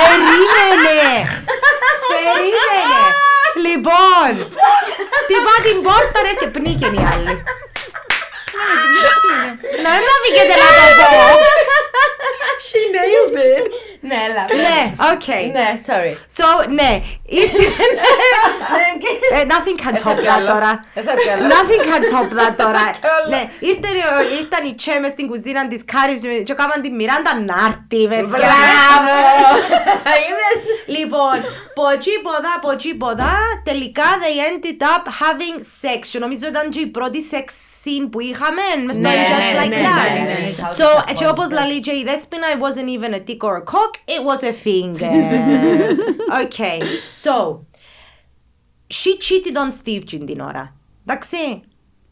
Περίμενε! Περίμενε! Λοιπόν, τυπά την πόρτα ρε και πνίκεν η άλλη. Να μην με αφήκετε να το πω. She nailed it. Ναι, έλα. Ναι, οκ. Ναι, sorry. So, ναι, ήρθε... Ε, Nothing can top that τώρα. Δεν θα πιάνω. Nothing can top that τώρα. Ναι, ήρθε- ήρθαν οι τσέ μες στην κουζίνα της Κάρης και έκαναν τη Μιράντα να έρθει, βέβαια. Μπράβο! Είδες? Λοιπόν, ποτσί ποδά, ποτσί ποδά, τελικά they ended up having sex. Και νομίζω ήταν και η πρώτη sex scene που είχαμε, μες στο Ναι, Just ναι, Like ναι, That. ναι, ναι, ναι. So, έτσι όπως λέει και η Δέσποινα, it wasn't even a dick or a cock, it was a finger. okay, so, she cheated on Steve την την ώρα. Εντάξει,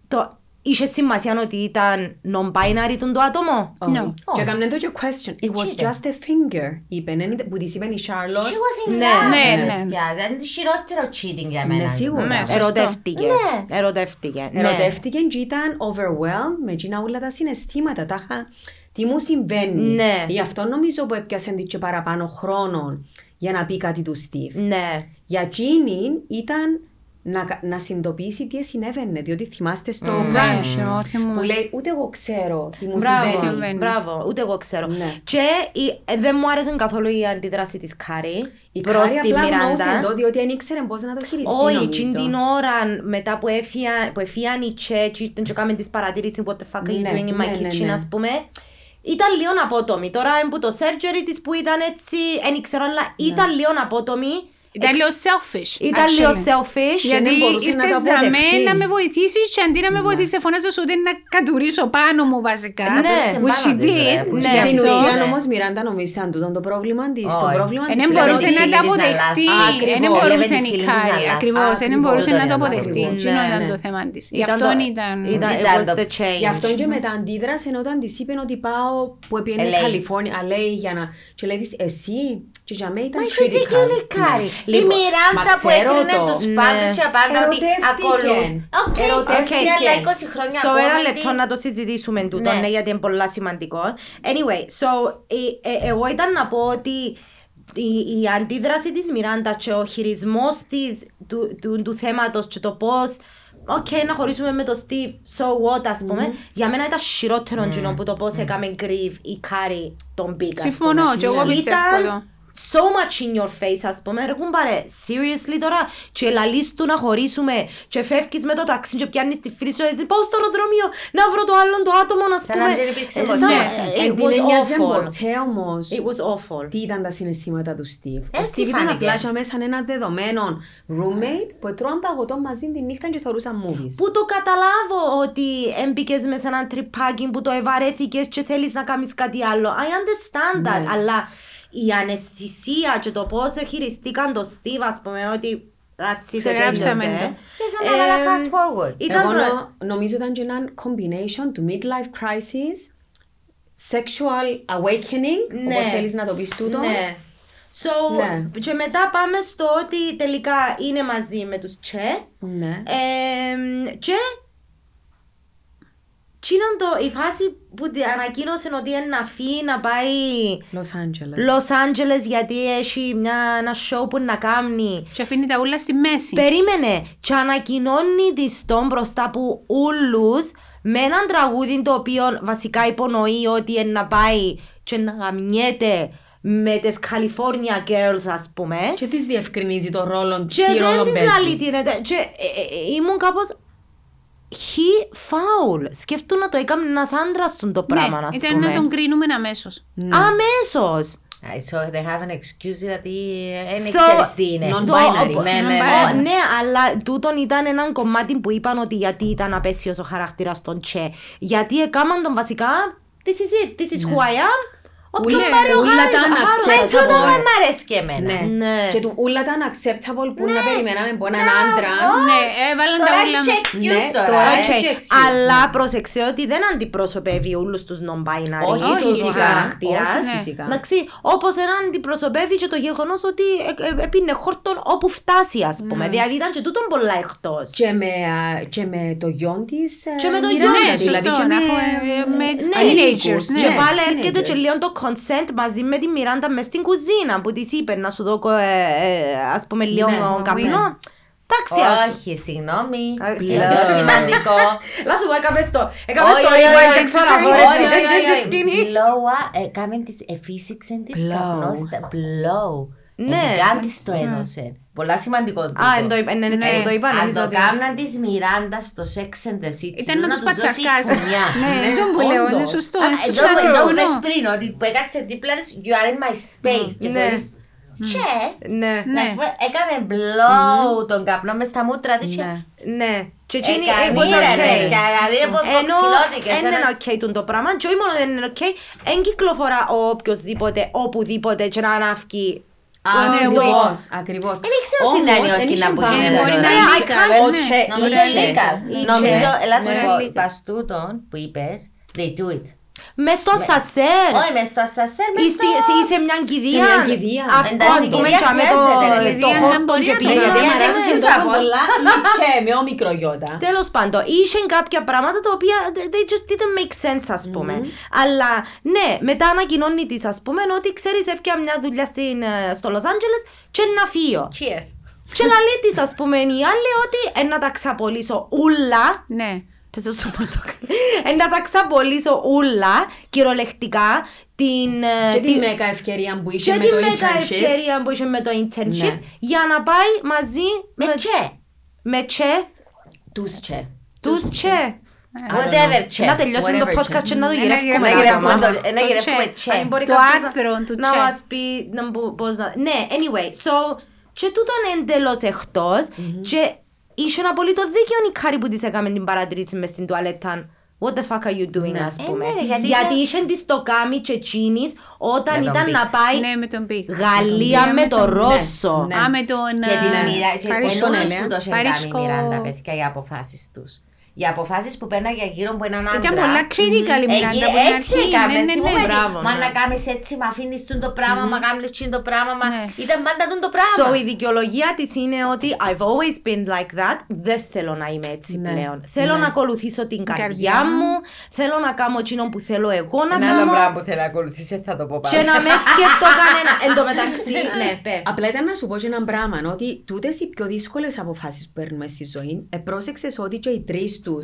το, είχε σημασία ότι ήταν non-binary τον το άτομο; No. Και έκαμε το και question. It was cheated. just a finger. Είπε, δεν ήταν- που της είπε η She Charlotte. was in Ναι, love, ναι, ρε ναι. παιδιά. Δεν είναι χειρότερο cheating για μένα. Ναι, σίγουρα. Ναι, σωστό. Ερωτεύτηκε. Ναι. Ερωτεύτηκε. ναι. Ερωτεύτηκε και ήταν overwhelmed με εκείνα όλα τα συναισθήματα. Τα είχα... Τι μου συμβαίνει; Ναι. Γι' αυτό νομίζω που έπιασε την και παραπάνω χρόνο για να πει κάτι του Steve. Ναι. Για εκείνη ήταν να, κα- να συνειδητοποιήσει τι συνέβαινε. Διότι θυμάστε στο Ναι, brunch στο θυμούμαι. που λέει ούτε εγώ ξέρω τι μου Μπράβο, συμβαίνει. συμβαίνει. μπράβο, ούτε εγώ ξέρω. Ναι. Και η- ε, δεν μου άρεσε καθόλου η αντίδραση της Κάρη Η προς Κάρη τη απλά γνώρισε Μιράντα. το διότι δεν ήξερε πώς να το χειριστεί Όχι, νομίζω. εκείνη την ώρα μετά που έφυγαν, που έφυγαν οι Τσε και ήρθαν και κάνουν τις παρατηρήσεις what the fuck are you Ναι, doing in my ναι, ναι, kitchen ναι. ας πούμε. Ήταν λίγο απότομη. Τώρα που το surgery της που ήταν έτσι, δεν ξέρω, αλλά Ναι. ήταν λίγο απότομη. Ήταν Εξ- λίγο selfish. Ήταν λίγο actually. selfish. Γιατί δεν μπορούσε να ήρθες το για αποδεχτεί. μένα να με βοηθήσεις και αντί να με βοηθήσει φωνάζω σου ούτε να κατουρίσω πάνω μου βασικά. Ναι. Which she Πάνω της, ρε, did. που Γι' Ναι. Στην αυτό. ουσία Ναι. όμως, Μιράντα, νομίζετε αν τούτον το πρόβλημα της. Το Όχι. πρόβλημα Ε, της Δεν ήταν μπορούσε ότι- να φίλη τα της αποδεχτεί. αλλάζει. Ε, Δεν Ακριβώς. μπορούσε Λέμε τη η φίλη της Κάρη. αλλάζει. Ακριβώς. Δεν Ακριβώς. μπορούσε να το Ακριβώς. αποδεχτεί. Ναι, Τι ναι. ήταν το θέμα της. Γι' Ήταν αυτό το- ήταν. ήταν- it Ήταν was το- the change. Γι' αυτό και μετά αντίδρασε όταν της είπε ότι πάω που πήγαινε LA. Καλιφόρνια, λέει για να. Και λέει της, εσύ. Και για μένα ήταν Μα είχε δίκιο critical. Η Κάρη. Η Λοιπόν, Μιράντα μα που ξέρω έκρινε το. τους Ναι. πάντες και απάντα ότι Ερωτεύτηκε. ακολουθούν. Οκ, Ερωτεύτηκε. αλλά 20 χρόνια So, ένα ακόμα λεπτό τι- να το συζητήσουμε τούτο, Ναι. ναι, γιατί είναι πολύ σημαντικό. Anyway, so, ε, ε, εγώ ήταν να πω ότι η, η αντίδραση της Μιράντα και ο χειρισμός της, του, του, του θέματος και το πώς Οκ, να χωρίσουμε με το Steve, so what, ας πούμε. Για μένα ήταν χειρότερο mm. που το πώς έκαμε grieve η Κάρη τον Big, ας Συμφωνώ, πούμε. και εγώ πιστεύω Ήταν το. So much in your face, ας πούμε. Ρε κουμπάρε, seriously τώρα, και λαλείς του να χωρίσουμε και φεύγεις με το ταξί και πιάνεις τη φίλη σου, έτσι πάω στο αεροδρόμιο να βρω το άλλον το άτομο, να Σαν να πούμε. μην υπήρξε Ε, ποτέ. σαν- Ναι. ε, Εν It την was ένοιαζε awful. ποτέ όμως It was awful. τι ήταν τα συναισθήματα του Steve. Ο Έτσι Steve ήταν φάνηκε. απλά για μέσα ένα δεδομένο roommate που τρώαν παγωτό μαζί τη νύχτα και θεωρούσαν movies. Που το καταλάβω ότι έμπηκες μέσα σε ένα τρυπάκι που το ευαρέθηκες και θέλεις να κάνεις κάτι άλλο. I understand that. Ναι. Αλλά η αναισθησία και το πώς χειριστήκαν το Steve, ας πούμε, ότι that's it, Ξεγράψαμε τέλειωσε. το. Και σαν να έκανα Ε, fast forward. Ήταν Εγώ προ- νο- νομίζω ήταν και ένα combination του midlife crisis, sexual awakening, Ναι. όπως θέλεις να το πεις τούτο. Ναι. So, Ναι. και μετά πάμε στο ότι τελικά είναι μαζί με τους Τσε. Ναι. Ε, και τι ήταν το, η φάση που τη- ανακοίνωσε ότι είναι να φύγει να πάει Los Angeles. Los Angeles γιατί έχει μια, ένα show που να κάνει. Και αφήνει τα ούλα στη μέση. Περίμενε και ανακοινώνει τη στον μπροστά από όλους με έναν τραγούδι το οποίο βασικά υπονοεί ότι είναι να πάει και να γαμιέται με τις California Girls ας πούμε. Και της διευκρινίζει το ρόλο, Και τι ρόλο δεν της παίζει. λαλεί τι είναι. Και ε, ε, ήμουν κάπως he foul. Σκέφτου να το έκαμε ένας άντρας του το πράγμα, ναι, ας ήταν πούμε. να τον κρίνουμε αμέσως. Αμέσως. So they have an excuse δηλαδή δεν So, ξέρεις τι είναι. non-binary. Το- Ναι, ναι, ναι. Ω, ναι, αλλά τούτον ήταν ένα κομμάτι που είπαν ότι γιατί ήταν απαίσιος ο χαρακτήρας των Τσε. Γιατί έκαναν τον βασικά This is it, this is who I am. Όποιον Ούλε- πάρει ο ούλα Χάρος, τα Χάρος. unacceptable. Μα τούτο δεν μ' αρέσει και εμένα. Ναι. Ναι. Και τούτα ούλα ήταν acceptable που να περιμέναμε από έναν άντρα. Ναι, έβαλαν τα Τώρα ούλα έχει μας. excuse Ναι, τώρα. τώρα ε. Οκ, έχει excuse, Αλλά ναι. πρόσεξε ότι δεν αντιπροσωπεύει όλους τους non-binary Όχι, τους φυσικά. χαρακτήρας. Όχι, Ναι. φυσικά. Εντάξει, όπως έναν αντιπροσωπεύει και το γεγονός ότι ε, ε, έπινε χόρτον όπου φτάσει ας πούμε. Δηλαδή ήταν και τούτον πολλά εκτός. Και με, α, και με το γιο της ε, Και με το Μιράντα, γιο Ναι, της, δηλαδή σωστό. και να με- έχουμε- με Ναι, teenagers. ναι. Και Ναι. πάλι έρχεται teenagers. και λίγο το consent μαζί με τη Μιράντα μες στην κουζίνα που της είπε να σου δω ε, ε, ας πούμε λίγο Ναι, καπνό. Εντάξει, ας Όχι, συγγνώμη. Α, Είναι πλέον. πιο σημαντικό. Να σου πω, έκαμες το, έκαμες Όχι, το όχι, rewind όχι, και ξανά όχι, φορές όχι, την όχι, τέτοια όχι, τη όχι. σκηνή. Blow up, ε, κάμεν της, εφύσηξεν της Blow. καπνός, τα- blow. Ναι. Εντικάν της το έδωσε. Πολλά σημαντικό τούτο. Α, εν το είπα- ναι, έτσι Ναι. που το είπα, Αν νομίζω το ότι- κάμναν της Μιράντας στο Sex and the City, Ήταν να να τους τους δώσει πατσαρκάσει. κουνιά. Ναι, τον που λέω, είναι όντως. σωστό. Α, είναι Εδώ σωστά, που- εδώ που συμφωνώ. πες πριν, ότι που έκατσε δίπλα της, you are in my space. Και Ναι. θεωρείς, και, Ναι, να σου πω, έκανε blow τον καπνό μες στα μούτρα της και Ναι. ναι. Και Ε, εκείνη, it κανεί, was ρε, okay. παιδιά, δηλαδή, από Ενώ μποξιλώθηκες, δεν ένα- είναι ok τούτο το πράγμα και όχι μόνο δεν είναι ok, εν κυκλοφορά ο οποιοσδήποτε, οπουδήποτε και να ανάφκει Ακριβώς, ακριβώς. Δεν ήξερα στην Όμως, Νέα δεν Υόρκη είχε να που πάνω. γίνεται Μπορεί να τώρα. είναι Ναι, I legal, can't- ναι. Ότσε- Νομίζω Είχε. legal. Είχε. Νομίζω, έλα σου Ναι, πω, legal. παστούτον που είπες, they do it. Μες στο ασασέρ. Όχι, μες στο ασασέρ, μες Ή στη- στο... ή σε μια κηδεία. Σε μια κηδεία. Αυτός Εντάξει, ας πούμε κηδεία και με το, χρειάζεται, ρε, το κηδεία χόρτον μπορεί και να το πίνει. Ναι, γιατί είναι μου αρέσουν different τόσο από- πολλά ή και με ομικρογιώτα. Τέλος πάντων, είχε κάποια πράγματα τα οποία they just didn't make sense ας πούμε. Αλλά ναι, μετά ανακοινώνει της ας πούμε ότι ξέρεις έπια μια δουλειά στην, ε, στο Los Angeles και να φύγω. Cheers. Και λαλεί της ας πούμε η άλλη ότι «Ε, να τα ξαπολύσω ούλα Ναι. Παίζω στο πορτοκαλί. Ε, να τα ξαπολύσω ούλα, κυριολεκτικά, την, ε, Και τη την- μέκα ευκαιρία που είχε και με τη το μέγα internship. ευκαιρία που είχε με το internship Ναι. για να πάει μαζί Με τσε. με τσε, Τους τσε. τους τσε. Whatever τσε. Να τελειώσουμε το Whatever podcast και να το Ναι, γυρεύουμε να Να γυρεύουμε ακόμα. το- να Το γυρεύουμε τσε. τσε. Αν μπορεί Το κάποιος να- άρθρο του να τσε. μας πει να μπο- πώς να... Ναι, anyway, so και τούτον εντελώς εκτός και είχε ένα απολύτω δίκαιο η Κάρη που της έκαμε την παρατηρήση μες στην τουαλέτα. What the fuck are you doing, ας Ε, πούμε; ναι, γιατί γιατί είναι- είχε της το κάμι και εκείνης όταν Με τον ήταν Big. να πάει Ναι, με τον Big. Γαλλία Ναι, με το τον- Ρώσο. ναι. Α, με τον... Και τις ε, μοιρα... και Παρίσκο, εννοείς ναι, που το ναι. είχε κάνει η Παρίσκο- Μιράντα, παιδιά, οι αποφάσεις τους. Οι αποφάσεις που πέρναγε γύρω από έναν άντρα. Ήταν πολλά critical η Ε, Μιράντα γι- από την έτσι αρχή. έκαμε, Ναι, ναι, θυμούμαι ναι. ότι, Μπράβο, Μα ναι. να κάνεις έτσι, μα αφήνεις τούν το πράγμα, μα κάνεις τούν το πράγμα, μα Ναι. ήταν πάντα τούν το πράγμα. So η δικαιολογία της είναι ότι I've always been like that. Δεν θέλω να είμαι έτσι Ναι. πλέον. Θέλω να ακολουθήσω την καρδιά καρδιά μου. Θέλω να κάνω εκείνο που θέλω εγώ να Ένα άλλο κάνω. πράγμα που θέλω να ακολουθήσει, θα το πω Και πάντα. να με σκεφτώ κανένα. Εν τω μεταξύ, ναι, πέ. Απλά ήταν να σου πω και ένα πράγμα, ότι τούτες οι πιο δύσκολες αποφάσεις που παίρνουμε στη ζωή, ε, πρόσεξες ότι και οι τρεις του,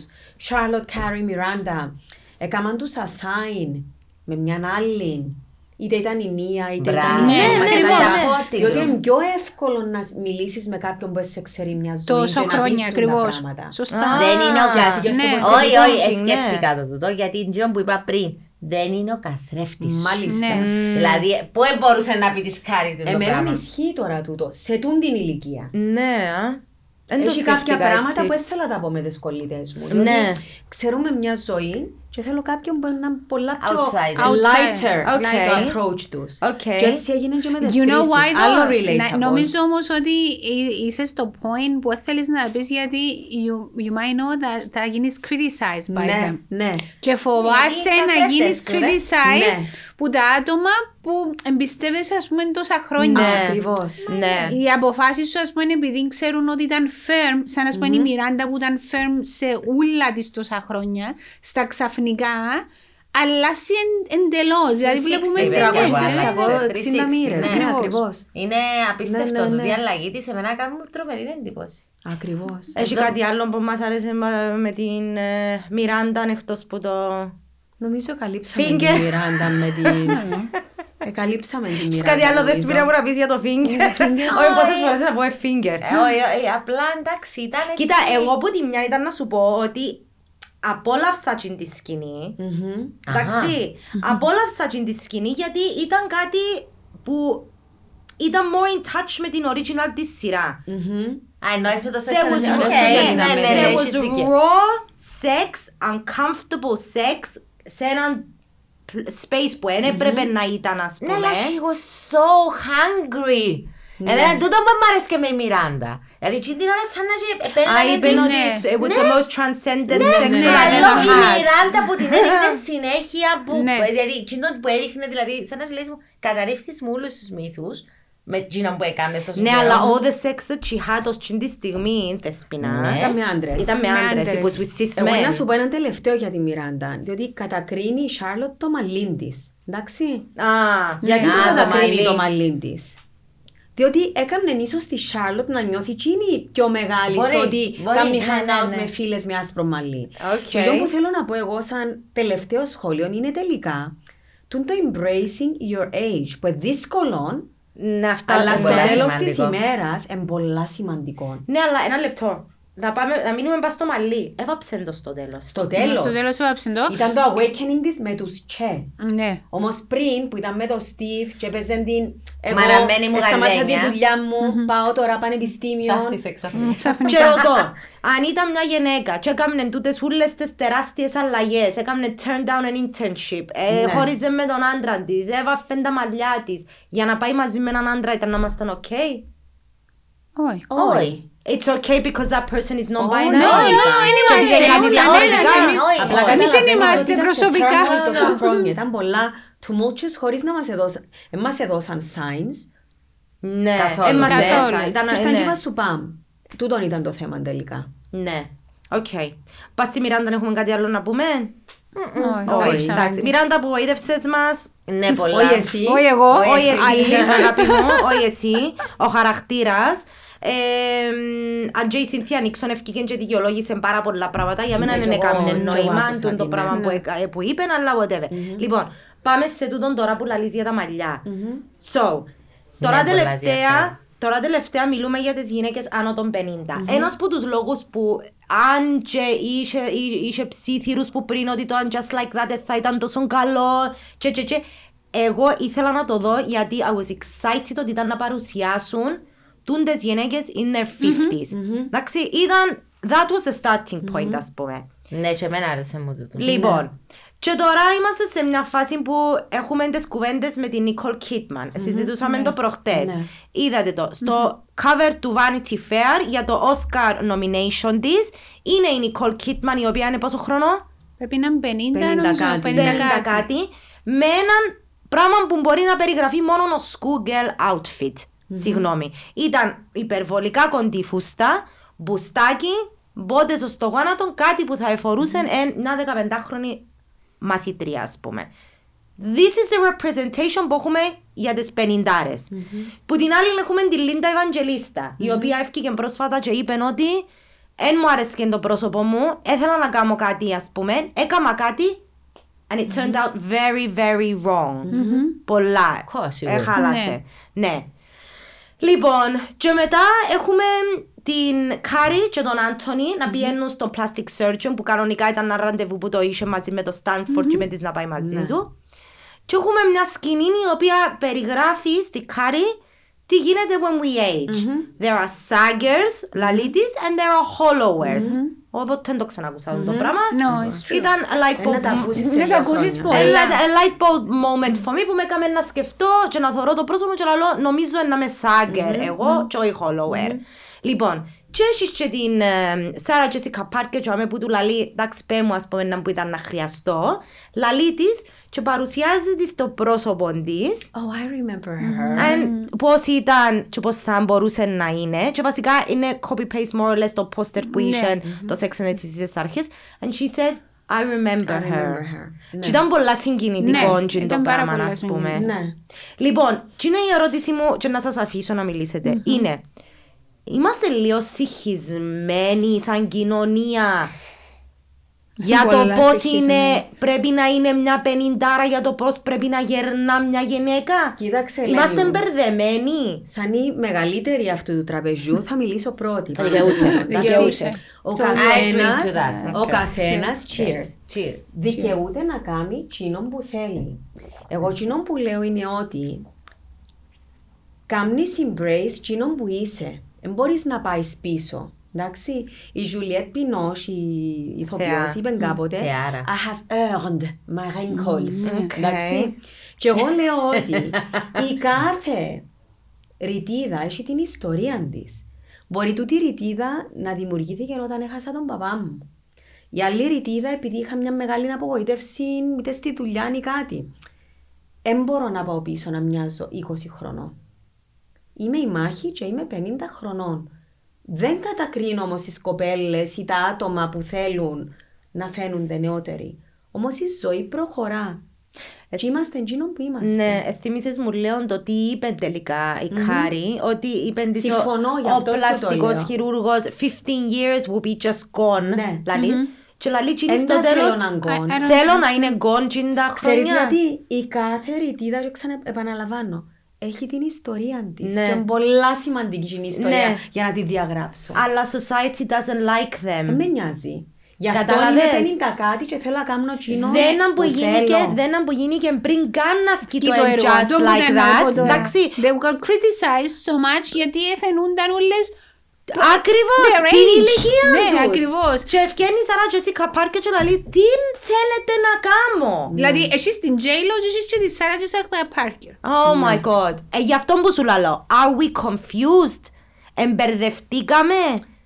Charlotte, Carrie, Miranda, έκαναν τους assign με μια άλλη. Είτε ήταν η Νία, είτε Μπράβο. ήταν η Ναι, Σέλμα, ναι, είτε ήταν ναι. η- Supporting Διότι group. είναι πιο εύκολο να μιλήσεις με κάποιον που σε ξέρει μια ζωή Τόσο και να χρόνια πεις του τα ακριβώς. πράγματα. Σωστά. Δεν είναι ο Σκέφτηκες το ναι. πολύ Όχι, όχι, thinking, ε, ναι. σκέφτηκα το τούτο, γιατί είναι που είπα πριν. Δεν είναι ο καθρέφτης σου. Μάλιστα. Ναι. Δηλαδή, πού μπορούσε να πει τη Κάρη του το Εμένα πράγμα; με ισχύει τώρα τούτο, σε τούν την ηλικία. Ναι, α. Εν το Έχει κάποια σκέφτηκα πράγματα έτσι. που δεν θέλω να τα πω με τις κολλήτες μου. Ναι. Διότι ξέρουμε μια ζωή και θέλω κάποιον που είναι πολλά πιο Outsider. lighter Okay. το approach τους. Okay. Και έτσι έγινε και με τις You know τρεις why τους. Άλλο though? relatable. Να- Νομίζω όμως ότι εί- είσαι στο point που θέλεις να πεις γιατί you, you might know that θα γίνεις criticized by Ναι, them. ναι. Και φοβάσαι Γιατί να καθρέφτες γίνεις σου, ρε. criticized Ναι. που τα άτομα που εμπιστεύεσαι ας πούμε τόσα χρόνια. Ναι. Ακριβώς. Ναι. Οι αποφάσεις σου, ας πούμε, επειδή ξέρουν ότι ήταν firm, σαν να πούμε η Μιράντα που ήταν firm σε ούλα της τόσα χρόνια, στα ξαφνικά, αλλάσει εντελώς. Δηλαδή, βλέπουμε 360, τελειώς, παιδιά, ε. ναι. 360 μοίρες. ναι. Ναι, Ακριβώς. ακριβώς. Είναι απίστευτο Ναι, ναι, το ναι. τι αλλαγή της εμένα κάνει μου τρομερή εντύπωση. Ακριβώς. Έχει κάτι άλλο που μας άρεσε μα- με την ε, Μιράντα εκτός που το... Νομίζω καλύψαμε Finger. την Μιράντα με την... Ε, καλύψαμε την Έχεις Μιράντα. κάτι άλλο νομίζω. δεσπίρια που να πεις για το finger. Όχι πόσες φορές να πω ε, finger. Ε, όχι, όχι, απλά εντάξει, ήταν έτσι. Κοίτα, εγώ που τη μια ήταν να σου πω ότι απόλαυσα την τη σκηνή. Μμμ. Εντάξει, απόλαυσα την τη σκηνή γιατί ήταν κάτι που ήταν more in touch με την original της σειρά. Μμμ. Α, εννοείς με το sex There was, and the- Οκ, yeah, ναι, ναι, ναι, there έχεις was δίκιο. raw sex, uncomfortable sex σε έναν π- space που δεν έπρεπε να ήταν, ας Ναι, πούμε. αλλά she was so hungry. Εμένα τούτο που μ' άρεσε και με η Μιράντα. Δηλαδή, εκείνη την ώρα σαν να και Α, επέλεγε είπε την- ότι ναι. it's- it was Ναι. the most transcendent Ναι, sex ναι, that I've αλλά ever η had. Μιράντα που την έδειχνε συνέχεια που, Ναι. δηλαδή, εκείνο που έδειχνε, δηλαδή, σαν να σου λέει μου, καταρρίφθης μου όλους τους μύθους, με εκείνο που έκανε στο Ναι, σιδερό. αλλά all the sex that she had ως την τη στιγμή, Θεσπινά, Ναι. Ήταν με άντρες. ήταν με Με άντρες. It άντρες. was with cis Εγώ men. να σου πω ένα τελευταίο για τη Μιράντα, διότι κατακρίνει η Σάρλοτ το μαλλίν της. Εντάξει. Α, Γιατί Α, το το κατακρίνει μαλλί. το μαλλίν της; Διότι έκανε ίσως τη Σάρλοτ να νιώθει εκείνη πιο μεγάλη Μπορεί, στο ότι μπορεί, κάνει ναι, hangout ναι, ναι. με φίλες με άσπρο μαλλί. Οκ. Και αυτό που θέλω να πω εγώ σαν τελευταίο σχόλιο είναι τελικά τούν το embracing your age που είναι δύσκολο, να αλλά φτάσουμε. στο πολλά τέλος της σημαντικό. ημέρας είναι πολλά σημαντικό. Ναι, αλλά ένα λεπτό. Να, πάμε, να μείνουμε πας στο μαλλί. Έβαψε το στο τέλος. Στο τέλος. Στο τέλος έβαψε το. Ήταν το awakening της με τους Che. Ναι. Όμως πριν που ήταν με τον Steve και έπαιζε την. Εγώ Μαραμένη μου σταμάτησα τη γαρδένια. δουλειά μου, πάω τώρα πανεπιστήμιο. Ξάφνησε, ξάφνησε. Και Ξαφνικά. ρωτώ, αν ήταν μια γυναίκα και έκαμνε τούτες ούλες τις τεράστιες αλλαγές, έκαμνε turn down an internship, ε, Ναι. χώριζε με τον άντρα της, έβαφε τα μαλλιά της, για να πάει μαζί με έναν άντρα ήταν να ήμασταν ok. Όχι. Όχι. It's okay because that person is Όχι, non-binary. όχι, δεν Και είμαστε, είναι κάτι όλοι διαφορετικά. είμαστε, εμείς- όχι. Απλά Όχι. Εμείς δεν καταλαβαίνεις είμαστε ότι ήταν σε προσωπικά. turmoil τόσα χρόνια. Ήταν πολλά tumultuous χωρίς να μας έδωσαν, ε, μας έδωσαν signs. Ναι, Καθόλου. ε, μας Καθόλου. έδωσαν. Ήταν- Και ήταν ναι. και μας σου πάμ. Τούτον ήταν το θέμα τελικά. Ναι, οκ. Πας στη Μιράντα, έχουμε κάτι άλλο να πούμε. Όχι. Όχι, εντάξει. Μιράντα, απογοήτευσες μας. Ναι, πολλά. Όχι εσύ. Όχι εγώ. Όχι Όχι εσύ. εσύ, αγάπη μου, όχι εσύ. Ο χαρακτήρας. Ε, αν και η Συνθία Νίξον ευκήκε και δικαιολόγησε πάρα πολλά πράγματα, για μένα Ναι, δεν κι εγώ- έκανε κι εγώ νόημα άκουσα τούτο το την, πράγμα ναι. που, έκα- που είπε, αλλά whatever. Λοιπόν, πάμε σε τούτον τώρα που λαλείς για τα μαλλιά. So, τώρα πολλά τελευταία, ενδιαφέρον. τώρα τελευταία μιλούμε για τις γυναίκες άνω των 50. Ένας από τους λόγους που αν και είχε, εί- είχε ψήθυρους που πριν ότι το Just Like That θα ήταν τόσο καλό και και και εγώ ήθελα να το δω γιατί I was excited ότι ήταν να παρουσιάσουν τούντες γυναίκες in their 50s. Εντάξει, ήταν, that was the starting point ας πούμε. Ναι, και εμένα άρεσε μου τούτο. Λοιπόν, και τώρα είμαστε σε μια φάση που έχουμε τις κουβέντες με την Nicole Kidman. Συζητούσαμε το προχτές. Ναι. Είδατε το. Στο cover του Vanity Fair για το Oscar nomination της είναι η Nicole Kidman η οποία είναι πόσο χρόνο; Πρέπει να είναι 50, 50 νομίζω, κάτι. 50 50 κάτι. κάτι. Με έναν πράγμα που μπορεί να περιγραφεί μόνο ως schoolgirl outfit. Συγγνώμη. Ήταν υπερβολικά κοντή φούστα, μπουστάκι, μπότες ως το γόνατο, κάτι που θα εφορούσε εν- μια 15χρονη μαθητρία, ας πούμε. This is the representation που έχουμε για τις πενηντάρες. Που την άλλη έχουμε την Λίντα Ευαγγελίστα, η οποία έφυγε πρόσφατα και είπε ότι «Εν μου άρεσε το πρόσωπο μου, ήθελα να κάνω κάτι ας πούμε, έκανα κάτι and it turned out very very wrong». Πολλά. Course it would. Έχαλασε. Ναι. Λοιπόν, και μετά έχουμε την Κάρι και τον Άντωνι να πηγαίνουν στο plastic surgeon που κανονικά ήταν ένα ραντεβού που το είχε μαζί με το Stanford και με τις να πάει μαζί του. Και έχουμε μια σκηνή η οποία περιγράφει στη Κάρι τι γίνεται when we age; There are saggers, λαλίτης, and there are hollowers. Οπότε δεν το ξανακούσα αυτό το πράγμα. No, it's true. Ήταν a light Ε, Να bulb τα ακούσεις σε Να τα λίγα ακούσεις χρόνια. πολλά. ένα a light bulb moment for me που με έκαμε να σκεφτώ και να θωρώ το πρόσωπο και να λέω νομίζω να είμαι σάγκερ εγώ και όχι hollower. Λοιπόν, και έχεις και την ε, Σάρα Τζέσικα Πάρκερ και που του λαλεί εντάξει πέ μου ας πούμε να που ήταν να χρειαστώ λαλεί της και παρουσιάζει της το πρόσωπο της Oh, I remember her. and πώς ήταν και πώς θα μπορούσε να είναι και βασικά είναι copy-paste more or less το poster που είχε το Sex and the City στις αρχές and she says I remember, I her. remember her. Ναι. Και ήταν πολλά συγκινητικό Ναι, τζιν το ήταν πάρα πράγμα, πολλά ας πούμε. συγκινητικό. Ναι. Λοιπόν, και είναι η ερώτηση μου και να σας αφήσω να μιλήσετε. Είναι, είμαστε λίγο συγχυσμένοι σαν κοινωνία για το Πολλά πώς συγχυσμένοι. είναι, πρέπει να είναι μια πενηντάρα για το πώς πρέπει να γερνά μια γυναίκα. Κοίταξε, Είμαστε Ελένη μου. μπερδεμένοι. Σαν η μεγαλύτερη αυτού του τραπεζιού θα μιλήσω πρώτη. Δικαιούσε. Εντάξει. Δικαιούσε. Ο I καθένας, agree to that. ο Okay. καθένας, cheers. Cheers. δικαιούται να κάνει τσίνον που θέλει. Εγώ τσίνον που λέω είναι ότι κάμνεις embrace τσίνον που είσαι. Δεν μπορείς να πάεις πίσω. Εντάξει, η Juliette Binoche, η ηθοποιός, Θεά. είπε κάποτε Θεάρα. I have earned my wrinkles. Okay. Εντάξει. Και εγώ λέω ότι η κάθε ρητίδα έχει την ιστορία της. Μπορεί τούτη η ρητίδα να δημιουργήθηκε όταν έχασα τον παπά μου. Η άλλη ρητίδα επειδή είχα μια μεγάλη απογοήτευση είτε στη δουλειά ή κάτι. Δεν μπορώ να πάω πίσω να μοιάζω 20 χρονών. Είμαι η μάχη και είμαι 50 χρονών. Δεν κατακρίνω όμως τις κοπέλες ή τα άτομα που θέλουν να φαίνονται νεότεροι. Όμως η ζωή προχωρά. Και είμαστε εκείνο που είμαστε. Ναι, ε, θύμισες μου λέω το τι είπε τελικά η Κάρη, ότι είπε της ο, Συμφωνώ, γι' ο αυτό σου το πλαστικός λέω. χειρούργος 15 years will be just gone. Ναι. Λαλεί. Και λαλεί και είναι Εν στο τα τέλος, θέλω να γκών. I- I don't- θέλω να είναι gone 50 Ξέρεις χρόνια. γιατί η κάθε ρητίδα, και ξανά επαναλαμβάνω, έχει την ιστορία της. Ναι. Και είναι πολλά σημαντική είναι η ιστορία Ναι. για να τη διαγράψω. Αλλά society doesn't like Δεν them. με νοιάζει. Γι' αυτό Καταλαβες. είμαι 50 κάτι και θέλω να κάνω τσίνο Δεν που που γίνηκε, θέλω. δεν που γίνηκε πριν καν να βγει Και το το And έργο Just του που Like ήταν να πω That. τώρα. Εντάξει, They got criticized so much γιατί εφαινούνταν όλες Ακριβώς, their την age. ηλικία Ναι, τους. ακριβώς. Και ευκαινεί η Σαρά Τζέσικα Πάρκερ και λέει τι θέλετε να κάνω; Δηλαδή, εσείς την J-Lo και εσείς και τη Sarah Jessica Parker. Oh my god. Ε, γι' αυτό που σου λέω. Are we confused? Εμπερδευτήκαμε;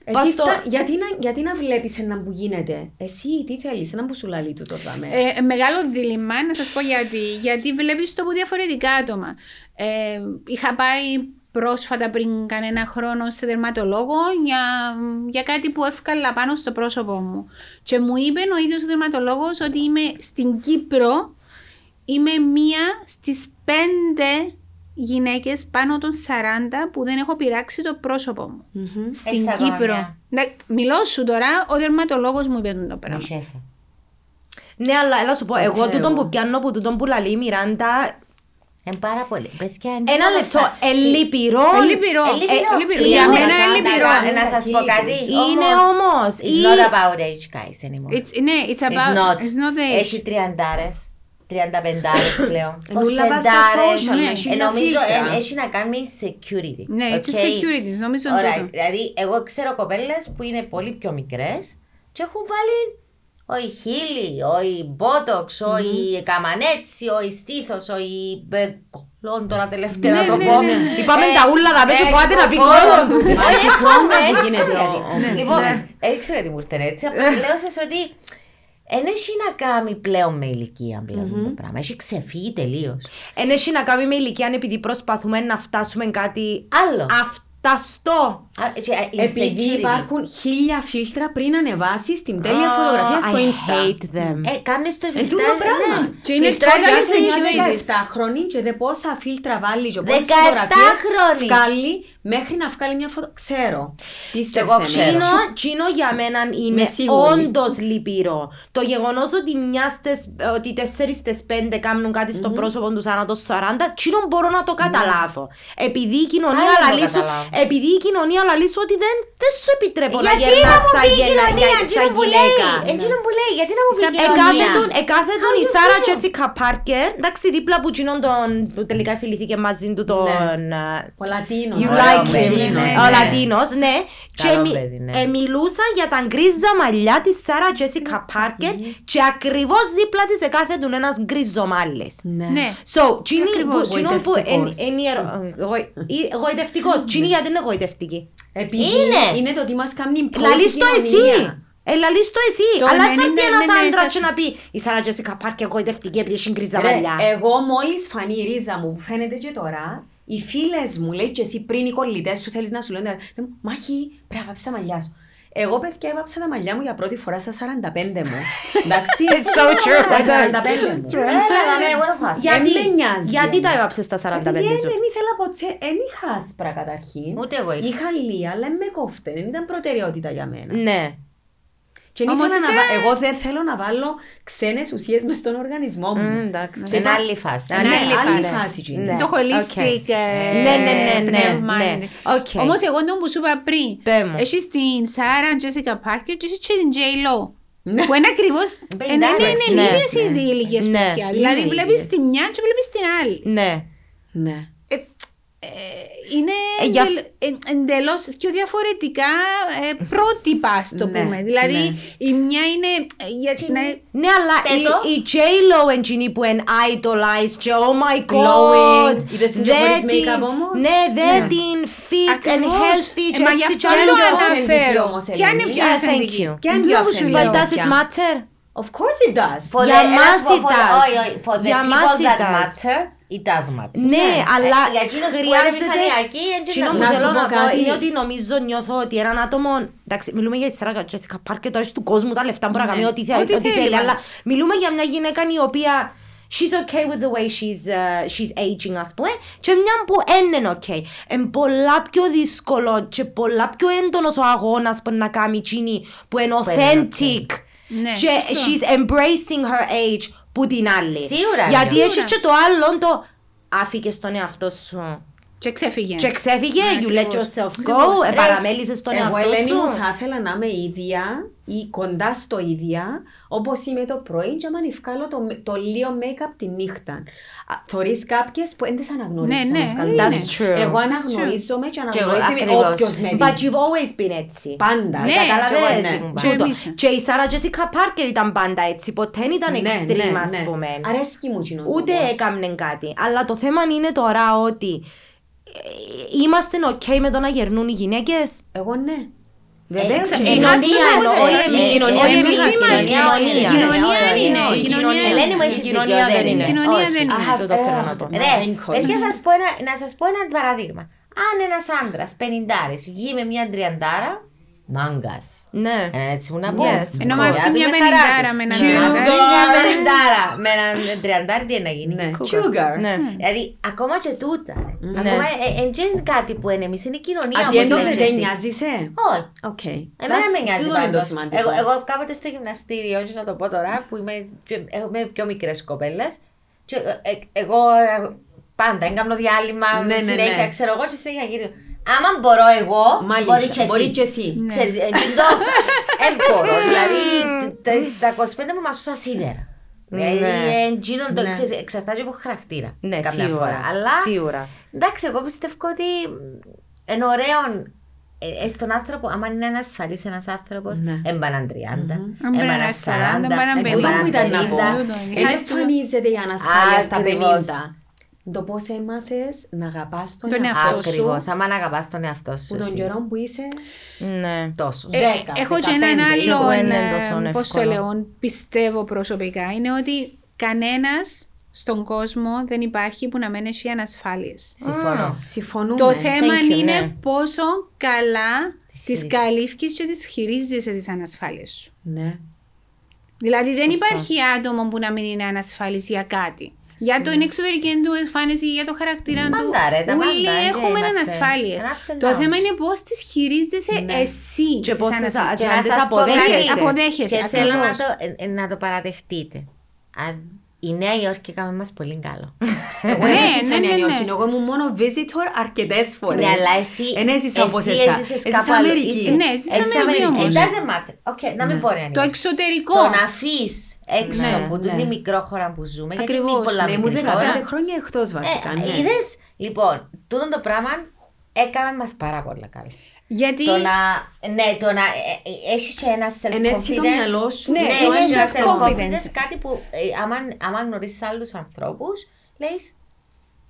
Εσύ Πας στο- φτα- γιατί, να, γιατί να βλέπεις ένα που γίνεται; Εσύ τι θέλεις, ένα που σου λαλεί του το δάμε. Ε, μεγάλο δίλημα, να σας πω γιατί. Γιατί βλέπεις το από διαφορετικά άτομα. Ε, είχα πάει πρόσφατα πριν κανένα χρόνο σε δερματολόγο για, για κάτι που έφκαλα πάνω στο πρόσωπο μου. Και μου είπε ο ίδιος ο δερματολόγος ότι είμαι στην Κύπρο, είμαι μία στις πέντε γυναίκες πάνω των 40 που δεν έχω πειράξει το πρόσωπο μου. Στην Έχεις αγώνια. Κύπρο. Ναι, μιλώ σου τώρα, ο δερματολόγος μου είπε το πράγμα. Μισέσαι. Ναι, αλλά έλα σου πω, εγώ ξέρω τούτον εγώ. που πιάνω που τούτον που λαλεί η Μιράντα, Είναι πάρα πολύ. Παιδιά, είναι ένα όλα λεπτό, σα- ελίπηρο. Ε, λυπηρό. Ε, λυπηρό. Ε, λυπηρό. Είναι Για όμως- μένα είναι να- λυπηρό. να- Να σας πω κάτι. Είναι όμως. It's Ή- not about age guys anymore. It's, ναι, it's It's about, not. it's not the age. Έχει τριαντάρες. Τριανταπεντάρες πλέον. Εν ούλα πας στα Οσπεντάρες. social, ναι. με χίλια Ε, Νομίζω φίλτρα. ε, έχει να κάνει security. Ναι, it's a okay? security, νομίζω είναι Ωραία, τούτο. Δηλαδή, εγώ ξέρω κοπέλες που είναι πολύ πιο μικρές και έχουν βάλει όχι χείλη, όχι μπότοξ, όχι καμανέτσι, όχι στήθος, όχι κολόν τώρα τελευταία Ναι, να το ναι, πω. ναι. Είπαμε τα ούλα, θα πέτει ε, φοβάται να πει κολόν. κόλλον. Μα Όχι, έχει έχω, χρόνο δεν που ξέρω γίνεται γιατί. ο- ο- Λοιπόν, ναι. δεν ξέρω γιατί μου ήρθε έτσι. Απλά λέω σας ότι δεν έχει να κάνει πλέον με ηλικία πλέον το πράγμα. Έχει ξεφύγει τελείω. Εν έχει να κάνει με ηλικία επειδή προσπαθούμε να φτάσουμε κάτι Άλλο. Αυταστό. Επειδή υπάρχουν χίλια φίλτρα πριν ανεβάσει την τέλεια Oh, φωτογραφία στο I Insta. hate them. Ε, κάνεις το Εν φιλτράζ, τούτο πράγμα. ναι. Και είναι Φιλτράζεις totally το Είσαι security. μια security. 17χρονη και δε πόσα φίλτρα βάλει και 17 πόσες φωτογραφίες χρονη. βγάλει μέχρι να βγάλει μια φωτο... Ξέρω. εγώ Πίστεψε με. ξέρω. Τσίνο, τσίνο για μένα είναι Είμαι σίγουρη. όντως λυπηρό. Το γεγονός ότι μιας στις- ότι τέσσερις στι πέντε κάνουν κάτι στο πρόσωπο τους ανά το 40, τσίνο μπορώ να το καταλάβω. Επειδή η κοινωνία Άλλο να το λαλεί σου, καταλάβω. επειδή η κοινωνία λαλεί σου ότι δεν, δεν σου επιτρέπω να Γιατί να γερνάς μου σαν πει η γυνα- κοινωνία, για- εκείνο σαν που λέει; γυναίκα. Εκείνο που λέει, γιατί να μου πει η Σαν κοινωνία; Εκάθετον, εκάθετον η How you Σάρα feel? Τζέσικα Πάρκερ, εντάξει, δίπλα που τσίνον τον, που τελικά φιληθήκε μαζί του τον... ε, Ο Λατίνος. You Ωραίο like him. παιδί, ναι, Ο ναι. Λατίνος, ναι. Και Καλό μι- παιδί, ναι. ε, μιλούσα για τα γκρίζα μαλλιά της Σάρα Τζέσικα Πάρκερ και ακριβώς δίπλα της εκάθετον ένας γκριζομάλης. Ναι. So, τσίνη που, Ακριβώς. τσίνο που εν- Γοητευτικός. εν η ερω- εγω- η- εγωιτευτικός. Τσίνη γιατί είναι εγωιτευτική. Επειδή Είναι. είναι το ότι μας κάνει Λαλείς το εσύ. κοινωνία. Ε, λαλείς το εσύ. Το Αλλά 90, θα βγει ένας ναι, ναι, άντρας θα και σου- να πει η Σάρα Τζέσικα Πάρκερ εγωιτευτική επειδή έχει γκρίζα Ρε, μαλλιά. εγώ μόλις φανεί η ρίζα μου που φαίνεται και τώρα, οι φίλες μου λέει και εσύ πριν οι κολλητές σου θέλεις να σου λένε «Λέ μου, Μάχη, πρέπει να βάψεις τα μαλλιά σου. Εγώ παιδιά έβαψα τα μαλλιά μου για πρώτη φορά στα 45 μου. Εντάξει. It's so true. Στα 45 μου. Έλα, δαμε, εγώ δεν φάσα. Γιατί, Εν με νοιάζει γιατί τα όμως. έβαψες στα 45 Επειδή σου; δεν ήθελα ποτέ, δεν είχα άσπρα καταρχήν. Ούτε εγώ είχα. Είχα λία, αλλά με κόφτε, δεν ήταν προτεραιότητα για μένα. Ναι. Και Όμως ήθελα να είσαι- βα- εγώ δεν θέλω να βάλω ξένες ουσίες μες στον οργανισμό μου. Μμ, εντάξει. Είναι άλλη φάση. Ναι, Ναι, άλλη άλλη φάση. φάση εκείνη. Ναι. Το holistic Οκ. ε, Ναι, ναι, ναι, ναι, πνεύμα ναι. είναι. Οκ. Όμως εγώ τον που σου είπα πριν, Πέ μου. έχεις την Σάρα Τζέσικα Πάρκερ και έχεις και την J-Lo. Που είναι ακριβώς, Πενήντα είναι έξι, είναι ναι, ίδιες οι ναι. ηλικίες Ναι, παιδιά. είναι Δηλαδή βλέπεις ίδιες. τη μια και βλέπεις την άλλη. Ναι. Ναι. Ε, ε, είναι Ε, γι' αυ- εντελ- ε, εντελώς πιο διαφορετικά ε, πρότυπα, ας το Ναι, πούμε. Δηλαδή ναι. η μια είναι... ε, για, να, Ναι, αλλά Πέτω. η, η J-Lo εντζήνη που εν idolize και oh my Glowing. god. Είδες την δε χωρίς την- make-up όμως; Ναι, δε Ναι. την fit and Ακριβώς. healthy Ε, και μα έτσι γι' κι αυτό το αλλιώς. αυθεντική αναφέρω. όμως, Ποια είναι Ελένη. πιο Yeah, thank αυθεντική. you. Ποια είναι Τούτο πιο που σου αυθεντική. But λέω. does it matter? Of course it does. For Για the- μας ένας for- it for the- does. όχι, όχι, For the Για μας people it that does. matter, it does matter. Ναι, αλλά Ε, για εκείνους που είναι χρειάζεται... επιφανειακοί, έτσι Εκείνο να που το θέλω σου να πω πω κάτι. είναι ότι νομίζω, νιώθω ότι έναν άτομο... Εντάξει, μιλούμε για τη Σάρα Τζέσικα Πάρκερ, τώρα έχει του κόσμου τα λεφτά μπορεί να κάνει ό,τι θε- Ό,τι ό,τι θέλει, θέλει, μα. αλλά μιλούμε για μια γυναίκα η οποία She's okay with the way she's, uh, she's aging, ας πούμε, και μια που δεν είναι okay. Είναι πολλά πιο δύσκολο και πολλά πιο έντονος ο αγώνας που να κάνει εκείνη που είναι είναι authentic Ναι, και σωστό. she's embracing her age που την άλλη. Σίγουρα, Γιατί σίγουρα. έχεις και το άλλο το άφηκες τον εαυτό σου Και ξέφυγε. και ξέφυγε, you let ακριβώς. yourself go, ε, Ρε, παραμέλησες τον Εγώ, εαυτό Ελένη μου, σου. θα ήθελα να είμαι ίδια ή κοντά στο ίδια, όπως είμαι το πρωί και άμα βγάλω το, το λίγο make-up τη νύχτα. Α, Θωρείς κάποιες που δεν τις αναγνωρίζεις Ναι, άμα ναι, βγάλουν είναι. το That's make-up. true. Εγώ αναγνωρίζομαι και εγώ, αναγνωρίζομαι ακριβώς. όποιος με But δει. you've always been έτσι. Πάντα. Ναι, Κατάλαβες; και εγώ έτσι ήμουν πάντα. Τούτο. Και εμείς. Και η Σάρα Τζέσικα Πάρκερ ήταν πάντα έτσι, ποτέ δεν ήταν Ναι, extreme ναι, ας ναι. πούμε. Αρέσκει μου εκείνο το Ούτε πώς. έκαμνε κάτι. Αλλά το θέμα είναι τώρα ότι ε, είμαστε ok με το να γερνούν οι γυναίκες; Εγώ ναι. Ε, Βεβαίως. εξα- και ε, η μας κοινωνία είμαστε, εννοώ, ε, η ε, κοινωνία εμείς είναι είμαστε. η κοινωνία. Η κοινωνία δεν είναι. Η Η κοινωνία κοινωνία Ελένη μου, η έχεις κοινωνία δίκιο, δεν δεν είναι. Η κοινωνία Όχι. δεν Α, είναι. τούτο θέλω να πω. Ρε, Έγχος. πες και σας πω ένα, να σας πω ένα παραδείγμα. Αν ένας άντρας, πενηντάρης, βγει με μια τριαντάρα, μάγκας. Ναι. Έναν έτσι μου να πω. Yes. Ενώ Κολλιάζουμε με αφήνει μια χαρά πενηντάρα του. με έναν Cougar. τριαντάρι. Μια πενηντάρα. Με έναν τριαντάρι τι είναι να γίνει. Ναι. Cougar. Ναι. Δηλαδή, ακόμα και τούτα. ρε. Ακόμα δεν είναι κάτι που είναι εμείς, είναι η κοινωνία At the end όπως of the λες day εσύ. νοιάζεσαι; Όχι. Οκ. Εμένα με νοιάζει Τούτο είναι το πάντως. σημαντικό. Εγώ, εγώ κάποτε στο γυμναστήριο, και να το πω τώρα, που είμαι, και- είμαι πιο μικρές κοπέλες, και, ε, ε, εγώ ε, πάντα έκανα διάλειμμα, Ναι, ναι, συνέχεια, ναι. ξέρω εγώ, και συνέχεια γύρω. Άμα μπορώ εγώ, Μάλιστα, μπορεί και εσύ. μπορεί και εσύ. Ξέρεις, ε, και το, ε, μπορώ, δηλαδή, τ- τα- στα 25 μου μασούσα σίδερα. Δηλαδή, Ναι. ε, εκείνο το, Ναι. ξέρεις, εξαρτάται από χαρακτήρα. Ναι, καμιά σίγουρα. φορά. Αλλά, Σίγουρα. εντάξει, εγώ πιστεύω ότι είναι ωραίο ε, ε, στον άνθρωπο, άμα είναι ένας ασφαλής ένας άνθρωπος, Ναι. έμπαναν 30, Έμπαναν έμπαναν 40, 40, έμπαναν Εγώ Τούτο που ήταν να πω. 50. Δεν εμφανίζεται η ανασφάλεια στα Ακριβώς. 50. Το πώς έμαθες να αγαπάς τον, Τον εαυτό εαυτό σου. Ακριβώς. Άμα να αγαπάς τον εαυτό σου. Που τον εσύ. καιρό που είσαι. Ναι. Τόσο. Ε, Δέκα, έχω και 15, έναν είκοσι. άλλο, Δεν είναι τόσο ε, πώς το εύκολο. λέω, πιστεύω προσωπικά, είναι ότι κανένας στον κόσμο δεν υπάρχει που να μένει έχει ανασφάλειες. Συμφωνώ. Συμφωνούμε. Το θέμα Thank you, είναι ναι. πόσο καλά τις χειρίζεσαι. καλύφκεις και τις χειρίζεσαι τις ανασφάλειες σου. Ναι. Δηλαδή δεν υπάρχει άτομο που να μην είναι ανασφάλις για κάτι. Για το είναι εξωτερική του εμφάνιση, για το χαρακτήρα του. Πάντα, ρε, τα Όλοι πάντα, ε, έχουμε είμαστε ανασφάλειες. ups and Το downs. θέμα είναι πώς τις χειρίζεσαι εσύ. Και τις πώς τις ανασφάλειες. α- Και να να τις σας πω κάτι. αποδέχεσαι. Αποδέχεσαι, Και θέλω να ακριβώς. το, ε, ε, να το παραδεχτείτε. Αν- Η Νέα Υόρκη έκαμε μας πολύ καλό. Εγώ Ναι, έζησα ναι, Νέα ναι, Υόρκη. ναι. Εγώ ήμουν μόνο visitor αρκετές φορές. Ναι, αλλά εσύ, Εν έζησα όπως εσύ εσάς. έζησες Έζησα κάπου αλλού. Αμερική. Είσαι- Ναι, έζησα έζησες Αμερική Αμερική. όμως. It doesn't matter. Οκ, να μην πω Νέα Το Υόρκη. εξωτερικό. Το να αφήσεις έξω Ναι, από ναι. την μικρό χώρα που ζούμε, γιατί Ακριβώς. είναι πολλά Ναι, ήμουν μικρή 15 χώρα. χρόνια εκτός βασικά. Ε, ναι. είδες, λοιπόν, τούτο το πράγμα έκαμε μας πάρα πολύ καλό. Γιατί Το να, ναι, το να ε, ε, έχεις και ένα self-confidence. Εν έτσι το μυαλό σου. Ναι, Ναι, είναι έχεις ένα self-confidence. self-confidence, κάτι που ε, άμα, άμα γνωρίσεις άλλους ανθρώπους, λέεις,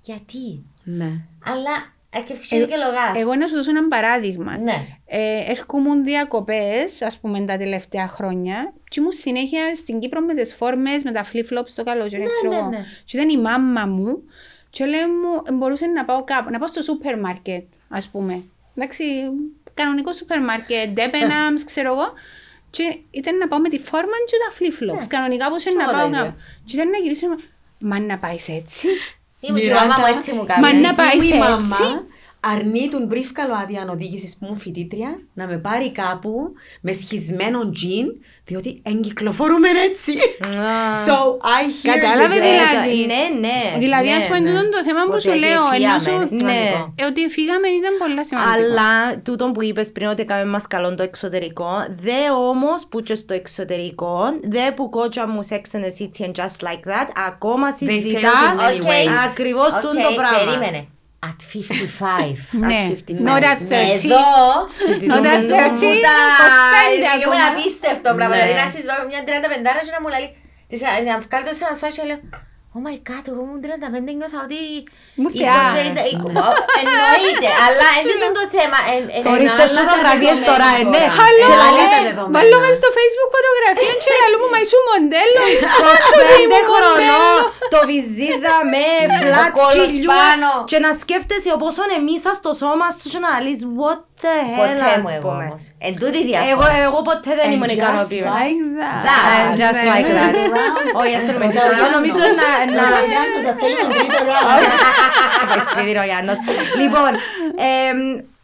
γιατί; Ναι. Αλλά ε, και ευξήνει και λογάς. εγώ να σου δώσω ένα παράδειγμα. Ναι. Ε, έρχομουν διακοπές, ας πούμε, τα τελευταία χρόνια και ήμουν συνέχεια στην Κύπρο με τις φόρμες, με τα flip-flops στο καλοκαίρι, Ναι, ξέρω ναι, εγώ. ναι. Και ήταν η μάμα μου και λέει μου, μπορούσε να πάω κάπου, να πάω στο σούπερ μάρκετ, ας πούμε. Εντάξει, κανονικό σούπερ μάρκετ, Debenhams, ξέρω εγώ. Και ήταν να πάω με τη φόρμα και τα flip-flops. Κανονικά πώς είναι να εγώ πάω Ναι. το ίδιο. κάπου. Και ήταν να γυρίσω, μα να πάεις έτσι; Ήμουν και η μαμά μου έτσι μου Μα κάνει. να πάει Δική σε μου η έτσι; Μαμά αρνεί τον μπρίφκαλο άδεια οδήγησης που μου φοιτήτρια να με πάρει κάπου με σχισμένο τζιν, διότι εγκυκλοφορούμε έτσι. so I hear Κατάλαβε you, Ε, girl. δηλαδή. Ναι, ναι. Δηλαδή, ναι, ας πούμε, ναι. τούτο το θέμα που Ότι σου λέω, φύγαμε, ενώ σου... είναι σημαντικό. Ναι. Ε, ότι φύγαμε ήταν πολύ σημαντικό. Αλλά τούτο που είπες πριν ότι έκαμε μας καλό το εξωτερικό, δε όμως που και στο εξωτερικό, δε που κοτζάμ Sex and the City and Just Like That, ακόμα συζητά failed in many Οκ, ways. ακριβώς οκ, τούτο πράγμα. Περίμενε. At 55. Ναι, at 55. not at Ναι, 30. Εδώ Not συζητούμε at 30, που τα... 25 Είναι ακόμα. απίστευτο πράγμα. Ναι. Δηλαδή να συζητώ με μια 35 και να μου λέει της- να βγάλει το σε ένα σφάσιο και λέω Oh my god, εγώ ήμουν 35 νιώθα ότι... Μου 20, θεά. 50, 20, Εννοείται, αλλά έτσι δεν είναι το θέμα. Εν- εν- Θωρείς εν- τις αλλά- φωτογραφίες τώρα, ε, ναι. Χαλό, Και ε, λαλείς, βάλω μες στο facebook φωτογραφία και λαλού μου, μα ήσουν μοντέλο. 25 χρονών, το βυζίδα με φλατ Ο κόλλος χιλιούα πάνω. και να σκέφτεσαι πόσο εμείς στο σώμα σου και να λες what the hell Ποτέ ας μου εγώ πούμε. όμως. Εν τούτη η Εγώ, διαφορά. εγώ ποτέ δεν ήμουν And just ικανοποιημένη. like that. That. And just Ναι, like ναι. that. Όχι, δεν θέλουμε τίποτα. Εγώ νομίζω να... να... Πάει σπίτι ο Γιάννος. Λοιπόν, εμ,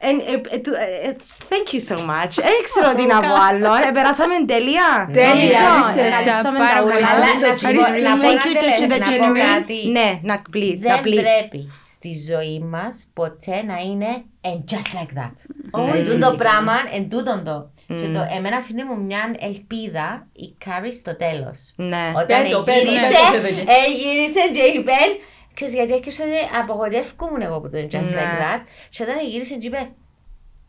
εν- ε, ε, του- ε, ε, thank you so much. Δεν ξέρω τι να πω άλλο. Ε, Περάσαμε τέλεια. Τέλεια, Νομίζω. απίστευτα, Καλύψαμε πάρα τα πολύ. ουρά. Αλλά να σου πω, Ευχαριστώ. να πω Thank you, ένα thank you, τελε- the να πω genuine. κάτι. Ναι, να please, να Δεν please. πρέπει στη ζωή μας ποτέ να είναι and just like that. Όχι, Δηλαδή τούτο φυσικά. πράγμα, εν τούτον το. Και το, εμένα αφήνει μου μια ελπίδα η Κάρι στο τέλος. Ναι. Όταν Πέτω, πέτω, γύρισε, πέτω, πέτω. ε, γύρισε και είπε, ξέρεις γιατί έκυψα ότι απογοητεύκομαι εγώ από το Just Ναι. Like That και όταν γύρισε και είπε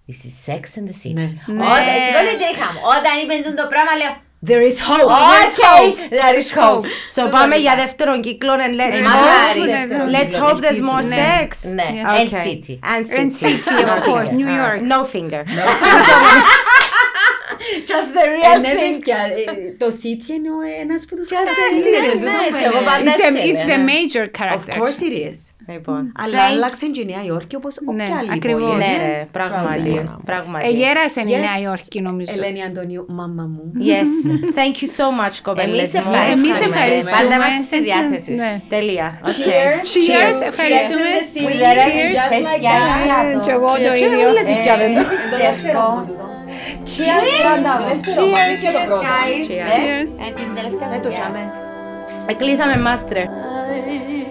This is Sex and the City. Ναι. Όταν, σηκώνεται η τρίχα μου. Όταν είπε το πράγμα λέω There is hope. Okay, there is hope. So πάμε για δεύτερον κύκλο and let's Ε, hope. μακάρι. Let's hope there's more Ναι. sex. Ναι, Yeah. and Okay. City. And And city. city, of No course, finger. New York. No finger. Και Just the real Ε, ναι, thing. παιδιά, ε, το City είναι ο ένας που τους Just the χαρακτήρες. real εν τούτο thing. που Και εγώ είναι. πάντα It's a, έτσι it's a έλεγα. major Of character. course it is. Λοιπόν, Αλλά thank- άλλαξε και η Νέα Υόρκη όπως Ναι, όποια άλλη ακριβώς. πόλη. Ναι, είναι. ρε, πράγματι. πράγματι. Ε, γέρασε η Yes, Νέα Υόρκη νομίζω. Ελένη Αντωνίου, μάμα μου. Yes. Thank you so much, κοπέλες Εμείς μου. ευχαριστούμε. Εμείς ευχαριστούμε. Πάντα είμαστε στη διάθεση Ναι. σου. Τελεία. Cheers. Cheers, ευχαριστούμε. With the regular Just like παιδιά, that. κάτω. Και εγώ το Και ίδιο. όλες οι πια δεν το Πιστεύω. Cheers, πάντα μου. Cheers, guys. Cheers. Ε, την τελευταία Ε, το κουβιά. κάμε. Εκλείσαμε μάστρε. Bye.